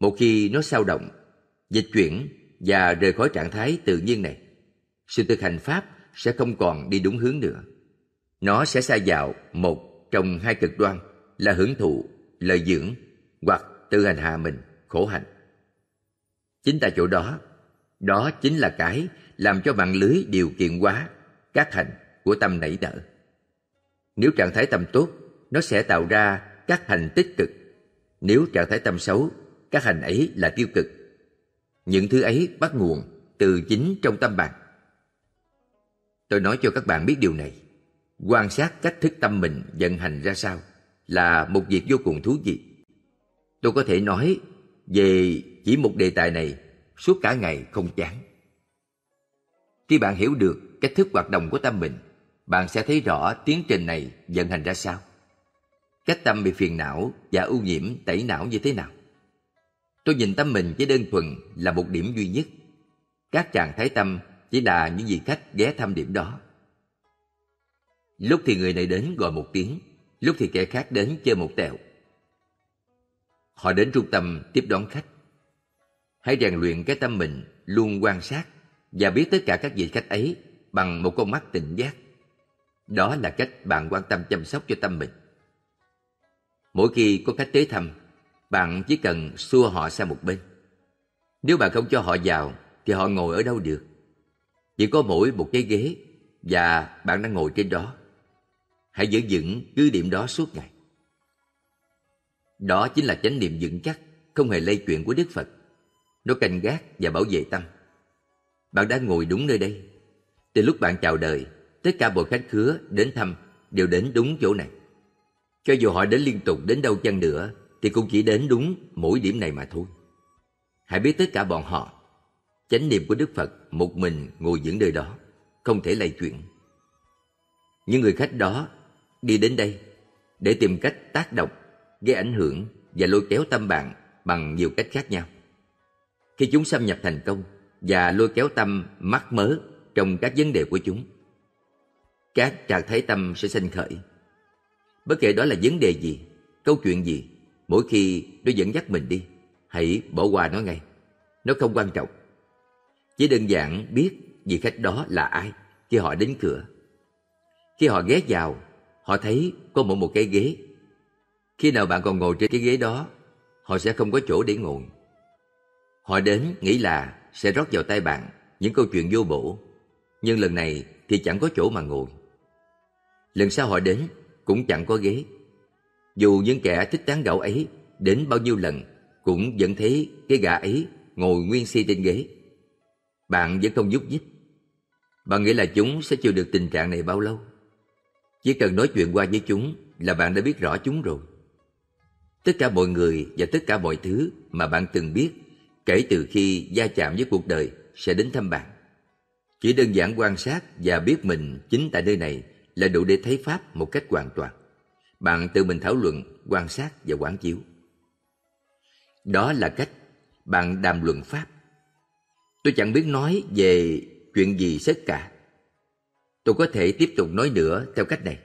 Một khi nó sao động, dịch chuyển và rời khỏi trạng thái tự nhiên này, sự thực hành Pháp sẽ không còn đi đúng hướng nữa. Nó sẽ xa vào một trong hai cực đoan là hưởng thụ, lợi dưỡng hoặc tự hành hạ mình, khổ hạnh. Chính tại chỗ đó, đó chính là cái làm cho mạng lưới điều kiện hóa các hành của tâm nảy nở. Nếu trạng thái tâm tốt, nó sẽ tạo ra các hành tích cực. Nếu trạng thái tâm xấu, các hành ấy là tiêu cực. Những thứ ấy bắt nguồn từ chính trong tâm bạn. Tôi nói cho các bạn biết điều này. Quan sát cách thức tâm mình vận hành ra sao là một việc vô cùng thú vị. Tôi có thể nói về chỉ một đề tài này suốt cả ngày không chán. Khi bạn hiểu được cách thức hoạt động của tâm mình, bạn sẽ thấy rõ tiến trình này vận hành ra sao. Cách tâm bị phiền não và ưu nhiễm tẩy não như thế nào. Tôi nhìn tâm mình chỉ đơn thuần là một điểm duy nhất. Các trạng thái tâm chỉ là những vị khách ghé thăm điểm đó. Lúc thì người này đến gọi một tiếng, lúc thì kẻ khác đến chơi một tẹo. Họ đến trung tâm tiếp đón khách. Hãy rèn luyện cái tâm mình luôn quan sát và biết tất cả các vị khách ấy bằng một con mắt tỉnh giác. Đó là cách bạn quan tâm chăm sóc cho tâm mình. Mỗi khi có khách tới thăm, bạn chỉ cần xua họ sang một bên. Nếu bạn không cho họ vào, thì họ ngồi ở đâu được? Chỉ có mỗi một cái ghế và bạn đang ngồi trên đó. Hãy giữ vững cứ điểm đó suốt ngày. Đó chính là chánh niệm vững chắc, không hề lây chuyện của Đức Phật. Nó canh gác và bảo vệ tâm. Bạn đang ngồi đúng nơi đây. Từ lúc bạn chào đời, tất cả mọi khách khứa đến thăm đều đến đúng chỗ này. Cho dù họ đến liên tục đến đâu chăng nữa, thì cũng chỉ đến đúng mỗi điểm này mà thôi. Hãy biết tất cả bọn họ, chánh niệm của Đức Phật một mình ngồi dưỡng nơi đó, không thể lay chuyển. Những người khách đó đi đến đây để tìm cách tác động, gây ảnh hưởng và lôi kéo tâm bạn bằng nhiều cách khác nhau. Khi chúng xâm nhập thành công và lôi kéo tâm mắc mớ trong các vấn đề của chúng, các trạng thái tâm sẽ sinh khởi. Bất kể đó là vấn đề gì, câu chuyện gì, mỗi khi nó dẫn dắt mình đi, hãy bỏ qua nó ngay. Nó không quan trọng. Chỉ đơn giản biết vị khách đó là ai khi họ đến cửa. Khi họ ghé vào, họ thấy có mỗi một cái ghế. Khi nào bạn còn ngồi trên cái ghế đó, họ sẽ không có chỗ để ngồi. Họ đến nghĩ là sẽ rót vào tay bạn những câu chuyện vô bổ, nhưng lần này thì chẳng có chỗ mà ngồi. Lần sau họ đến cũng chẳng có ghế. Dù những kẻ thích tán gẫu ấy đến bao nhiêu lần cũng vẫn thấy cái gã ấy ngồi nguyên si trên ghế. Bạn vẫn không giúp nhích. Bạn nghĩ là chúng sẽ chịu được tình trạng này bao lâu? Chỉ cần nói chuyện qua với chúng là bạn đã biết rõ chúng rồi. Tất cả mọi người và tất cả mọi thứ mà bạn từng biết kể từ khi gia chạm với cuộc đời sẽ đến thăm bạn. Chỉ đơn giản quan sát và biết mình chính tại nơi này là đủ để thấy Pháp một cách hoàn toàn. Bạn tự mình thảo luận, quan sát và quán chiếu. Đó là cách bạn đàm luận Pháp. Tôi chẳng biết nói về chuyện gì hết cả. Tôi có thể tiếp tục nói nữa theo cách này.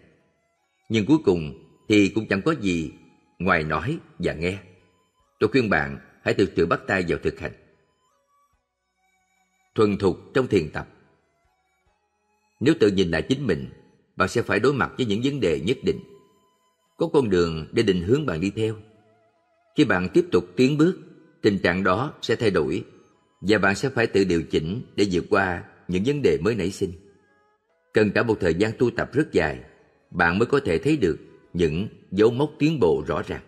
Nhưng cuối cùng thì cũng chẳng có gì ngoài nói và nghe. Tôi khuyên bạn hãy từ từ bắt tay vào thực hành. Thuần thục trong thiền tập. Nếu tự nhìn lại chính mình, bạn sẽ phải đối mặt với những vấn đề nhất định. Có con đường để định hướng bạn đi theo. Khi bạn tiếp tục tiến bước, tình trạng đó sẽ thay đổi và bạn sẽ phải tự điều chỉnh để vượt qua những vấn đề mới nảy sinh. Cần cả một thời gian tu tập rất dài, bạn mới có thể thấy được những dấu mốc tiến bộ rõ ràng.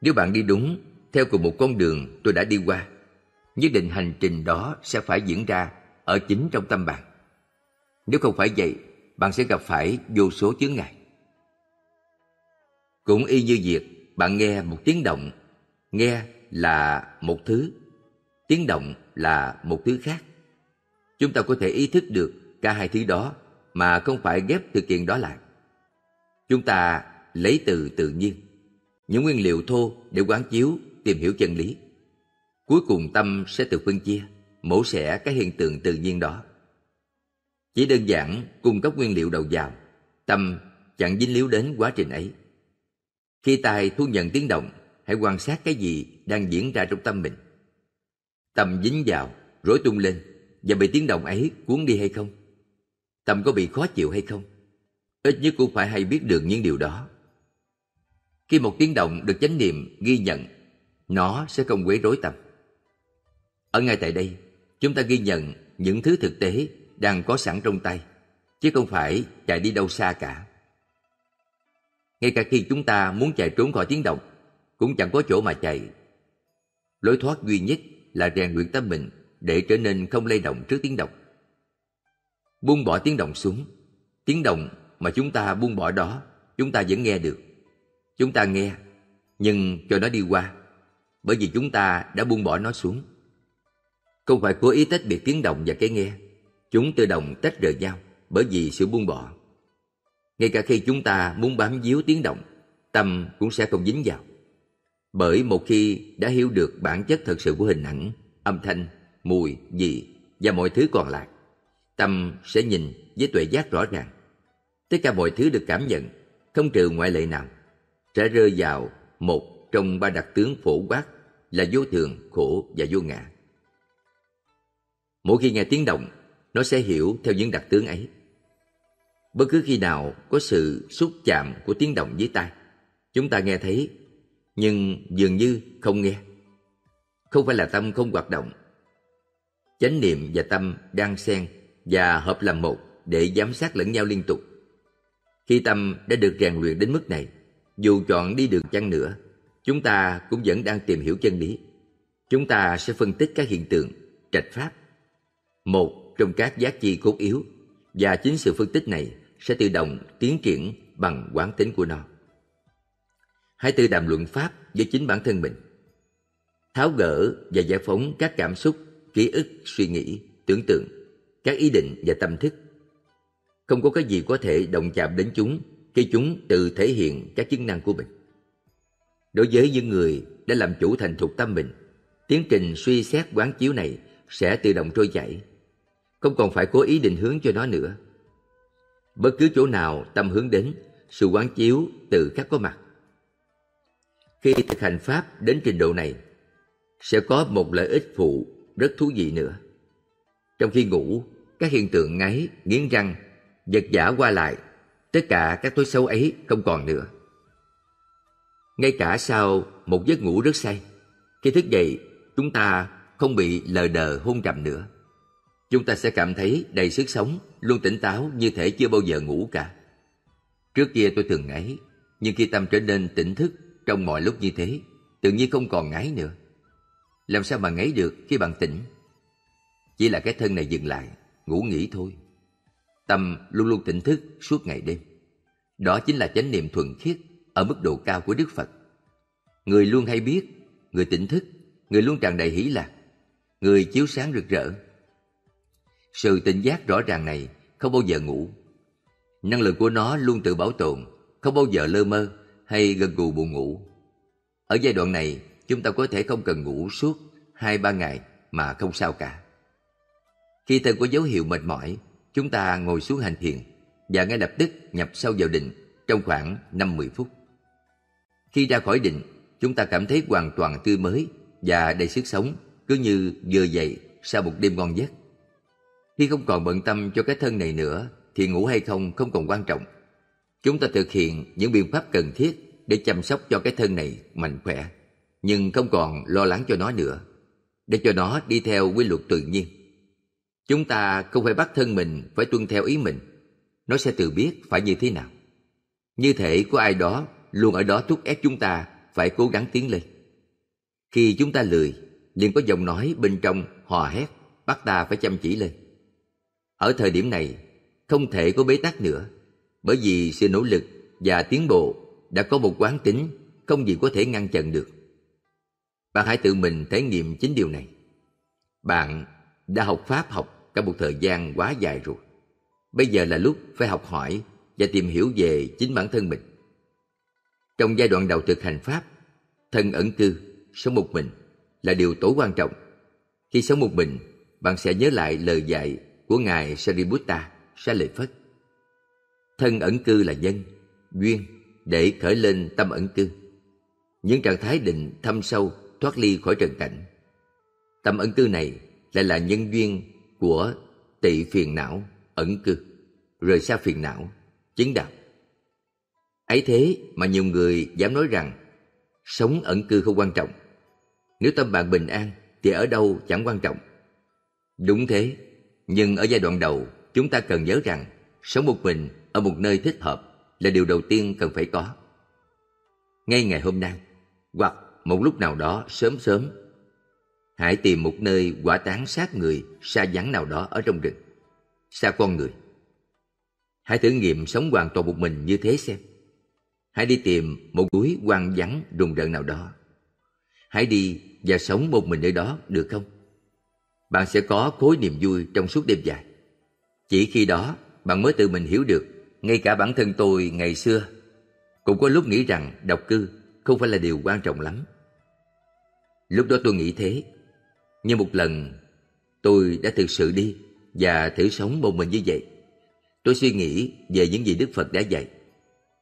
Nếu bạn đi đúng theo cùng một con đường tôi đã đi qua, nhất định hành trình đó sẽ phải diễn ra ở chính trong tâm bạn. Nếu không phải vậy, bạn sẽ gặp phải vô số chướng ngại. Cũng y như việc bạn nghe một tiếng động, nghe là một thứ, tiếng động là một thứ khác. Chúng ta có thể ý thức được cả hai thứ đó mà không phải ghép thực kiện đó lại. Chúng ta lấy từ tự nhiên, những nguyên liệu thô để quán chiếu, tìm hiểu chân lý. Cuối cùng tâm sẽ tự phân chia, mổ xẻ cái hiện tượng tự nhiên đó. Chỉ đơn giản cung cấp nguyên liệu đầu vào, tâm chẳng dính líu đến quá trình ấy. Khi tai thu nhận tiếng động, hãy quan sát cái gì đang diễn ra trong tâm mình. Tâm dính vào, rối tung lên và bị tiếng động ấy cuốn đi hay không? Tâm có bị khó chịu hay không? Ít nhất cũng phải hay biết được những điều đó. Khi một tiếng động được chánh niệm ghi nhận, nó sẽ không quấy rối tâm. Ở ngay tại đây, chúng ta ghi nhận những thứ thực tế đang có sẵn trong tay, chứ không phải chạy đi đâu xa cả. Ngay cả khi chúng ta muốn chạy trốn khỏi tiếng động, cũng chẳng có chỗ mà chạy. Lối thoát duy nhất là rèn luyện tâm mình để trở nên không lay động trước tiếng động. Buông bỏ tiếng động xuống, tiếng động mà chúng ta buông bỏ đó, chúng ta vẫn nghe được. Chúng ta nghe, nhưng cho nó đi qua, bởi vì chúng ta đã buông bỏ nó xuống. Không phải cố ý tách biệt tiếng động và cái nghe, chúng tự động tách rời nhau bởi vì sự buông bỏ. Ngay cả khi chúng ta muốn bám víu tiếng động, tâm cũng sẽ không dính vào. Bởi một khi đã hiểu được bản chất thật sự của hình ảnh, âm thanh, mùi, vị và mọi thứ còn lại, tâm sẽ nhìn với tuệ giác rõ ràng. Tất cả mọi thứ được cảm nhận, không trừ ngoại lệ nào, sẽ rơi vào một trong ba đặc tướng phổ quát là vô thường, khổ và vô ngã. Mỗi khi nghe tiếng động, nó sẽ hiểu theo những đặc tướng ấy. Bất cứ khi nào có sự xúc chạm của tiếng động với tai, chúng ta nghe thấy, nhưng dường như không nghe. Không phải là tâm không hoạt động. Chánh niệm và tâm đang xen và hợp làm một để giám sát lẫn nhau liên tục. Khi tâm đã được rèn luyện đến mức này, dù chọn đi đường chăng nữa, chúng ta cũng vẫn đang tìm hiểu chân lý. Chúng ta sẽ phân tích các hiện tượng, trạch pháp. Một trong các giác chi cốt yếu và chính sự phân tích này sẽ tự động tiến triển bằng quán tính của nó. Hãy tự đàm luận pháp với chính bản thân mình. Tháo gỡ và giải phóng các cảm xúc, ký ức, suy nghĩ, tưởng tượng, các ý định và tâm thức. Không có cái gì có thể động chạm đến chúng khi chúng tự thể hiện các chức năng của mình. Đối với những người đã làm chủ thành thục tâm mình, tiến trình suy xét quán chiếu này sẽ tự động trôi chảy, không còn phải cố ý định hướng cho nó nữa. Bất cứ chỗ nào tâm hướng đến, sự quán chiếu tự khắc có mặt. Khi thực hành Pháp đến trình độ này, sẽ có một lợi ích phụ rất thú vị nữa. Trong khi ngủ, các hiện tượng ngáy, nghiến răng, giật giả qua lại, tất cả các thói xấu ấy không còn nữa. Ngay cả sau một giấc ngủ rất say, khi thức dậy, chúng ta không bị lờ đờ hôn trầm nữa. Chúng ta sẽ cảm thấy đầy sức sống, luôn tỉnh táo như thể chưa bao giờ ngủ cả. Trước kia tôi thường ngáy, nhưng khi tâm trở nên tỉnh thức trong mọi lúc như thế, tự nhiên không còn ngáy nữa. Làm sao mà ngáy được khi bạn tỉnh? Chỉ là cái thân này dừng lại, ngủ nghỉ thôi. Tâm luôn luôn tỉnh thức suốt ngày đêm. Đó chính là chánh niệm thuần khiết ở mức độ cao của Đức Phật. Người luôn hay biết, người tỉnh thức, người luôn tràn đầy hỷ lạc, người chiếu sáng rực rỡ. Sự tỉnh giác rõ ràng này không bao giờ ngủ. Năng lực của nó luôn tự bảo tồn, không bao giờ lơ mơ hay gần gù buồn ngủ. Ở giai đoạn này, chúng ta có thể không cần ngủ suốt hai ba ngày mà không sao cả. Khi thân có dấu hiệu mệt mỏi, chúng ta ngồi xuống hành thiền và ngay lập tức nhập sâu vào định trong khoảng 5-10 phút. Khi ra khỏi định, chúng ta cảm thấy hoàn toàn tươi mới và đầy sức sống, cứ như vừa dậy sau một đêm ngon giấc. Khi không còn bận tâm cho cái thân này nữa, thì ngủ hay không không còn quan trọng. Chúng ta thực hiện những biện pháp cần thiết để chăm sóc cho cái thân này mạnh khỏe, nhưng không còn lo lắng cho nó nữa, để cho nó đi theo quy luật tự nhiên. Chúng ta không phải bắt thân mình phải tuân theo ý mình, nó sẽ tự biết phải như thế nào. Như thể có ai đó luôn ở đó thúc ép chúng ta phải cố gắng tiến lên. Khi chúng ta lười, liền có giọng nói bên trong hò hét bắt ta phải chăm chỉ lên. Ở thời điểm này, không thể có bế tắc nữa, bởi vì sự nỗ lực và tiến bộ đã có một quán tính không gì có thể ngăn chặn được. Bạn hãy tự mình thể nghiệm chính điều này. Bạn đã học Pháp học cả một thời gian quá dài rồi. Bây giờ là lúc phải học hỏi và tìm hiểu về chính bản thân mình. Trong giai đoạn đầu thực hành Pháp, thân ẩn cư, sống một mình là điều tối quan trọng. Khi sống một mình, bạn sẽ nhớ lại lời dạy của Ngài Sariputta, Sa Lợi Phất. thân ẩn cư là nhân, duyên để khởi lên tâm ẩn cư. Những trạng thái định thâm sâu thoát ly khỏi trần cảnh. Tâm ẩn cư này lại là nhân duyên của tị phiền não ẩn cư, rời xa phiền não, chứng đạo. Ấy thế mà nhiều người dám nói rằng sống ẩn cư không quan trọng. Nếu tâm bạn bình an thì ở đâu chẳng quan trọng. Đúng thế, nhưng ở giai đoạn đầu chúng ta cần nhớ rằng sống một mình ở một nơi thích hợp là điều đầu tiên cần phải có. Ngay ngày hôm nay, hoặc một lúc nào đó sớm sớm, hãy tìm một nơi quả tán sát người xa vắng nào đó ở trong rừng, xa con người. Hãy thử nghiệm sống hoàn toàn một mình như thế xem. Hãy đi tìm một núi hoang vắng rùng rợn nào đó. Hãy đi và sống một mình ở đó được không? Bạn sẽ có khối niềm vui trong suốt đêm dài. Chỉ khi đó, bạn mới tự mình hiểu được, ngay cả bản thân tôi ngày xưa cũng có lúc nghĩ rằng độc cư không phải là điều quan trọng lắm. Lúc đó tôi nghĩ thế. Nhưng một lần, tôi đã thực sự đi và thử sống một mình như vậy. Tôi suy nghĩ về những gì Đức Phật đã dạy.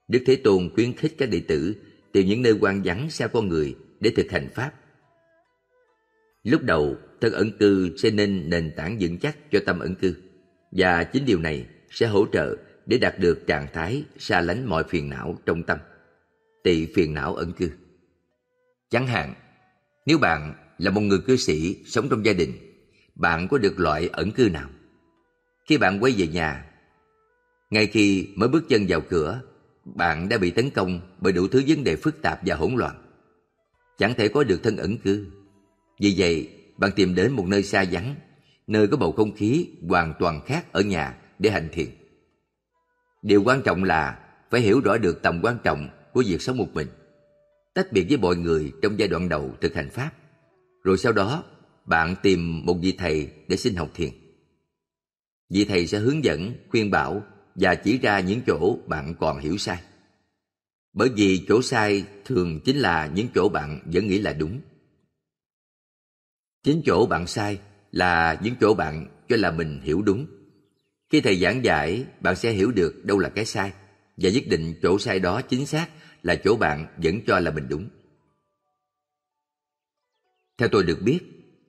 Đức Thế Tôn khuyến khích các đệ tử tìm những nơi quan vắng xa con người để thực hành Pháp. Lúc đầu, thân ẩn cư sẽ nên nền tảng vững chắc cho tâm ẩn cư. Và chính điều này sẽ hỗ trợ để đạt được trạng thái xa lánh mọi phiền não trong tâm. tị phiền não ẩn cư. Chẳng hạn, nếu bạn là một người cư sĩ sống trong gia đình, bạn có được loại ẩn cư nào? Khi bạn quay về nhà, ngay khi mới bước chân vào cửa, bạn đã bị tấn công bởi đủ thứ vấn đề phức tạp và hỗn loạn. Chẳng thể có được thân ẩn cư. Vì vậy, bạn tìm đến một nơi xa vắng, nơi có bầu không khí hoàn toàn khác ở nhà để hành thiện. Điều quan trọng là phải hiểu rõ được tầm quan trọng của việc sống một mình, tách biệt với mọi người trong giai đoạn đầu thực hành Pháp. Rồi sau đó, bạn tìm một vị thầy để xin học thiền. Vị thầy sẽ hướng dẫn, khuyên bảo và chỉ ra những chỗ bạn còn hiểu sai. Bởi vì chỗ sai thường chính là những chỗ bạn vẫn nghĩ là đúng. Chính chỗ bạn sai là những chỗ bạn cho là mình hiểu đúng. Khi thầy giảng giải, bạn sẽ hiểu được đâu là cái sai và nhất định chỗ sai đó chính xác là chỗ bạn vẫn cho là mình đúng. Theo tôi được biết,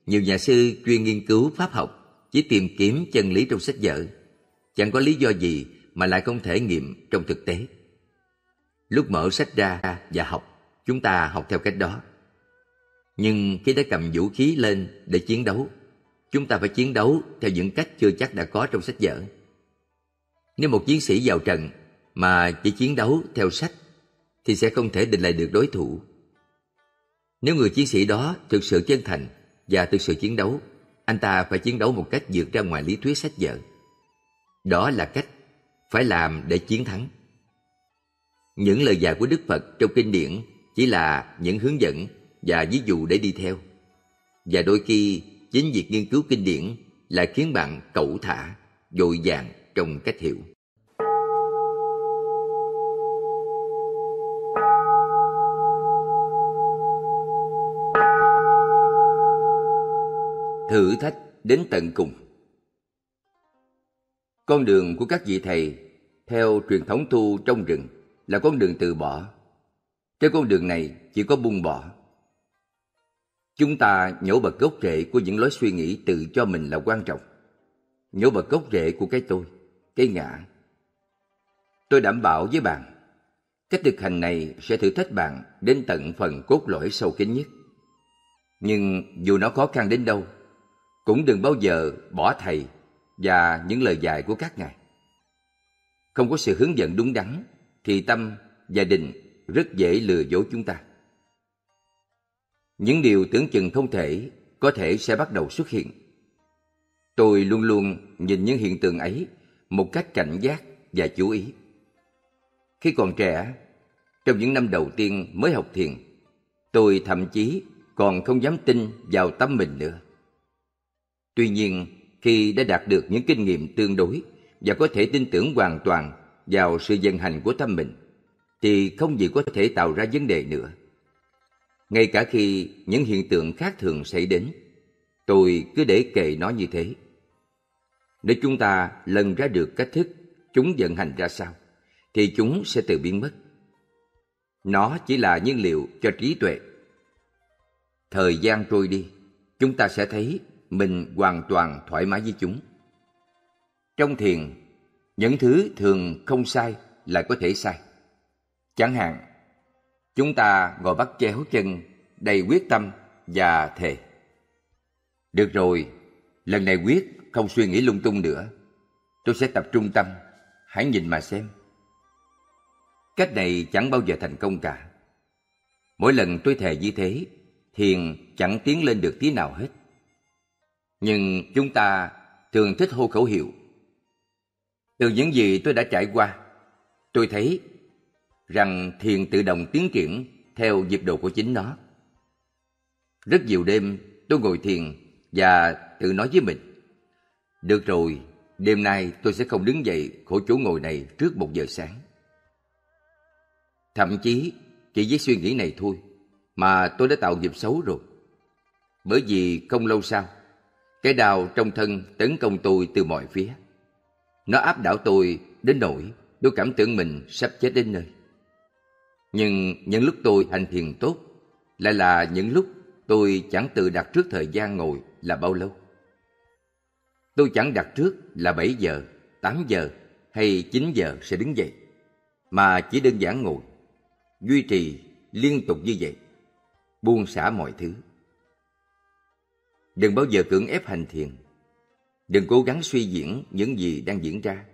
nhiều nhà sư chuyên nghiên cứu pháp học chỉ tìm kiếm chân lý trong sách vở. Chẳng có lý do gì mà lại không thể nghiệm trong thực tế. Lúc mở sách ra và học, chúng ta học theo cách đó. Nhưng khi đã cầm vũ khí lên để chiến đấu, chúng ta phải chiến đấu theo những cách chưa chắc đã có trong sách vở. Nếu một chiến sĩ vào trận mà chỉ chiến đấu theo sách thì sẽ không thể định lại được đối thủ. Nếu người chiến sĩ đó thực sự chân thành và thực sự chiến đấu, anh ta phải chiến đấu một cách vượt ra ngoài lý thuyết sách vở. Đó là cách phải làm để chiến thắng. Những lời dạy của Đức Phật trong kinh điển chỉ là những hướng dẫn và ví dụ để đi theo. Và đôi khi chính việc nghiên cứu kinh điển lại khiến bạn cẩu thả, dội dàng trong cách hiểu. Thử thách đến tận cùng con đường của các vị thầy theo truyền thống tu trong rừng là con đường từ bỏ. Trên con đường này chỉ có buông bỏ. Chúng ta nhổ bật gốc rễ của những lối suy nghĩ tự cho mình là quan trọng. Nhổ bật gốc rễ của cái tôi, cái ngã. Tôi đảm bảo với bạn, cách thực hành này sẽ thử thách bạn đến tận phần cốt lõi sâu kín nhất. Nhưng dù nó khó khăn đến đâu, cũng đừng bao giờ bỏ thầy và những lời dạy của các ngài. Không có sự hướng dẫn đúng đắn thì tâm và định rất dễ lừa dối chúng ta. Những điều tưởng chừng không thể có thể sẽ bắt đầu xuất hiện. Tôi luôn luôn nhìn những hiện tượng ấy một cách cảnh giác và chú ý. Khi còn trẻ, trong những năm đầu tiên mới học thiền, tôi thậm chí còn không dám tin vào tâm mình nữa. Tuy nhiên, khi đã đạt được những kinh nghiệm tương đối và có thể tin tưởng hoàn toàn vào sự vận hành của tâm mình, thì không gì có thể tạo ra vấn đề nữa. Ngay cả khi những hiện tượng khác thường xảy đến, tôi cứ để kệ nó như thế. Nếu chúng ta lần ra được cách thức chúng vận hành ra sao, thì chúng sẽ tự biến mất. Nó chỉ là nhiên liệu cho trí tuệ. Thời gian trôi đi, chúng ta sẽ thấy mình hoàn toàn thoải mái với chúng. Trong thiền, những thứ thường không sai lại có thể sai. Chẳng hạn, chúng ta ngồi bắt chéo chân, đầy quyết tâm và thề. Được rồi, lần này quyết không suy nghĩ lung tung nữa. Tôi sẽ tập trung tâm, hãy nhìn mà xem. Cách này chẳng bao giờ thành công cả. Mỗi lần tôi thề như thế, thiền chẳng tiến lên được tí nào hết. Nhưng chúng ta thường thích hô khẩu hiệu. Từ những gì tôi đã trải qua, tôi thấy rằng thiền tự động tiến triển theo nhịp độ của chính nó. Rất nhiều đêm tôi ngồi thiền và tự nói với mình. Được rồi, đêm nay tôi sẽ không đứng dậy khỏi chỗ ngồi này trước một giờ sáng. Thậm chí chỉ với suy nghĩ này thôi mà tôi đã tạo nghiệp xấu rồi. Bởi vì không lâu sau, cái đau trong thân tấn công tôi từ mọi phía. Nó áp đảo tôi đến nỗi tôi cảm tưởng mình sắp chết đến nơi. Nhưng những lúc tôi hành thiền tốt lại là những lúc tôi chẳng tự đặt trước thời gian ngồi là bao lâu. Tôi chẳng đặt trước là 7 giờ, 8 giờ hay 9 giờ sẽ đứng dậy, mà chỉ đơn giản ngồi, duy trì liên tục như vậy, buông xả mọi thứ. Đừng bao giờ cưỡng ép hành thiền. Đừng cố gắng suy diễn những gì đang diễn ra.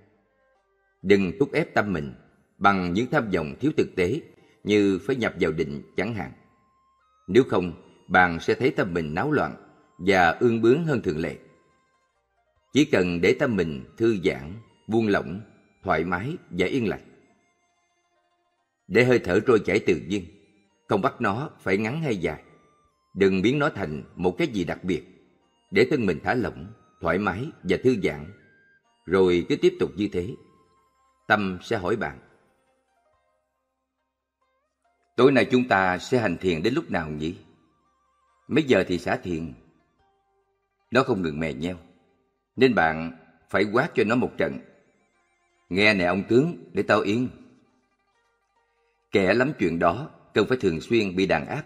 Đừng thúc ép tâm mình bằng những tham vọng thiếu thực tế như phải nhập vào định chẳng hạn. Nếu không, bạn sẽ thấy tâm mình náo loạn và ương bướng hơn thường lệ. Chỉ cần để tâm mình thư giãn, buông lỏng, thoải mái và yên lặng. Để hơi thở trôi chảy tự nhiên, không bắt nó phải ngắn hay dài. Đừng biến nó thành một cái gì đặc biệt, để thân mình thả lỏng, thoải mái và thư giãn. Rồi cứ tiếp tục như thế. Tâm sẽ hỏi bạn. Tối nay chúng ta sẽ hành thiền đến lúc nào nhỉ? Mấy giờ thì xả thiền? Nó không ngừng mè nheo nên bạn phải quát cho nó một trận. Nghe nè ông tướng, để tao yên. Kẻ lắm chuyện đó cần phải thường xuyên bị đàn áp,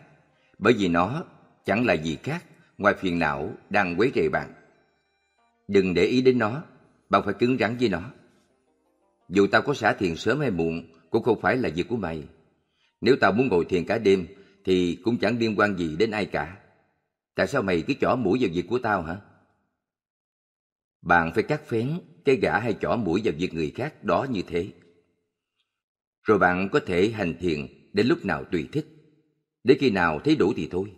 bởi vì nó chẳng là gì khác ngoài phiền não đang quấy rầy bạn. Đừng để ý đến nó, bạn phải cứng rắn với nó. Dù tao có xả thiền sớm hay muộn cũng không phải là việc của mày. Nếu tao muốn ngồi thiền cả đêm thì cũng chẳng liên quan gì đến ai cả. Tại sao mày cứ chỏ mũi vào việc của tao hả? Bạn phải cắt phén cái gã hay chỏ mũi vào việc người khác đó như thế. Rồi bạn có thể hành thiền đến lúc nào tùy thích, đến khi nào thấy đủ thì thôi.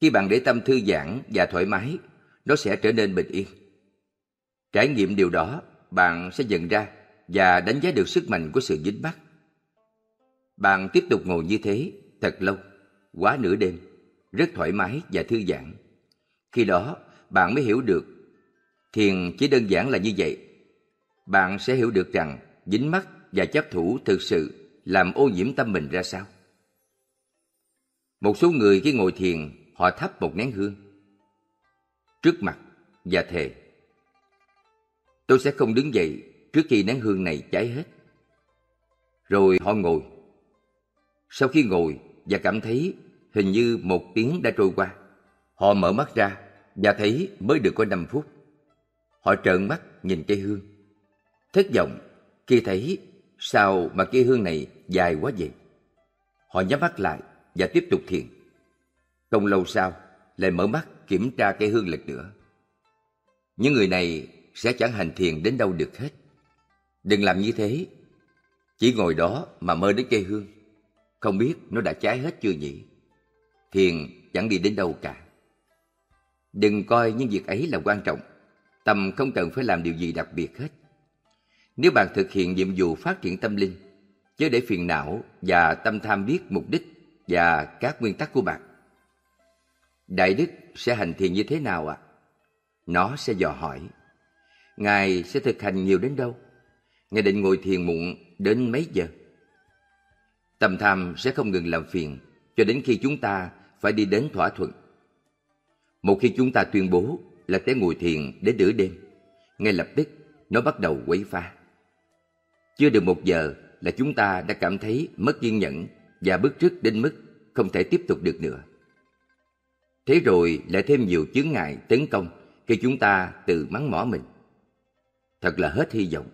Khi bạn để tâm thư giãn và thoải mái, nó sẽ trở nên bình yên. Trải nghiệm điều đó, bạn sẽ nhận ra và đánh giá được sức mạnh của sự dính mắc. Bạn tiếp tục ngồi như thế thật lâu, quá nửa đêm, rất thoải mái và thư giãn. Khi đó, bạn mới hiểu được Thiền chỉ đơn giản là như vậy. Bạn sẽ hiểu được rằng dính mắc và chấp thủ thực sự làm ô nhiễm tâm mình ra sao. Một số người khi ngồi thiền, họ thắp một nén hương. Trước mặt và thề. Tôi sẽ không đứng dậy trước khi nén hương này cháy hết. Rồi họ ngồi. Sau khi ngồi và cảm thấy hình như một tiếng đã trôi qua, họ mở mắt ra và thấy mới được có năm phút. Họ trợn mắt nhìn cây hương. Thất vọng khi thấy sao mà cây hương này dài quá vậy. Họ nhắm mắt lại và tiếp tục thiền. Không lâu sau, lại mở mắt kiểm tra cây hương lịch nữa. Những người này sẽ chẳng hành thiền đến đâu được hết. Đừng làm như thế. Chỉ ngồi đó mà mơ đến cây hương. Không biết nó đã cháy hết chưa nhỉ? Thiền chẳng đi đến đâu cả. Đừng coi những việc ấy là quan trọng Tâm không cần phải làm điều gì đặc biệt hết. Nếu bạn thực hiện nhiệm vụ phát triển tâm linh, chứ để phiền não và tâm tham biết mục đích và các nguyên tắc của bạn. Đại Đức sẽ hành thiền như thế nào ạ? À? Nó sẽ dò hỏi. Ngài sẽ thực hành nhiều đến đâu? Ngài định ngồi thiền muộn đến mấy giờ? Tâm tham sẽ không ngừng làm phiền cho đến khi chúng ta phải đi đến thỏa thuận. Một khi chúng ta tuyên bố là sẽ ngồi thiền đến nửa đêm. Ngay lập tức, nó bắt đầu quấy phá. Chưa được một giờ là chúng ta đã cảm thấy mất kiên nhẫn và bức rứt đến mức không thể tiếp tục được nữa. Thế rồi lại thêm nhiều chướng ngại, tấn công, khi chúng ta tự mắng mỏ mình. Thật là hết hy vọng.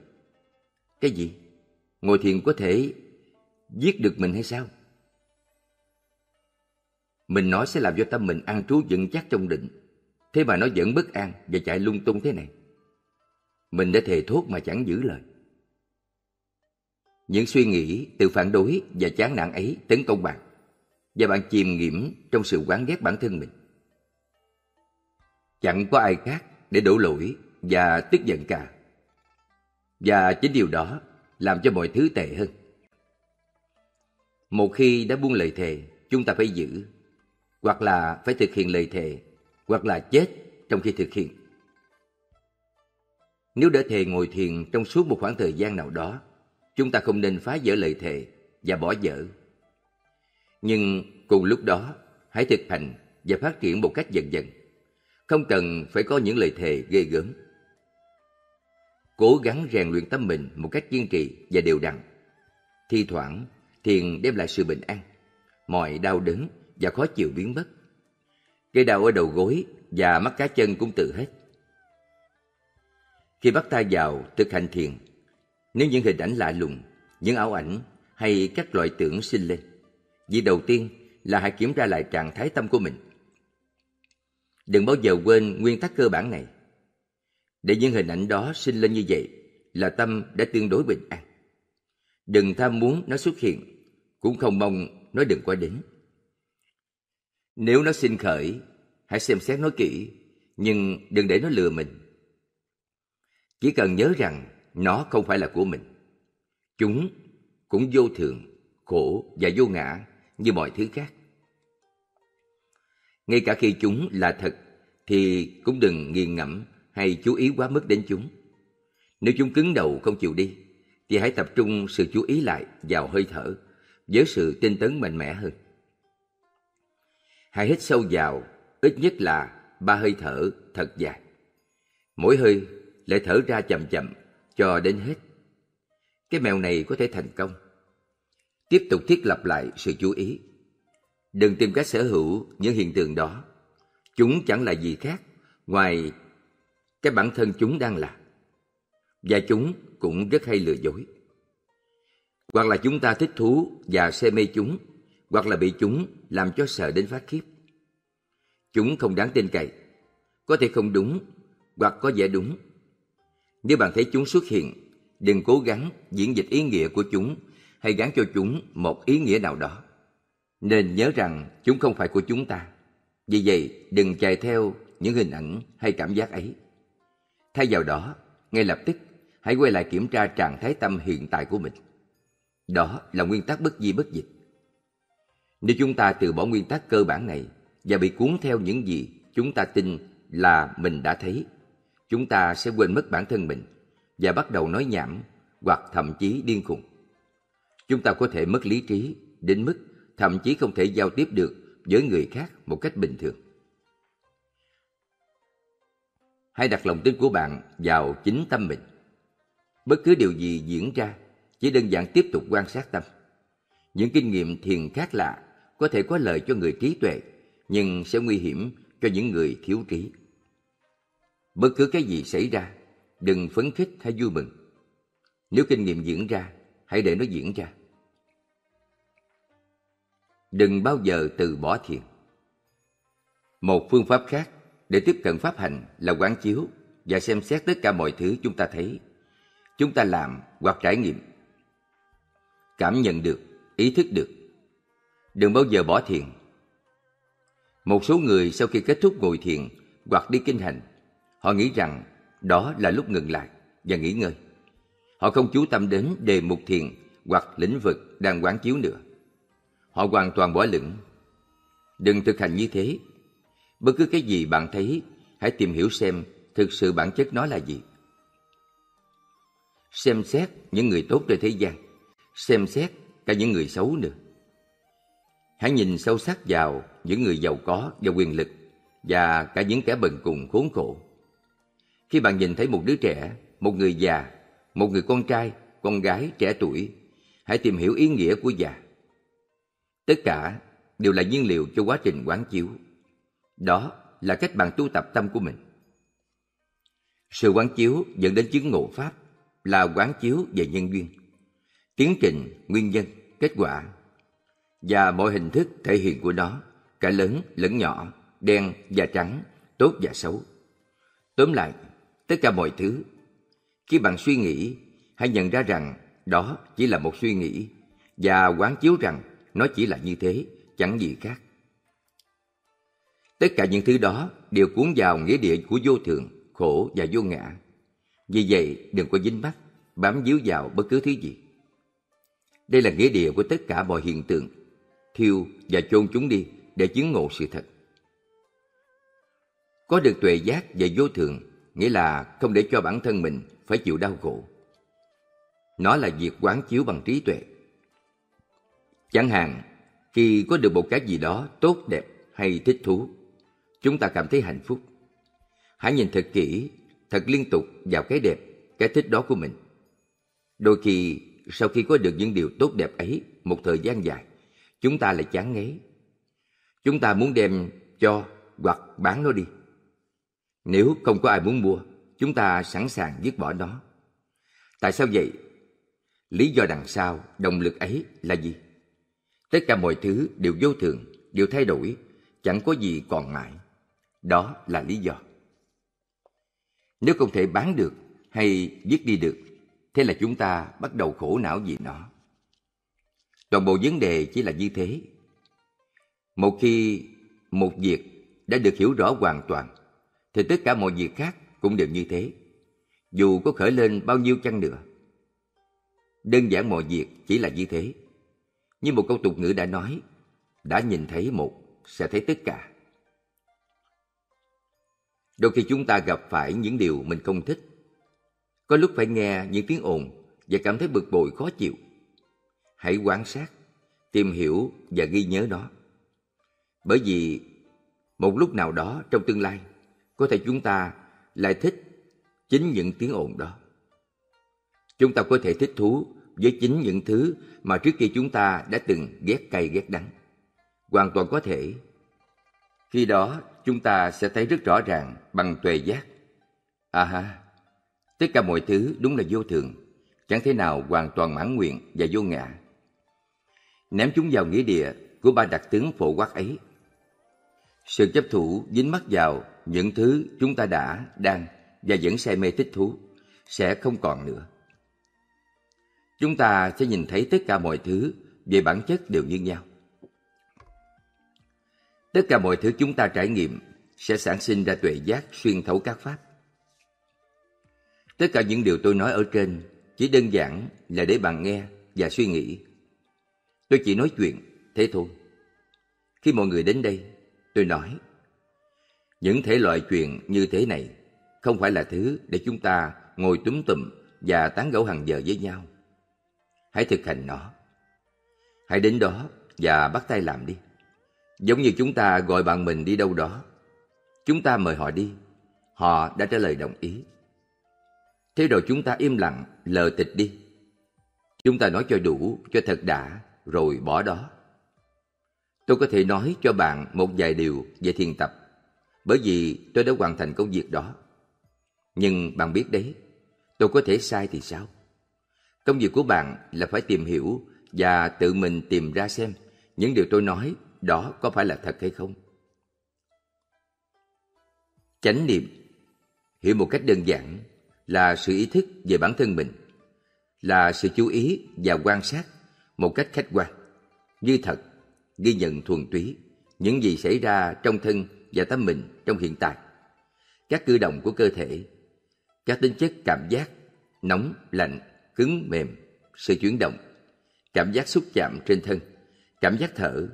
Cái gì? Ngồi thiền có thể giết được mình hay sao? Mình nói sẽ làm cho tâm mình ăn trú vững chắc trong định. Thế mà nó vẫn bất an và chạy lung tung thế này. Mình đã thề thốt mà chẳng giữ lời. Những suy nghĩ, từ phản đối và chán nản ấy tấn công bạn và bạn chìm nghiễm trong sự quán ghét bản thân mình. Chẳng có ai khác để đổ lỗi và tức giận cả. Và chính điều đó làm cho mọi thứ tệ hơn. Một khi đã buông lời thề, chúng ta phải giữ, hoặc là phải thực hiện lời thề, hoặc là chết trong khi thực hiện. Nếu đã thề ngồi thiền trong suốt một khoảng thời gian nào đó, chúng ta không nên phá vỡ lời thề và bỏ dở. Nhưng cùng lúc đó, hãy thực hành và phát triển một cách dần dần. Không cần phải có những lời thề ghê gớm. Cố gắng rèn luyện tâm mình một cách kiên trì và đều đặn. Thi thoảng, thiền đem lại sự bình an. Mọi đau đớn và khó chịu biến mất. Cây đau ở đầu gối và mắt cá chân cũng tự hết. Khi bắt tay vào thực hành thiền, nếu những hình ảnh lạ lùng, những ảo ảnh hay các loại tưởng sinh lên, việc đầu tiên là hãy kiểm tra lại trạng thái tâm của mình. Đừng bao giờ quên nguyên tắc cơ bản này. Để những hình ảnh đó sinh lên như vậy là tâm đã tương đối bình an. Đừng tham muốn nó xuất hiện, cũng không mong nó đừng qua đến. Nếu nó sinh khởi, hãy xem xét nó kỹ, nhưng đừng để nó lừa mình. Chỉ cần nhớ rằng nó không phải là của mình. Chúng cũng vô thường, khổ và vô ngã như mọi thứ khác. Ngay cả khi chúng là thật, thì cũng đừng nghiền ngẫm hay chú ý quá mức đến chúng. Nếu chúng cứng đầu không chịu đi, thì hãy tập trung sự chú ý lại vào hơi thở với sự tinh tấn mạnh mẽ hơn. Hãy hít sâu vào, ít nhất là ba hơi thở thật dài. Mỗi hơi lại thở ra chậm chậm cho đến hết. Cái mèo này có thể thành công. Tiếp tục thiết lập lại sự chú ý. Đừng tìm cách sở hữu những hiện tượng đó. Chúng chẳng là gì khác ngoài cái bản thân chúng đang là. Và chúng cũng rất hay lừa dối. Hoặc là chúng ta thích thú và say mê chúng, hoặc là bị chúng làm cho sợ đến phát khiếp. Chúng không đáng tin cậy, có thể không đúng hoặc có vẻ đúng nếu bạn thấy chúng xuất hiện, đừng cố gắng diễn dịch ý nghĩa của chúng hay gắn cho chúng một ý nghĩa nào đó. Nên nhớ rằng chúng không phải của chúng ta. Vì vậy, đừng chạy theo những hình ảnh hay cảm giác ấy. Thay vào đó, ngay lập tức, hãy quay lại kiểm tra trạng thái tâm hiện tại của mình. Đó là nguyên tắc bất di bất dịch. Nếu chúng ta từ bỏ nguyên tắc cơ bản này và bị cuốn theo những gì chúng ta tin là mình đã thấy chúng ta sẽ quên mất bản thân mình và bắt đầu nói nhảm hoặc thậm chí điên khùng. Chúng ta có thể mất lý trí đến mức thậm chí không thể giao tiếp được với người khác một cách bình thường. Hãy đặt lòng tin của bạn vào chính tâm mình. Bất cứ điều gì diễn ra, chỉ đơn giản tiếp tục quan sát tâm. Những kinh nghiệm thiền khác lạ có thể có lợi cho người trí tuệ, nhưng sẽ nguy hiểm cho những người thiếu trí. Bất cứ cái gì xảy ra, đừng phấn khích hay vui mừng. Nếu kinh nghiệm diễn ra, hãy để nó diễn ra. Đừng bao giờ từ bỏ thiền. Một phương pháp khác để tiếp cận pháp hành là quán chiếu và xem xét tất cả mọi thứ chúng ta thấy, chúng ta làm hoặc trải nghiệm. Cảm nhận được, ý thức được. Đừng bao giờ bỏ thiền. Một số người sau khi kết thúc ngồi thiền hoặc đi kinh hành Họ nghĩ rằng đó là lúc ngừng lại và nghỉ ngơi. Họ không chú tâm đến đề mục thiền hoặc lĩnh vực đang quán chiếu nữa. Họ hoàn toàn bỏ lửng. Đừng thực hành như thế. Bất cứ cái gì bạn thấy, hãy tìm hiểu xem thực sự bản chất nó là gì. Xem xét những người tốt trên thế gian, xem xét cả những người xấu nữa. Hãy nhìn sâu sắc vào những người giàu có và quyền lực và cả những kẻ bần cùng khốn khổ. Khi bạn nhìn thấy một đứa trẻ, một người già, một người con trai con gái trẻ tuổi, hãy tìm hiểu ý nghĩa của già. Tất cả đều là nhiên liệu cho quá trình quán chiếu. Đó là cách bạn tu tập tâm của mình. Sự quán chiếu dẫn đến chứng ngộ Pháp là quán chiếu về nhân duyên, tiến trình, nguyên nhân, kết quả và mọi hình thức thể hiện của nó, cả lớn lẫn nhỏ, đen và trắng, tốt và xấu. Tóm lại, tất cả mọi thứ, khi bạn suy nghĩ, hãy nhận ra rằng đó chỉ là một suy nghĩ và quán chiếu rằng nó chỉ là như thế, chẳng gì khác. Tất cả những thứ đó đều cuốn vào nghĩa địa của vô thường, khổ và vô ngã. Vì vậy, đừng có dính mắt, bám víu vào bất cứ thứ gì. Đây là nghĩa địa của tất cả mọi hiện tượng. Thiêu và chôn chúng đi để chứng ngộ sự thật. Có được tuệ giác về vô thường nghĩa là không để cho bản thân mình phải chịu đau khổ. Nó là việc quán chiếu bằng trí tuệ. Chẳng hạn, khi có được một cái gì đó tốt đẹp hay thích thú, chúng ta cảm thấy hạnh phúc. Hãy nhìn thật kỹ, thật liên tục vào cái đẹp, cái thích đó của mình. Đôi khi, sau khi có được những điều tốt đẹp ấy một thời gian dài, chúng ta lại chán ngấy. Chúng ta muốn đem cho hoặc bán nó đi. Nếu không có ai muốn mua, chúng ta sẵn sàng dứt bỏ nó. Tại sao vậy? Lý do đằng sau động lực ấy là gì? Tất cả mọi thứ đều vô thường, đều thay đổi, chẳng có gì còn mãi. Đó là lý do. Nếu không thể bán được hay dứt đi được, thế là chúng ta bắt đầu khổ não vì nó. Toàn bộ vấn đề chỉ là như thế. Một khi một việc đã được hiểu rõ hoàn toàn, thì tất cả mọi việc khác cũng đều như thế. Dù có khởi lên bao nhiêu chăng nữa. Đơn giản mọi việc chỉ là như thế. Như một câu tục ngữ đã nói, đã nhìn thấy một, sẽ thấy tất cả. Đôi khi chúng ta gặp phải những điều mình không thích. Có lúc phải nghe những tiếng ồn và cảm thấy bực bội khó chịu. Hãy quan sát, tìm hiểu và ghi nhớ nó. Bởi vì một lúc nào đó trong tương lai, có thể chúng ta lại thích chính những tiếng ồn đó. Chúng ta có thể thích thú với chính những thứ mà trước kia chúng ta đã từng ghét cay ghét đắng. Hoàn toàn có thể. Khi đó, chúng ta sẽ thấy rất rõ ràng bằng tuệ giác. À ha, tất cả mọi thứ đúng là vô thường, chẳng thể nào hoàn toàn mãn nguyện và vô ngã. Ném chúng vào nghĩa địa của ba đặc tướng phổ quát ấy. Sự chấp thủ dính mắc vào những thứ chúng ta đã, đang và vẫn say mê thích thú sẽ không còn nữa. Chúng ta sẽ nhìn thấy tất cả mọi thứ về bản chất đều như nhau. Tất cả mọi thứ chúng ta trải nghiệm sẽ sản sinh ra tuệ giác xuyên thấu các pháp. Tất cả những điều tôi nói ở trên chỉ đơn giản là để bạn nghe và suy nghĩ. Tôi chỉ nói chuyện, thế thôi. Khi mọi người đến đây, tôi nói những thể loại chuyện như thế này không phải là thứ để chúng ta ngồi túm tụm và tán gẫu hàng giờ với nhau. Hãy thực hành nó. Hãy đến đó và bắt tay làm đi. Giống như chúng ta gọi bạn mình đi đâu đó. Chúng ta mời họ đi. Họ đã trả lời đồng ý. Thế rồi chúng ta im lặng, lờ tịch đi. Chúng ta nói cho đủ, cho thật đã, rồi bỏ đó. Tôi có thể nói cho bạn một vài điều về thiền tập bởi vì tôi đã hoàn thành công việc đó. Nhưng bạn biết đấy, tôi có thể sai thì sao? Công việc của bạn là phải tìm hiểu và tự mình tìm ra xem những điều tôi nói đó có phải là thật hay không. Chánh niệm hiểu một cách đơn giản là sự ý thức về bản thân mình, là sự chú ý và quan sát một cách khách quan, như thật, ghi nhận thuần túy những gì xảy ra trong thân và tâm mình trong hiện tại. Các cử động của cơ thể, các tính chất cảm giác, nóng, lạnh, cứng, mềm, sự chuyển động, cảm giác xúc chạm trên thân, cảm giác thở.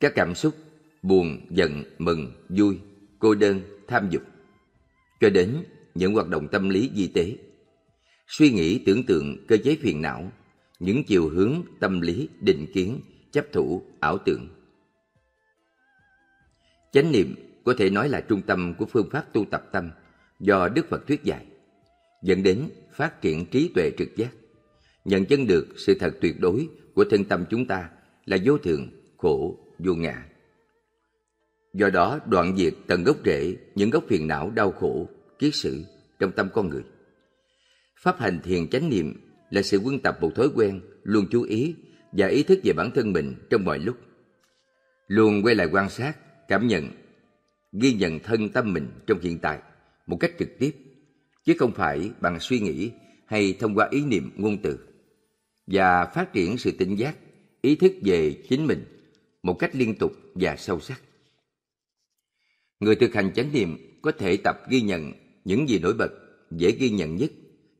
Các cảm xúc buồn, giận, mừng, vui, cô đơn, tham dục, cho đến những hoạt động tâm lý di tế. Suy nghĩ tưởng tượng cơ chế phiền não, những chiều hướng tâm lý định kiến, chấp thủ, ảo tưởng. Chánh niệm có thể nói là trung tâm của phương pháp tu tập tâm do Đức Phật thuyết dạy dẫn đến phát triển trí tuệ trực giác, nhận chân được sự thật tuyệt đối của thân tâm chúng ta là vô thường, khổ, vô ngã. Do đó đoạn diệt tận gốc rễ những gốc phiền não đau khổ, kiết sử trong tâm con người. Pháp hành thiền chánh niệm là sự quân tập một thói quen luôn chú ý và ý thức về bản thân mình trong mọi lúc. Luôn quay lại quan sát, cảm nhận, ghi nhận thân tâm mình trong hiện tại một cách trực tiếp, chứ không phải bằng suy nghĩ hay thông qua ý niệm ngôn từ. Và phát triển sự tỉnh giác, ý thức về chính mình một cách liên tục và sâu sắc. Người thực hành chánh niệm có thể tập ghi nhận những gì nổi bật, dễ ghi nhận nhất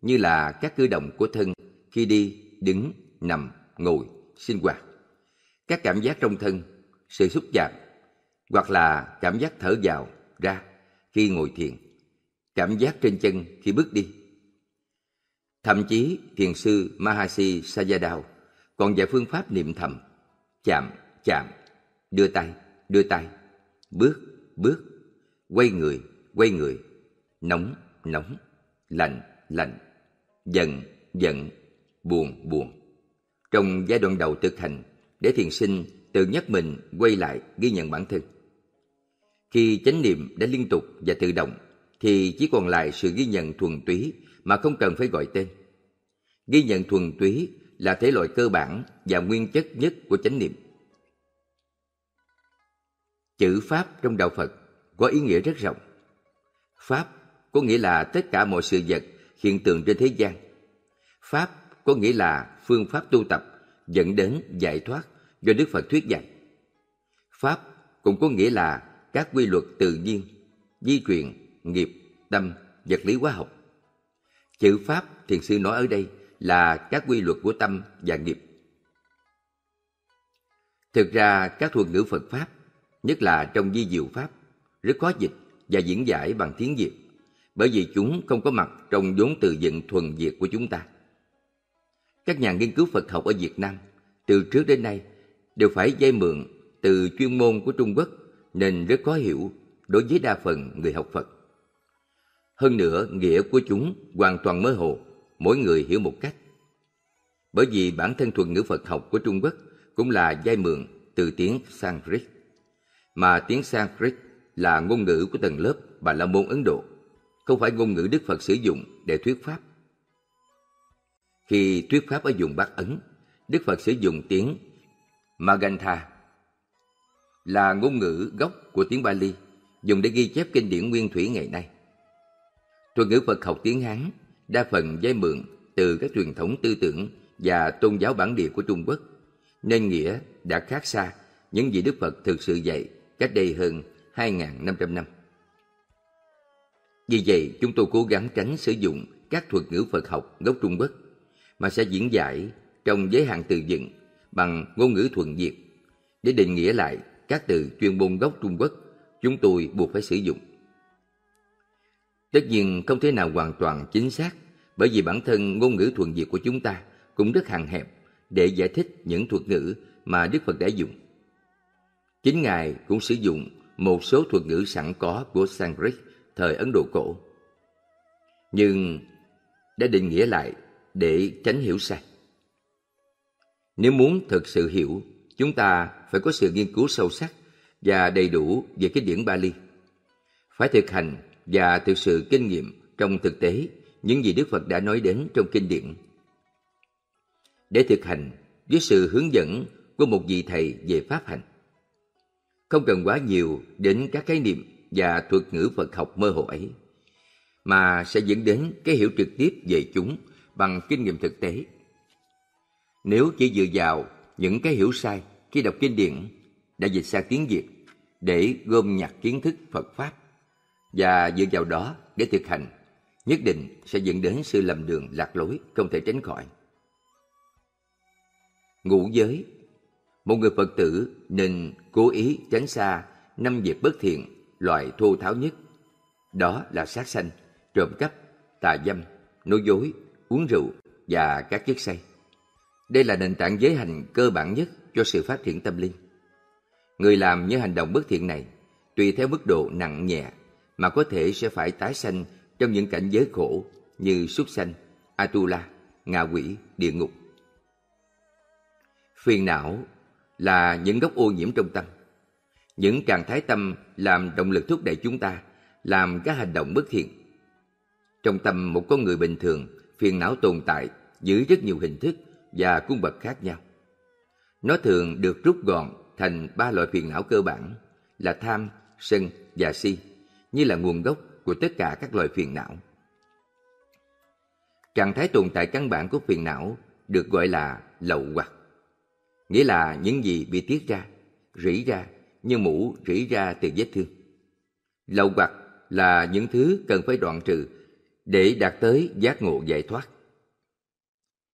như là các cử động của thân khi đi, đứng, nằm, ngồi, sinh hoạt. Các cảm giác trong thân, sự xúc chạm, hoặc là cảm giác thở vào, ra khi ngồi thiền, cảm giác trên chân khi bước đi. Thậm chí thiền sư Mahasi Sayadaw còn dạy phương pháp niệm thầm, chạm, chạm, đưa tay, đưa tay, bước, bước, quay người, quay người, nóng, nóng, lạnh, lạnh, giận, giận, buồn, buồn. Trong giai đoạn đầu thực hành, để thiền sinh tự nhắc mình quay lại ghi nhận bản thân. Khi chánh niệm đã liên tục và tự động, thì chỉ còn lại sự ghi nhận thuần túy mà không cần phải gọi tên. Ghi nhận thuần túy là thể loại cơ bản và nguyên chất nhất của chánh niệm. Chữ Pháp trong Đạo Phật có ý nghĩa rất rộng. Pháp có nghĩa là tất cả mọi sự vật, hiện tượng trên thế gian. Pháp có nghĩa là phương pháp tu tập dẫn đến giải thoát do Đức Phật thuyết dạy. Pháp cũng có nghĩa là các quy luật tự nhiên, di truyền, nghiệp, tâm, vật lý hóa học. Chữ Pháp thiền sư nói ở đây là các quy luật của tâm và nghiệp. Thực ra các thuật ngữ Phật Pháp, nhất là trong di diệu Pháp, rất khó dịch và diễn giải bằng tiếng Việt, bởi vì chúng không có mặt trong vốn từ vựng thuần Việt của chúng ta. Các nhà nghiên cứu Phật học ở Việt Nam từ trước đến nay đều phải dây mượn từ chuyên môn của Trung Quốc nên rất khó hiểu đối với đa phần người học Phật. Hơn nữa, nghĩa của chúng hoàn toàn mơ hồ, mỗi người hiểu một cách. Bởi vì bản thân thuật ngữ Phật học của Trung Quốc cũng là giai mượn từ tiếng Sanskrit, mà tiếng Sanskrit là ngôn ngữ của tầng lớp Bà La Môn Ấn Độ, không phải ngôn ngữ Đức Phật sử dụng để thuyết pháp. Khi thuyết pháp ở vùng Bắc Ấn, Đức Phật sử dụng tiếng Magantha là ngôn ngữ gốc của tiếng Bali, dùng để ghi chép kinh điển nguyên thủy ngày nay. Thuật ngữ Phật học tiếng Hán đa phần dây mượn từ các truyền thống tư tưởng và tôn giáo bản địa của Trung Quốc, nên nghĩa đã khác xa những gì Đức Phật thực sự dạy cách đây hơn 2.500 năm. Vì vậy, chúng tôi cố gắng tránh sử dụng các thuật ngữ Phật học gốc Trung Quốc, mà sẽ diễn giải trong giới hạn từ vựng bằng ngôn ngữ thuần Việt để định nghĩa lại các từ chuyên môn gốc Trung Quốc chúng tôi buộc phải sử dụng. Tất nhiên không thể nào hoàn toàn chính xác bởi vì bản thân ngôn ngữ thuần Việt của chúng ta cũng rất hạn hẹp để giải thích những thuật ngữ mà Đức Phật đã dùng. Chính Ngài cũng sử dụng một số thuật ngữ sẵn có của Sanskrit thời Ấn Độ cổ. Nhưng đã định nghĩa lại để tránh hiểu sai. Nếu muốn thực sự hiểu, chúng ta phải có sự nghiên cứu sâu sắc và đầy đủ về cái điển Bali. Phải thực hành và thực sự kinh nghiệm trong thực tế những gì Đức Phật đã nói đến trong kinh điển. Để thực hành với sự hướng dẫn của một vị thầy về pháp hành. Không cần quá nhiều đến các khái niệm và thuật ngữ Phật học mơ hồ ấy, mà sẽ dẫn đến cái hiểu trực tiếp về chúng bằng kinh nghiệm thực tế. Nếu chỉ dựa vào những cái hiểu sai khi đọc kinh điển đã dịch sang tiếng Việt để gom nhặt kiến thức Phật Pháp và dựa vào đó để thực hành, nhất định sẽ dẫn đến sự lầm đường lạc lối không thể tránh khỏi. Ngũ giới Một người Phật tử nên cố ý tránh xa năm việc bất thiện loại thô tháo nhất. Đó là sát sanh, trộm cắp, tà dâm, nói dối, uống rượu và các chất say. Đây là nền tảng giới hành cơ bản nhất cho sự phát triển tâm linh. Người làm những hành động bất thiện này, tùy theo mức độ nặng nhẹ mà có thể sẽ phải tái sanh trong những cảnh giới khổ như súc sanh, Atula, ngạ quỷ, địa ngục. Phiền não là những gốc ô nhiễm trong tâm. Những trạng thái tâm làm động lực thúc đẩy chúng ta làm các hành động bất thiện. Trong tâm một con người bình thường, phiền não tồn tại dưới rất nhiều hình thức và cung bậc khác nhau. Nó thường được rút gọn thành ba loại phiền não cơ bản là tham, sân và si, như là nguồn gốc của tất cả các loại phiền não. Trạng thái tồn tại căn bản của phiền não được gọi là lậu hoặc, nghĩa là những gì bị tiết ra, rỉ ra như mũ rỉ ra từ vết thương. Lậu hoặc là những thứ cần phải đoạn trừ để đạt tới giác ngộ giải thoát.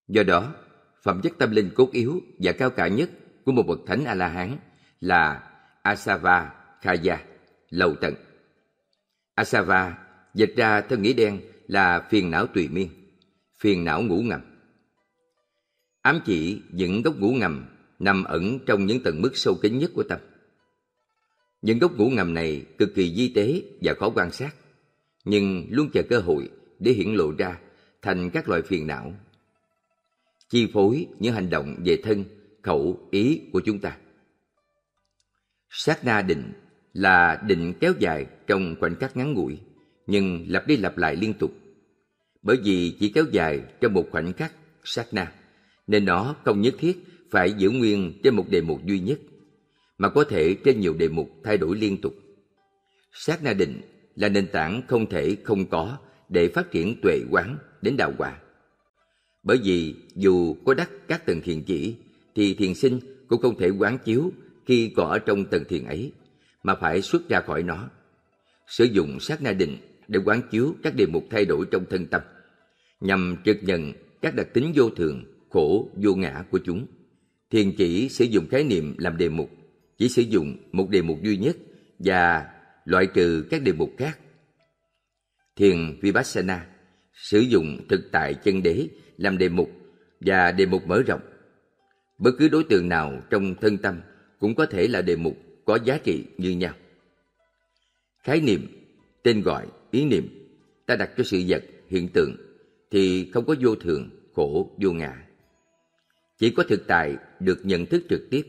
Do đó, phẩm chất tâm linh cốt yếu và cao cả nhất của một bậc thánh A-la-hán là Asava Khaya, lầu tận. Asava dịch ra theo nghĩa đen là phiền não tùy miên, phiền não ngủ ngầm. Ám chỉ những gốc ngủ ngầm nằm ẩn trong những tầng mức sâu kín nhất của tâm. Những gốc ngủ ngầm này cực kỳ di tế và khó quan sát, nhưng luôn chờ cơ hội để hiển lộ ra thành các loại phiền não. Chi phối những hành động về thân, khẩu, ý của chúng ta. Sát na định là định kéo dài trong khoảnh khắc ngắn ngủi, nhưng lặp đi lặp lại liên tục. Bởi vì chỉ kéo dài trong một khoảnh khắc sát na, nên nó không nhất thiết phải giữ nguyên trên một đề mục duy nhất, mà có thể trên nhiều đề mục thay đổi liên tục. Sát na định là nền tảng không thể không có để phát triển tuệ quán đến đạo quả. Bởi vì dù có đắc các tầng thiền chỉ, thì thiền sinh cũng không thể quán chiếu khi còn ở trong tầng thiền ấy, mà phải xuất ra khỏi nó. Sử dụng sát na định để quán chiếu các đề mục thay đổi trong thân tâm, nhằm trực nhận các đặc tính vô thường, khổ, vô ngã của chúng. Thiền chỉ sử dụng khái niệm làm đề mục, chỉ sử dụng một đề mục duy nhất và loại trừ các đề mục khác. Thiền Vipassana sử dụng thực tại chân đế làm đề mục và đề mục mở rộng. Bất cứ đối tượng nào trong thân tâm cũng có thể là đề mục có giá trị như nhau. Khái niệm, tên gọi, ý niệm ta đặt cho sự vật, hiện tượng thì không có vô thường, khổ, vô ngã. Chỉ có thực tại được nhận thức trực tiếp.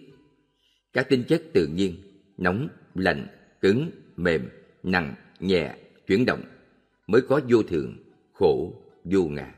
Các tính chất tự nhiên, nóng, lạnh, cứng, mềm, nặng, nhẹ, chuyển động mới có vô thường, khổ, vô ngã.